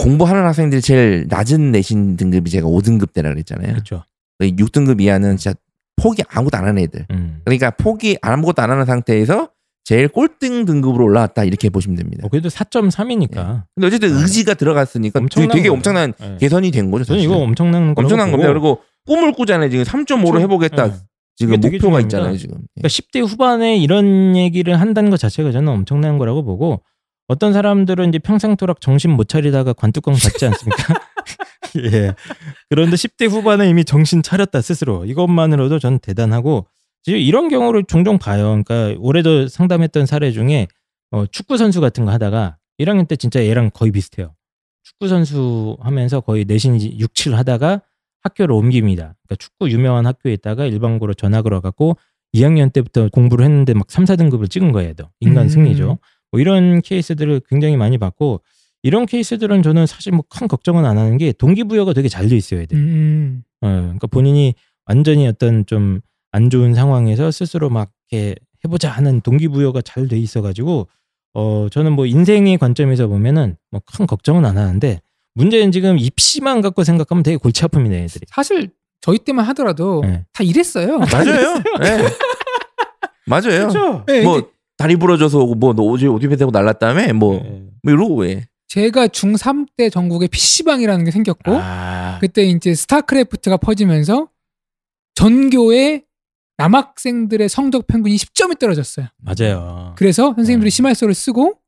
A: 공부하는 학생들이 제일 낮은 내신 등급이 제가 5등급 대라 그랬잖아요.
C: 그렇죠.
A: 6등급 이하는 진짜 포기 아무것도 안 하는 애들.
C: 음.
A: 그러니까 포기 아무것도 안 하는 상태에서 제일 꼴등 등급으로 올라왔다 이렇게 보시면 됩니다.
C: 어, 그래도 4.3이니까
A: 근데 어쨌든 의지가 들어갔으니까 되게,
C: 엄청난
A: 되게
C: 거예요.
A: 엄청난
C: 예.
A: 개선이 된 거죠.
C: 저는
A: 사실은.
C: 이거 엄청난
A: 엄청난 겁니다. 그리고 꿈을 꾸잖아요. 지금 3.5로
C: 좀-
A: 해보겠다.
C: 예.
A: 지금
C: 되게
A: 목표가. 있잖아요. 지금. 예.
C: 그러니까 10대 후반에 이런 얘기를 한다는 것 자체가 저는 엄청난 거라고 보고 어떤 사람들은 이제 평생토록 정신 못 차리다가 관뚜껑 받지 않습니까? 예. 그런데 10대 후반에 이미 정신 차렸다 스스로 이것만으로도 저는 대단하고 지금 이런 경우를 종종 봐요. 그러니까 올해도 상담했던 사례 중에 어, 축구 선수 같은 거 하다가 1학년 때 진짜 얘랑 거의 비슷해요. 축구 선수 하면서 거의 내신 6, 7 하다가 학교를 옮깁니다. 그러니까 축구 유명한 학교에 있다가 일반고로 전학을 와갖고 2학년 때부터 공부를 했는데 막 3, 4등급을 찍은 거예요. 또. 인간
B: 음.
C: 승리죠. 뭐 이런 케이스들을 굉장히 많이 봤고 이런 케이스들은 저는 사실 뭐 큰 걱정은 안 하는 게 동기부여가 되게 잘 돼 있어요. 애들.
B: 음,
C: 어, 그러니까 본인이 완전히 어떤 좀 안 좋은 상황에서 스스로 막 이렇게 해보자 하는 동기부여가 잘 돼 있어가지고 어 저는 뭐 인생의 관점에서 보면은 뭐 큰 걱정은 안 하는데 문제는 지금 입시만 갖고 생각하면 되게 골치 아픕니다 애들이.
B: 사실 저희 때만 하더라도
C: 네.
B: 다 이랬어요.
A: 맞아요. 예. 맞아요.
C: 그렇죠.
B: 예,
A: 뭐
B: 이제
A: 다리 부러져서 오고 뭐 너 어제 어디 대고 날랐다며 뭐,
C: 네.
A: 뭐 이러고 왜?
B: 제가 중3 때 전국에 PC방이라는 게 생겼고
C: 아,
B: 그때 이제 스타크래프트가 퍼지면서 전교의 남학생들의 성적 평균이 10점이 떨어졌어요.
C: 맞아요.
B: 그래서 선생님들이
C: 네.
B: 시말서를 쓰고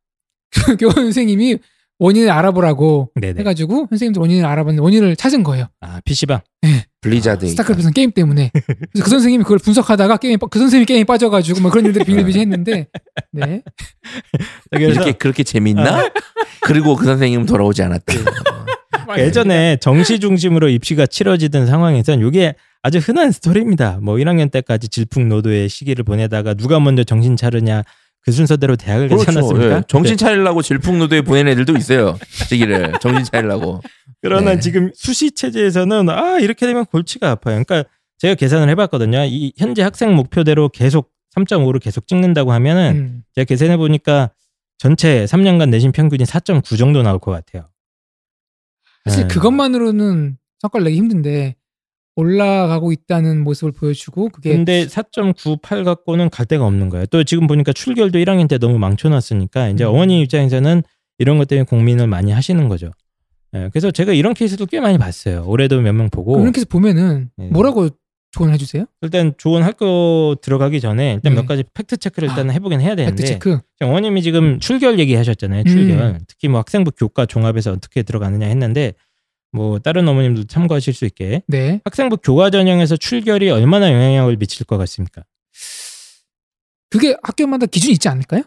B: 교장 선생님이 원인을 알아보라고
C: 네네.
B: 해가지고 선생님들 원인을 알아봤는데 원인을 찾은 거예요.
C: 아 PC방.
A: 블리자드.
B: 스타크래프트는 게임 때문에. 그래서 그 선생님이 그걸 분석하다가 게임 그 선생님이 게임에 빠져가지고 뭐 그런 일들이 비일비재했는데 네.
C: 그래서
A: 이렇게 그렇게 재밌나? 그리고 그 선생님은 돌아오지 않았다.
C: 예전에 정시 중심으로 입시가 치러지던 상황에선 이게 아주 흔한 스토리입니다. 뭐 1학년 때까지 질풍노도의 시기를 보내다가 누가 먼저 정신 차르냐 그 순서대로 대학을 가지
A: 그렇죠.
C: 않았습니까?
A: 예. 정신 차리려고 질풍노도에 보낸 애들도 있어요. 시기를 정신 차리려고.
C: 그러나
A: 네.
C: 지금 수시 체제에서는 아 이렇게 되면 골치가 아파요. 그러니까 제가 계산을 해봤거든요. 이 현재 학생 목표대로 계속 3.5를 계속 찍는다고 하면은
B: 음.
C: 제가 계산해 보니까 전체 3년간 내신 평균이 4.9 정도 나올 것 같아요.
B: 사실
C: 네.
B: 그것만으로는 성과를 내기 힘든데 올라가고 있다는 모습을 보여주고 그게
C: 근데 4.98 갖고는 갈 데가 없는 거예요. 또 지금 보니까 출결도 1학년 때 너무 망쳐놨으니까 이제
B: 음.
C: 어머니 입장에서는 이런 것 때문에 고민을 많이 하시는 거죠. 예, 그래서 제가 이런 케이스도 꽤 많이 봤어요. 올해도 몇 명 보고.
B: 그렇게 해서 보면은
C: 네.
B: 뭐라고 조언해 주세요.
C: 일단 좋은 학교 들어가기 전에 일단
B: 네.
C: 몇 가지 팩트 체크를 일단
B: 아,
C: 해보긴 해야 되는데
B: 팩트 체크.
C: 지금 어머님이 지금 출결 얘기하셨잖아요. 출결.
B: 음.
C: 특히 뭐 학생부 교과 종합에서 어떻게 들어가느냐 했는데 뭐 다른 어머님도 참고하실 수 있게
B: 네.
C: 학생부 교과 전형에서 출결이 얼마나 영향을 미칠 것 같습니까?
B: 그게 학교마다 기준이 있지 않을까요?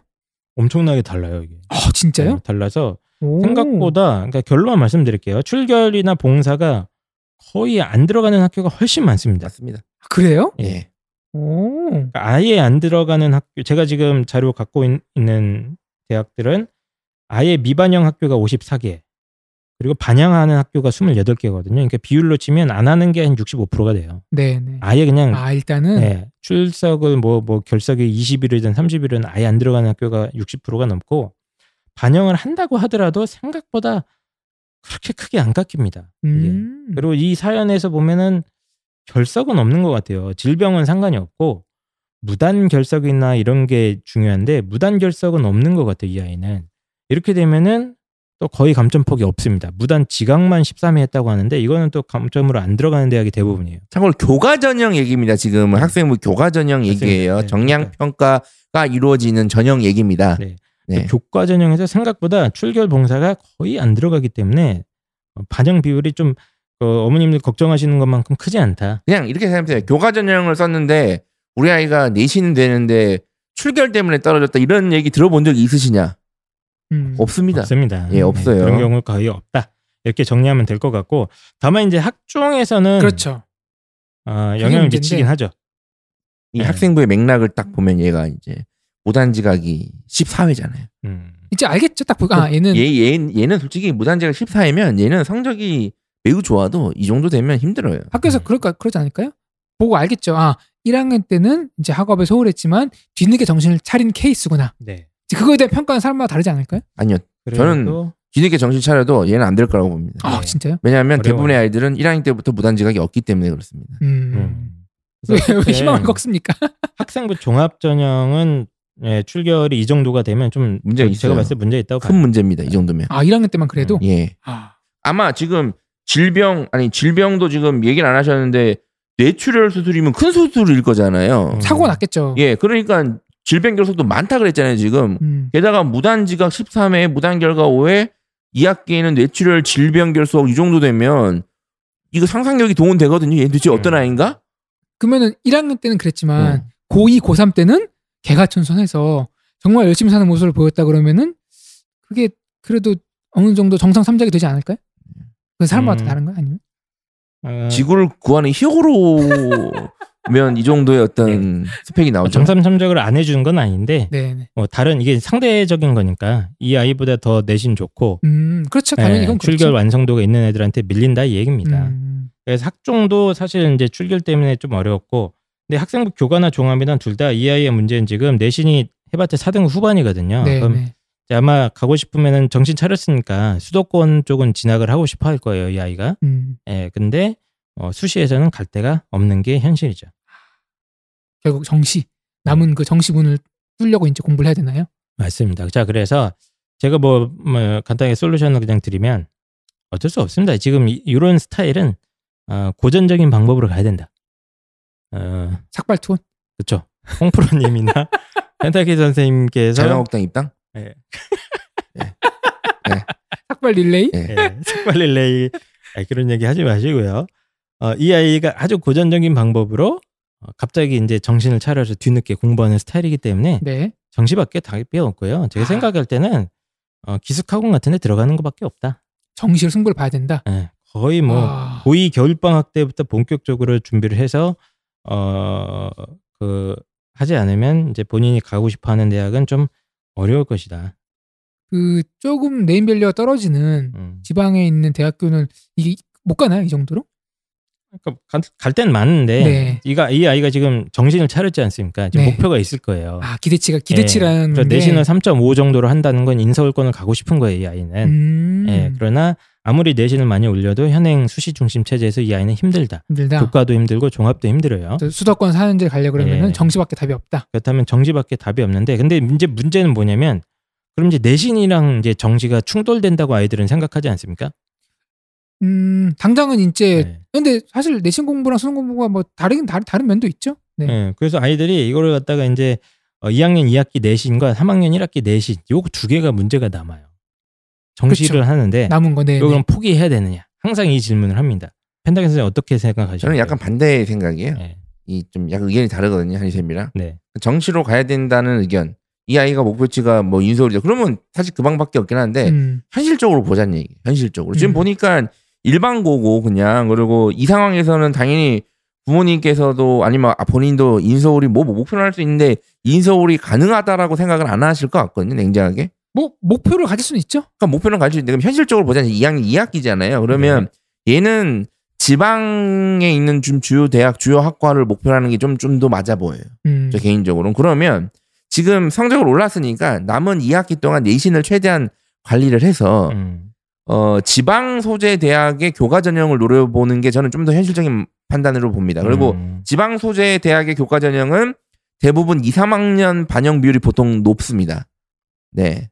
C: 엄청나게 달라요 이게.
B: 아 진짜요?
C: 네, 달라서
B: 오.
C: 생각보다 그러니까 결론만 말씀드릴게요. 출결이나 봉사가 거의 안 들어가는 학교가 훨씬 많습니다.
A: 맞습니다.
B: 아, 그래요?
A: 예.
B: 오.
C: 그러니까 아예 안 들어가는 학교 제가 지금 자료 갖고 있, 는 대학들은 아예 미반영 학교가 54개 그리고 반영하는 학교가 28개거든요. 그러니까 비율로 치면 안 하는 게 한 65%가 돼요.
B: 네, 네.
C: 아예 그냥
B: 아 일단은
C: 네, 출석을 뭐뭐 결석이 20일이든 30일은 아예 안 들어가는 학교가 60%가 넘고 반영을 한다고 하더라도 생각보다 그렇게 크게 안 깎입니다.
B: 음.
C: 그리고 이 사연에서 보면은 결석은 없는 것 같아요. 질병은 상관이 없고 무단 결석이나 이런 게 중요한데 무단 결석은 없는 것 같아요. 이 아이는 이렇게 되면은 또 거의 감점폭이 없습니다. 무단 지각만 13회 했다고 하는데 이거는 또 감점으로 안 들어가는 대학이 대부분이에요.
A: 참고로 교과 전형 얘기입니다. 지금은 학생부 교과 전형
C: 맞습니다.
A: 얘기예요.
C: 네,
A: 정량 평가가 이루어지는 전형 얘기입니다.
C: 네.
A: 네.
C: 교과 전형에서 생각보다 출결 봉사가 거의 안 들어가기 때문에 어, 반영 비율이 좀 어, 어머님들 걱정하시는 것만큼 크지 않다.
A: 그냥 이렇게 생각해요. 교과 전형을 썼는데 우리 아이가 내신은 되는데 출결 때문에 떨어졌다 이런 얘기 들어본 적이 있으시냐?
B: 음.
A: 없습니다.
C: 없습니다.
A: 예, 없어요.
C: 그런 경우 거의 없다. 이렇게 정리하면 될 것 같고 다만 이제 학종에서는
B: 그렇죠.
C: 어, 영향을
B: 문제인데.
C: 미치긴 하죠.
A: 이
C: 네.
A: 학생부의 맥락을 딱 보면 얘가 이제 무단지각이 14회잖아요.
C: 음.
B: 이제 알겠죠. 딱 보고 아 얘는
A: 얘, 얘, 얘는 솔직히 무단지각 14회면 얘는 성적이 매우 좋아도 이 정도 되면 힘들어요.
B: 학교에서 그럴까 그러지 않을까요? 보고 알겠죠. 아 1학년 때는 이제 학업에 소홀했지만 뒤늦게 정신을 차린 케이스구나.
C: 네.
B: 이제 그거에 대한 평가는 사람마다 다르지 않을까요?
A: 아니요.
C: 그래도
A: 저는 뒤늦게 정신 차려도 얘는 안 될 거라고 봅니다.
B: 아
C: 네.
B: 진짜요?
A: 왜냐하면
C: 어려워요.
A: 대부분의 아이들은 1학년 때부터 무단지각이 없기 때문에 그렇습니다.
B: 음.
C: 음.
B: 왜, 왜 희망을 꺾습니까?
C: 학생부 종합 전형은 예, 출결이 이 정도가 되면 좀
A: 문제가
C: 제가
A: 있어요.
C: 봤을 때 문제 있다고
A: 큰
C: 봐요.
A: 문제입니다. 이 정도면.
B: 아 1학년 때만 그래도
A: 예.
B: 아,
A: 아마 지금 질병 아니 질병도 지금 얘기를 안 하셨는데 뇌출혈 수술이면 큰 수술일 거잖아요.
C: 음.
B: 사고가 났겠죠.
A: 예, 그러니까 질병 결석도 많다 그랬잖아요, 지금.
B: 음.
A: 게다가 무단 지각 13회, 무단 결과 5회, 2학기에는 뇌출혈 질병 결석 이 정도 되면 이거 상상력이 동원되거든요. 얘 도대체 어떤
C: 음.
A: 아이인가?
B: 그러면은 1학년 때는 그랬지만
A: 음.
B: 고2, 고3 때는 개가천선해서 정말 열심히 사는 모습을 보였다 그러면은 그게 그래도 어느 정도 정상 삼작이 되지 않을까요? 그 사람마다
C: 음.
B: 다른 거야 아니면?
C: 어,
A: 지구를 구하는 히어로 면이 정도의 어떤 스펙이 나오죠.
C: 정삼 참작을 안 해주는 건 아닌데
B: 네.
C: 뭐 다른 이게 상대적인 거니까 이 아이보다 더 내신 좋고
B: 음, 그렇죠. 당연히
C: 예,
B: 이건 그렇죠.
C: 출결 완성도가 있는 애들한테 밀린다 이 얘기입니다.
B: 음,
C: 그래서 학종도 사실 이제 출결 때문에 좀 어려웠고 근데 학생부 교과나 종합이나 둘 다 이 아이의 문제는 지금 내신이 해봤자 4등 후반이거든요.
B: 네,
C: 그럼
B: 네.
C: 아마 가고 싶으면은 정신 차렸으니까 수도권 쪽은 진학을 하고 싶어 할 거예요 이 아이가.
B: 음,
C: 예, 근데 어, 수시에서는 갈 데가 없는 게 현실이죠.
B: 결국 정시 남은 그 정시분을 뚫려고 이제 공부를 해야 되나요?
C: 맞습니다. 자, 그래서 제가 뭐, 뭐 간단하게 솔루션을 그냥 드리면 어쩔 수 없습니다. 지금 이- 이런 스타일은 어, 고전적인 방법으로 가야 된다. 어,
B: 삭발투혼
C: 그렇죠. 홍프로님이나 펜타키 선생님께서
A: 자유한국당 입당?
B: 삭발 릴레이
A: 예.
C: 예, 색발 릴레이 아, 그런 얘기 하지 마시고요. 어, 이 아이가 아주 고전적인 방법으로 어, 갑자기 이제 정신을 차려서 뒤늦게 공부하는 스타일이기 때문에
B: 네.
C: 정시밖에 답이 없고요. 제가
B: 아.
C: 생각할 때는 어, 기숙학원 같은 데 들어가는 것밖에 없다.
B: 정시로 승부를 봐야 된다.
C: 예, 거의 뭐
B: 아,
C: 고2 겨울 방학 때부터 본격적으로 준비를 해서 어, 그 하지 않으면 이제 본인이 가고 싶어 하는 대학은 좀 어려울 것이다.
B: 그 조금 네임밸류가 떨어지는
C: 음.
B: 지방에 있는 대학교는 이게 못 가나요 이 정도로?
C: 그러니까 갈, 갈 데는 많은데
B: 네.
C: 이가 이 아이가 지금 정신을 차렸지 않습니까? 지금
B: 네.
C: 목표가 있을 거예요.
B: 아 기대치가 기대치라는
C: 예, 내신을 3.5 정도로 한다는 건 인서울권을 가고 싶은 거예요, 이 아이는.
B: 음,
C: 예, 그러나 아무리 내신을 많이 올려도 현행 수시 중심 체제에서 이 아이는 힘들다.
B: 힘들다.
C: 교과도 힘들고 종합도 힘들어요.
B: 또 수도권 사는데 가려 그러면은
C: 예.
B: 정시밖에 답이 없다.
C: 그렇다면 정시밖에 답이 없는데 근데 이제 문제는 뭐냐면 그럼 이제 내신이랑 이제 정시가 충돌된다고 아이들은 생각하지 않습니까?
B: 음, 당장은 이제
C: 네.
B: 근데 사실 내신 공부랑 수능 공부가 뭐 다른 다른, 다른 면도 있죠. 네.
C: 예, 그래서 아이들이 이거를 갖다가 이제 어, 2학년 2학기 내신과 3학년 1학기 내신 요거 두 개가 문제가 남아요. 정시를
B: 그쵸.
C: 하는데
B: 남은 거 네.
C: 이거
B: 네.
C: 그럼 포기해야 되느냐? 항상 이 질문을 합니다. 펜타겐 선생님 어떻게 생각하시나요?
A: 저는 약간 반대의 생각이에요.
C: 네.
A: 이좀 약간 의견이 다르거든요 한이쌤이랑
C: 네.
A: 정시로 가야 된다는 의견. 이 아이가 목표치가 뭐 인서울이다. 그러면 사실 그 방밖에 없긴 한데
B: 음,
A: 현실적으로 보자는 얘기. 현실적으로 지금
B: 음.
A: 보니까 일반고고 그냥 그리고 이 상황에서는 당연히 부모님께서도 아니면 아, 본인도 인서울이 뭐 목표를 할 수 있는데 인서울이 가능하다라고 생각을 안 하실 것 같거든요 냉정하게.
B: 뭐 목표를 가질 수는 있죠.
A: 그러니까 목표는 가지고 있는데 그럼 현실적으로 보자면 2학년 2학기잖아요. 그러면 얘는 지방에 있는 좀 주요 대학 주요 학과를 목표로 하는 게 좀 좀 더 맞아 보여요.
B: 음.
A: 저 개인적으로는 그러면 지금 성적을 올랐으니까 남은 2학기 동안 내신을 최대한 관리를 해서
C: 음.
A: 어 지방 소재 대학의 교과 전형을 노려보는 게 저는 좀 더 현실적인 판단으로 봅니다. 그리고
C: 음.
A: 지방 소재 대학의 교과 전형은 대부분 2, 3학년 반영 비율이 보통 높습니다. 네.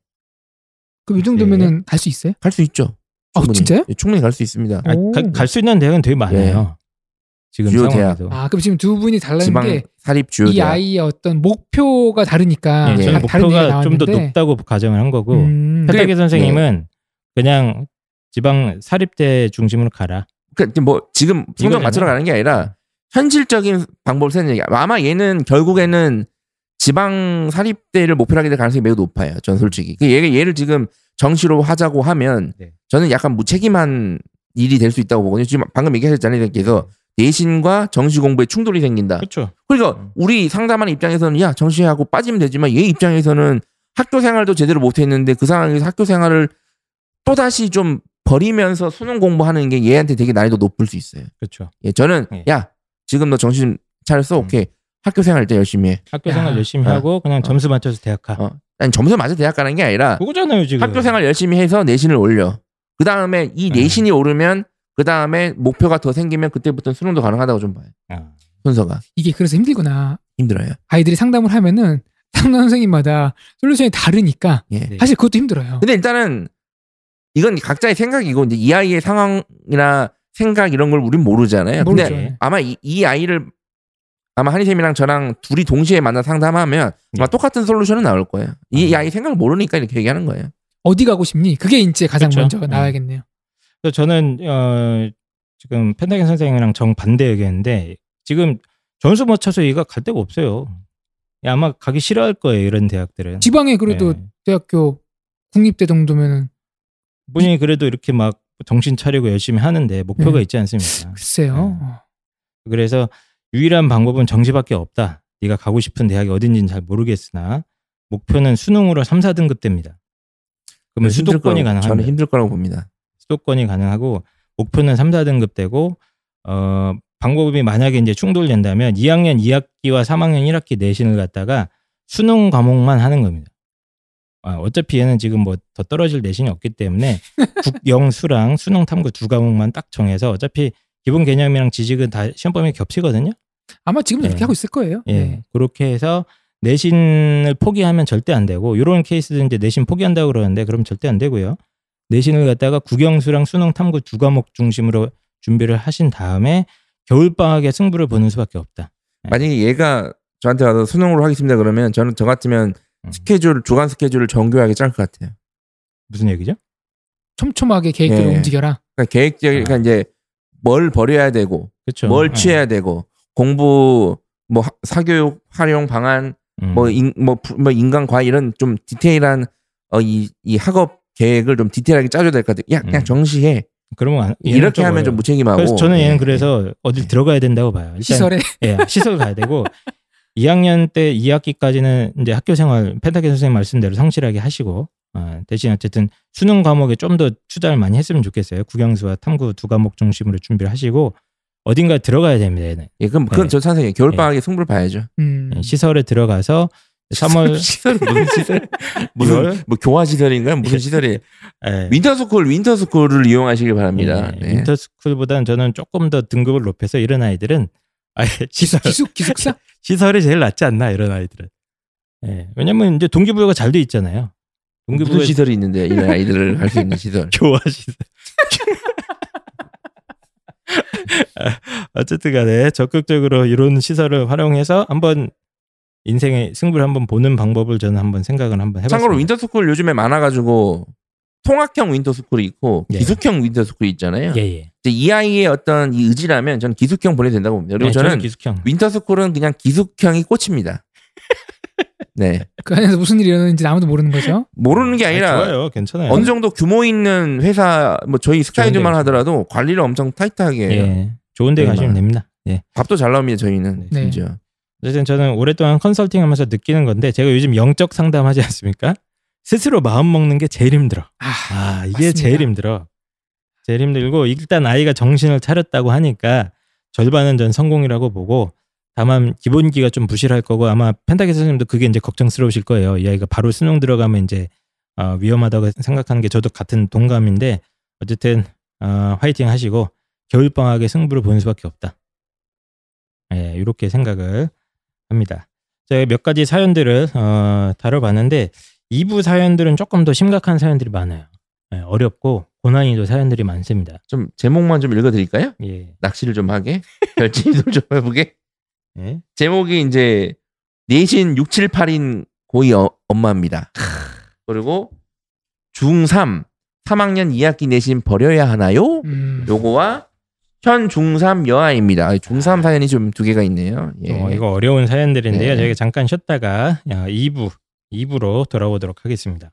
B: 그럼 이 정도면은 갈수 있어요?
A: 갈 수 있죠.
B: 아,
A: 충분히.
B: 진짜요?
A: 예, 충분히 갈 수 있습니다.
C: 아,
B: 오.
C: 갈수 있는 대학은 되게 많아요. 지금
A: 주요
C: 상황에서.
B: 아 그럼 지금 두 분이 달라는
A: 지방
B: 게
A: 사립 주요
B: 이
A: 대학.
B: 아이의 어떤 목표가 다르니까
C: 예,
A: 네.
C: 저는 목표가 좀 더. 높다고 가정을 한 거고
B: 음,
A: 근데-
C: 펜타겐 선생님은 그냥 지방 사립대 중심으로 가라.
A: 그뭐 지금 성적. 맞추러 가는 게 아니라 현실적인 방법을 쓰는 얘기. 아마 얘는 결국에는 지방 사립대를 목표로 하게 될 가능성이 매우 높아요. 전 솔직히. 그 얘를 얘를 지금 정시로 하자고 하면
C: 네.
A: 저는 약간 무책임한 일이 될 수 있다고 보거든요. 지금 방금 얘기하셨잖아요. 선생님께서 내신과 정시 공부에 충돌이 생긴다.
C: 그렇죠.
A: 그러니까 우리 상담하는 입장에서는 야 정시하고 빠지면 되지만 얘 입장에서는 학교 생활도 제대로 못했는데 그 상황에서 학교 생활을 또 다시 좀 버리면서 수능 공부하는 게 얘한테 되게 난이도 높을 수 있어요.
C: 그렇죠.
A: 예, 저는
C: 예.
A: 야 지금 너 정신 차렸어,
C: 음.
A: 오케이 학교 생활 일단 열심히 해.
C: 학교
B: 야.
C: 생활 열심히
A: 어.
C: 하고 그냥 점수 맞춰서 대학 가.
A: 어. 아니 점수 맞아 대학 가는 게 아니라
C: 그거잖아요 지금.
A: 학교 생활 열심히 해서 내신을 올려. 그 다음에 이
C: 네.
A: 내신이 오르면 그 다음에 목표가 더 생기면 그때부터 수능도 가능하다고 좀 봐요.
C: 아.
A: 순서가
B: 이게 그래서 힘들구나.
A: 힘들어요.
B: 아이들이 상담을 하면은 상담 선생님마다 솔루션이 다르니까
A: 예.
C: 네.
B: 사실 그것도 힘들어요.
A: 근데 일단은 이건 각자의 생각이고 이제 이 아이의 상황이나 생각 이런 걸 우린 모르잖아요. 근데
B: 모르죠.
A: 아마 이, 이 아이를 아마 한희쌤이랑 저랑 둘이 동시에 만나 상담하면 아마
C: 네.
A: 똑같은 솔루션은 나올 거예요. 이, 이
C: 아.
A: 아이 생각을 모르니까 이렇게 얘기하는 거예요.
B: 어디 가고 싶니? 그게 이제 가장
C: 그쵸.
B: 먼저
C: 음.
B: 나와야겠네요.
C: 그래서 저는 어, 지금 펜타겐 선생님이랑 정 반대 의견인데 지금 점수 못 쳐서 얘가 갈 데가 없어요. 아마 가기 싫어할 거예요 이런 대학들은.
B: 지방에 그래도
C: 네.
B: 대학교 국립대 정도면은
C: 본인이 그래도 이렇게 막 정신 차리고 열심히 하는데 목표가
B: 네.
C: 있지 않습니까?
B: 글쎄요.
C: 네. 그래서 유일한 방법은 정시밖에 없다. 네가 가고 싶은 대학이 어딘지는 잘 모르겠으나 목표는 수능으로 3, 4등급 됩니다. 그러면
A: 힘들
C: 수도권이 가능합니다.
A: 저는 힘들 거라고 봅니다.
C: 수도권이 가능하고 목표는 3, 4등급 되고 어 방법이 만약에 이제 충돌된다면 2학년 2학기와 3학년 1학기 내신을 갖다가 수능 과목만 하는 겁니다. 아, 어차피 얘는 지금 뭐 더 떨어질 내신이 없기 때문에 국영수랑 수능 탐구 두 과목만 딱 정해서 어차피 기본 개념이랑 지식은 다 시험 범위 겹치거든요.
B: 아마 지금도
C: 네.
B: 이렇게 하고 있을 거예요.
C: 예.
B: 네.
C: 그렇게 해서 내신을 포기하면 절대 안 되고 이런 케이스는 이제 내신 포기한다고 그러는데 그럼 절대 안 되고요. 내신을 갖다가 국영수랑 수능 탐구 두 과목 중심으로 준비를 하신 다음에 겨울 방학에 승부를 보는 수밖에 없다. 네.
A: 만약에 얘가 저한테 와서 수능으로 하겠습니다 그러면 저는 저 같으면
C: 음.
A: 스케줄 주간 스케줄을 정교하게 짤 것 같아요.
C: 무슨 얘기죠?
B: 촘촘하게 계획대로
A: 예.
B: 움직여라.
A: 그러니까 계획적 그러니까
C: 아.
A: 이제 뭘 버려야 되고
C: 그렇죠.
A: 뭘 취해야 되고 공부 뭐 하- 사교육 활용 방안
C: 음.
A: 뭐, 인, 뭐, 부- 뭐 인간 과외 이런 좀 디테일한 어, 이, 이 학업 계획을 좀 디테일하게 짜줘야 될 것 같아요. 야, 그냥
C: 음.
A: 정시해.
C: 그러면
A: 이렇게 하면 좀
C: 어려워요.
A: 무책임하고.
C: 그래서 저는 얘는
A: 예,
C: 그래서 어딜
A: 예.
C: 들어가야 된다고 봐요. 일단
B: 시설에
C: 예, 시설 가야 되고 2학년 때 2학기까지는 이제 학교 생활 펜타겐 선생님 말씀대로 성실하게 하시고 어, 대신 어쨌든 수능 과목에 좀 더 투자를 많이 했으면 좋겠어요. 국영수와 탐구 두 과목 중심으로 준비를 하시고 어딘가 들어가야 됩니다. 얘는
A: 예, 그럼 그건
C: 예.
A: 저 찬성이에요. 겨울 방학에 승부를 봐야죠.
B: 음.
C: 예, 시설에 들어가서 3월
A: 시설 무슨 시설? 무슨 뭐 교화 시설인가요? 무슨 시설이?
C: 예,
A: winter school winter school을 이용하시길 바랍니다.
C: 예,
A: 네.
C: winter school보다는 저는 조금 더 등급을 높여서 이런 아이들은 아예 시설
B: 기숙 기숙사
C: 시설이 제일 낫지 않나 이런 아이들은. 예. 네. 왜냐면 이제 동기부여가 잘 돼 있잖아요. 동기부여 무슨
A: 시설이 있는데 이런 아이들을 할 수 있는 시설.
C: 교화 시설. 어쨌든간에 적극적으로 이런 시설을 활용해서 한번 인생의 승부를 한번 보는 방법을 저는 한번 생각을 한번 해봤습니다.
A: 참고로 winter school 요즘에 많아가지고 통학형 winter school이 있고
C: 예.
A: 기숙형 winter school이 있잖아요.
C: 예예.
A: 이제 이 아이의 어떤 이 의지라면 저는 기숙형 보내도 된다고 봅니다. 그리고
C: 네,
A: 저는
C: 기숙형.
A: winter school은 그냥 기숙형이 꽃입니다. 네.
B: 그 안에서 무슨 일이 일어나는지 아무도 모르는 거죠.
A: 모르는 게
C: 아니,
A: 아니라
C: 좋아요, 괜찮아요.
A: 어느 정도 규모 있는 회사 뭐 저희 스카이즈만 하더라도 관리를 엄청 타이트하게 해요.
C: 예, 좋은데
A: 네,
C: 가시면
A: 막.
C: 됩니다. 예.
A: 밥도 잘 나옵니다 저희는
B: 네.
A: 심지어.
C: 어쨌든 저는 오랫동안 컨설팅하면서 느끼는 건데 제가 요즘 영적 상담하지 않습니까? 스스로 마음 먹는 게 제일 힘들어. 아, 이게
B: 맞습니다.
C: 제일 힘들어. 제일 힘들고 일단 아이가 정신을 차렸다고 하니까 절반은 전 성공이라고 보고 다만 기본기가 좀 부실할 거고 아마 펜타키 선생님도 그게 이제 걱정스러우실 거예요. 이 아이가 바로 수능 들어가면 이제 어, 위험하다고 생각하는 게 저도 같은 동감인데 어쨌든 어, 화이팅 하시고 겨울방학에 승부를 보는 수밖에 없다. 예, 이렇게 생각을 합니다. 제가 몇 가지 사연들을 어, 다뤄봤는데 2부 사연들은 조금 더 심각한 사연들이 많아요. 예, 어렵고 고난이도 사연들이 많습니다.
A: 좀 제목만 좀 읽어드릴까요?
C: 예,
A: 낚시를 좀 하게 별짓을 좀 해보게.
C: 예.
A: 제목이 이제 내신 6, 7, 8인 고2 어, 엄마입니다. 그리고 중3 3학년 2학기 내신 버려야 하나요?
B: 음.
A: 요거와 현 중3 여아입니다. 중3 사연이 좀 두 개가 있네요. 예.
C: 어, 이거 어려운 사연들인데요.
A: 네.
C: 저희가 잠깐 쉬었다가 2부 2부로 돌아오도록 하겠습니다.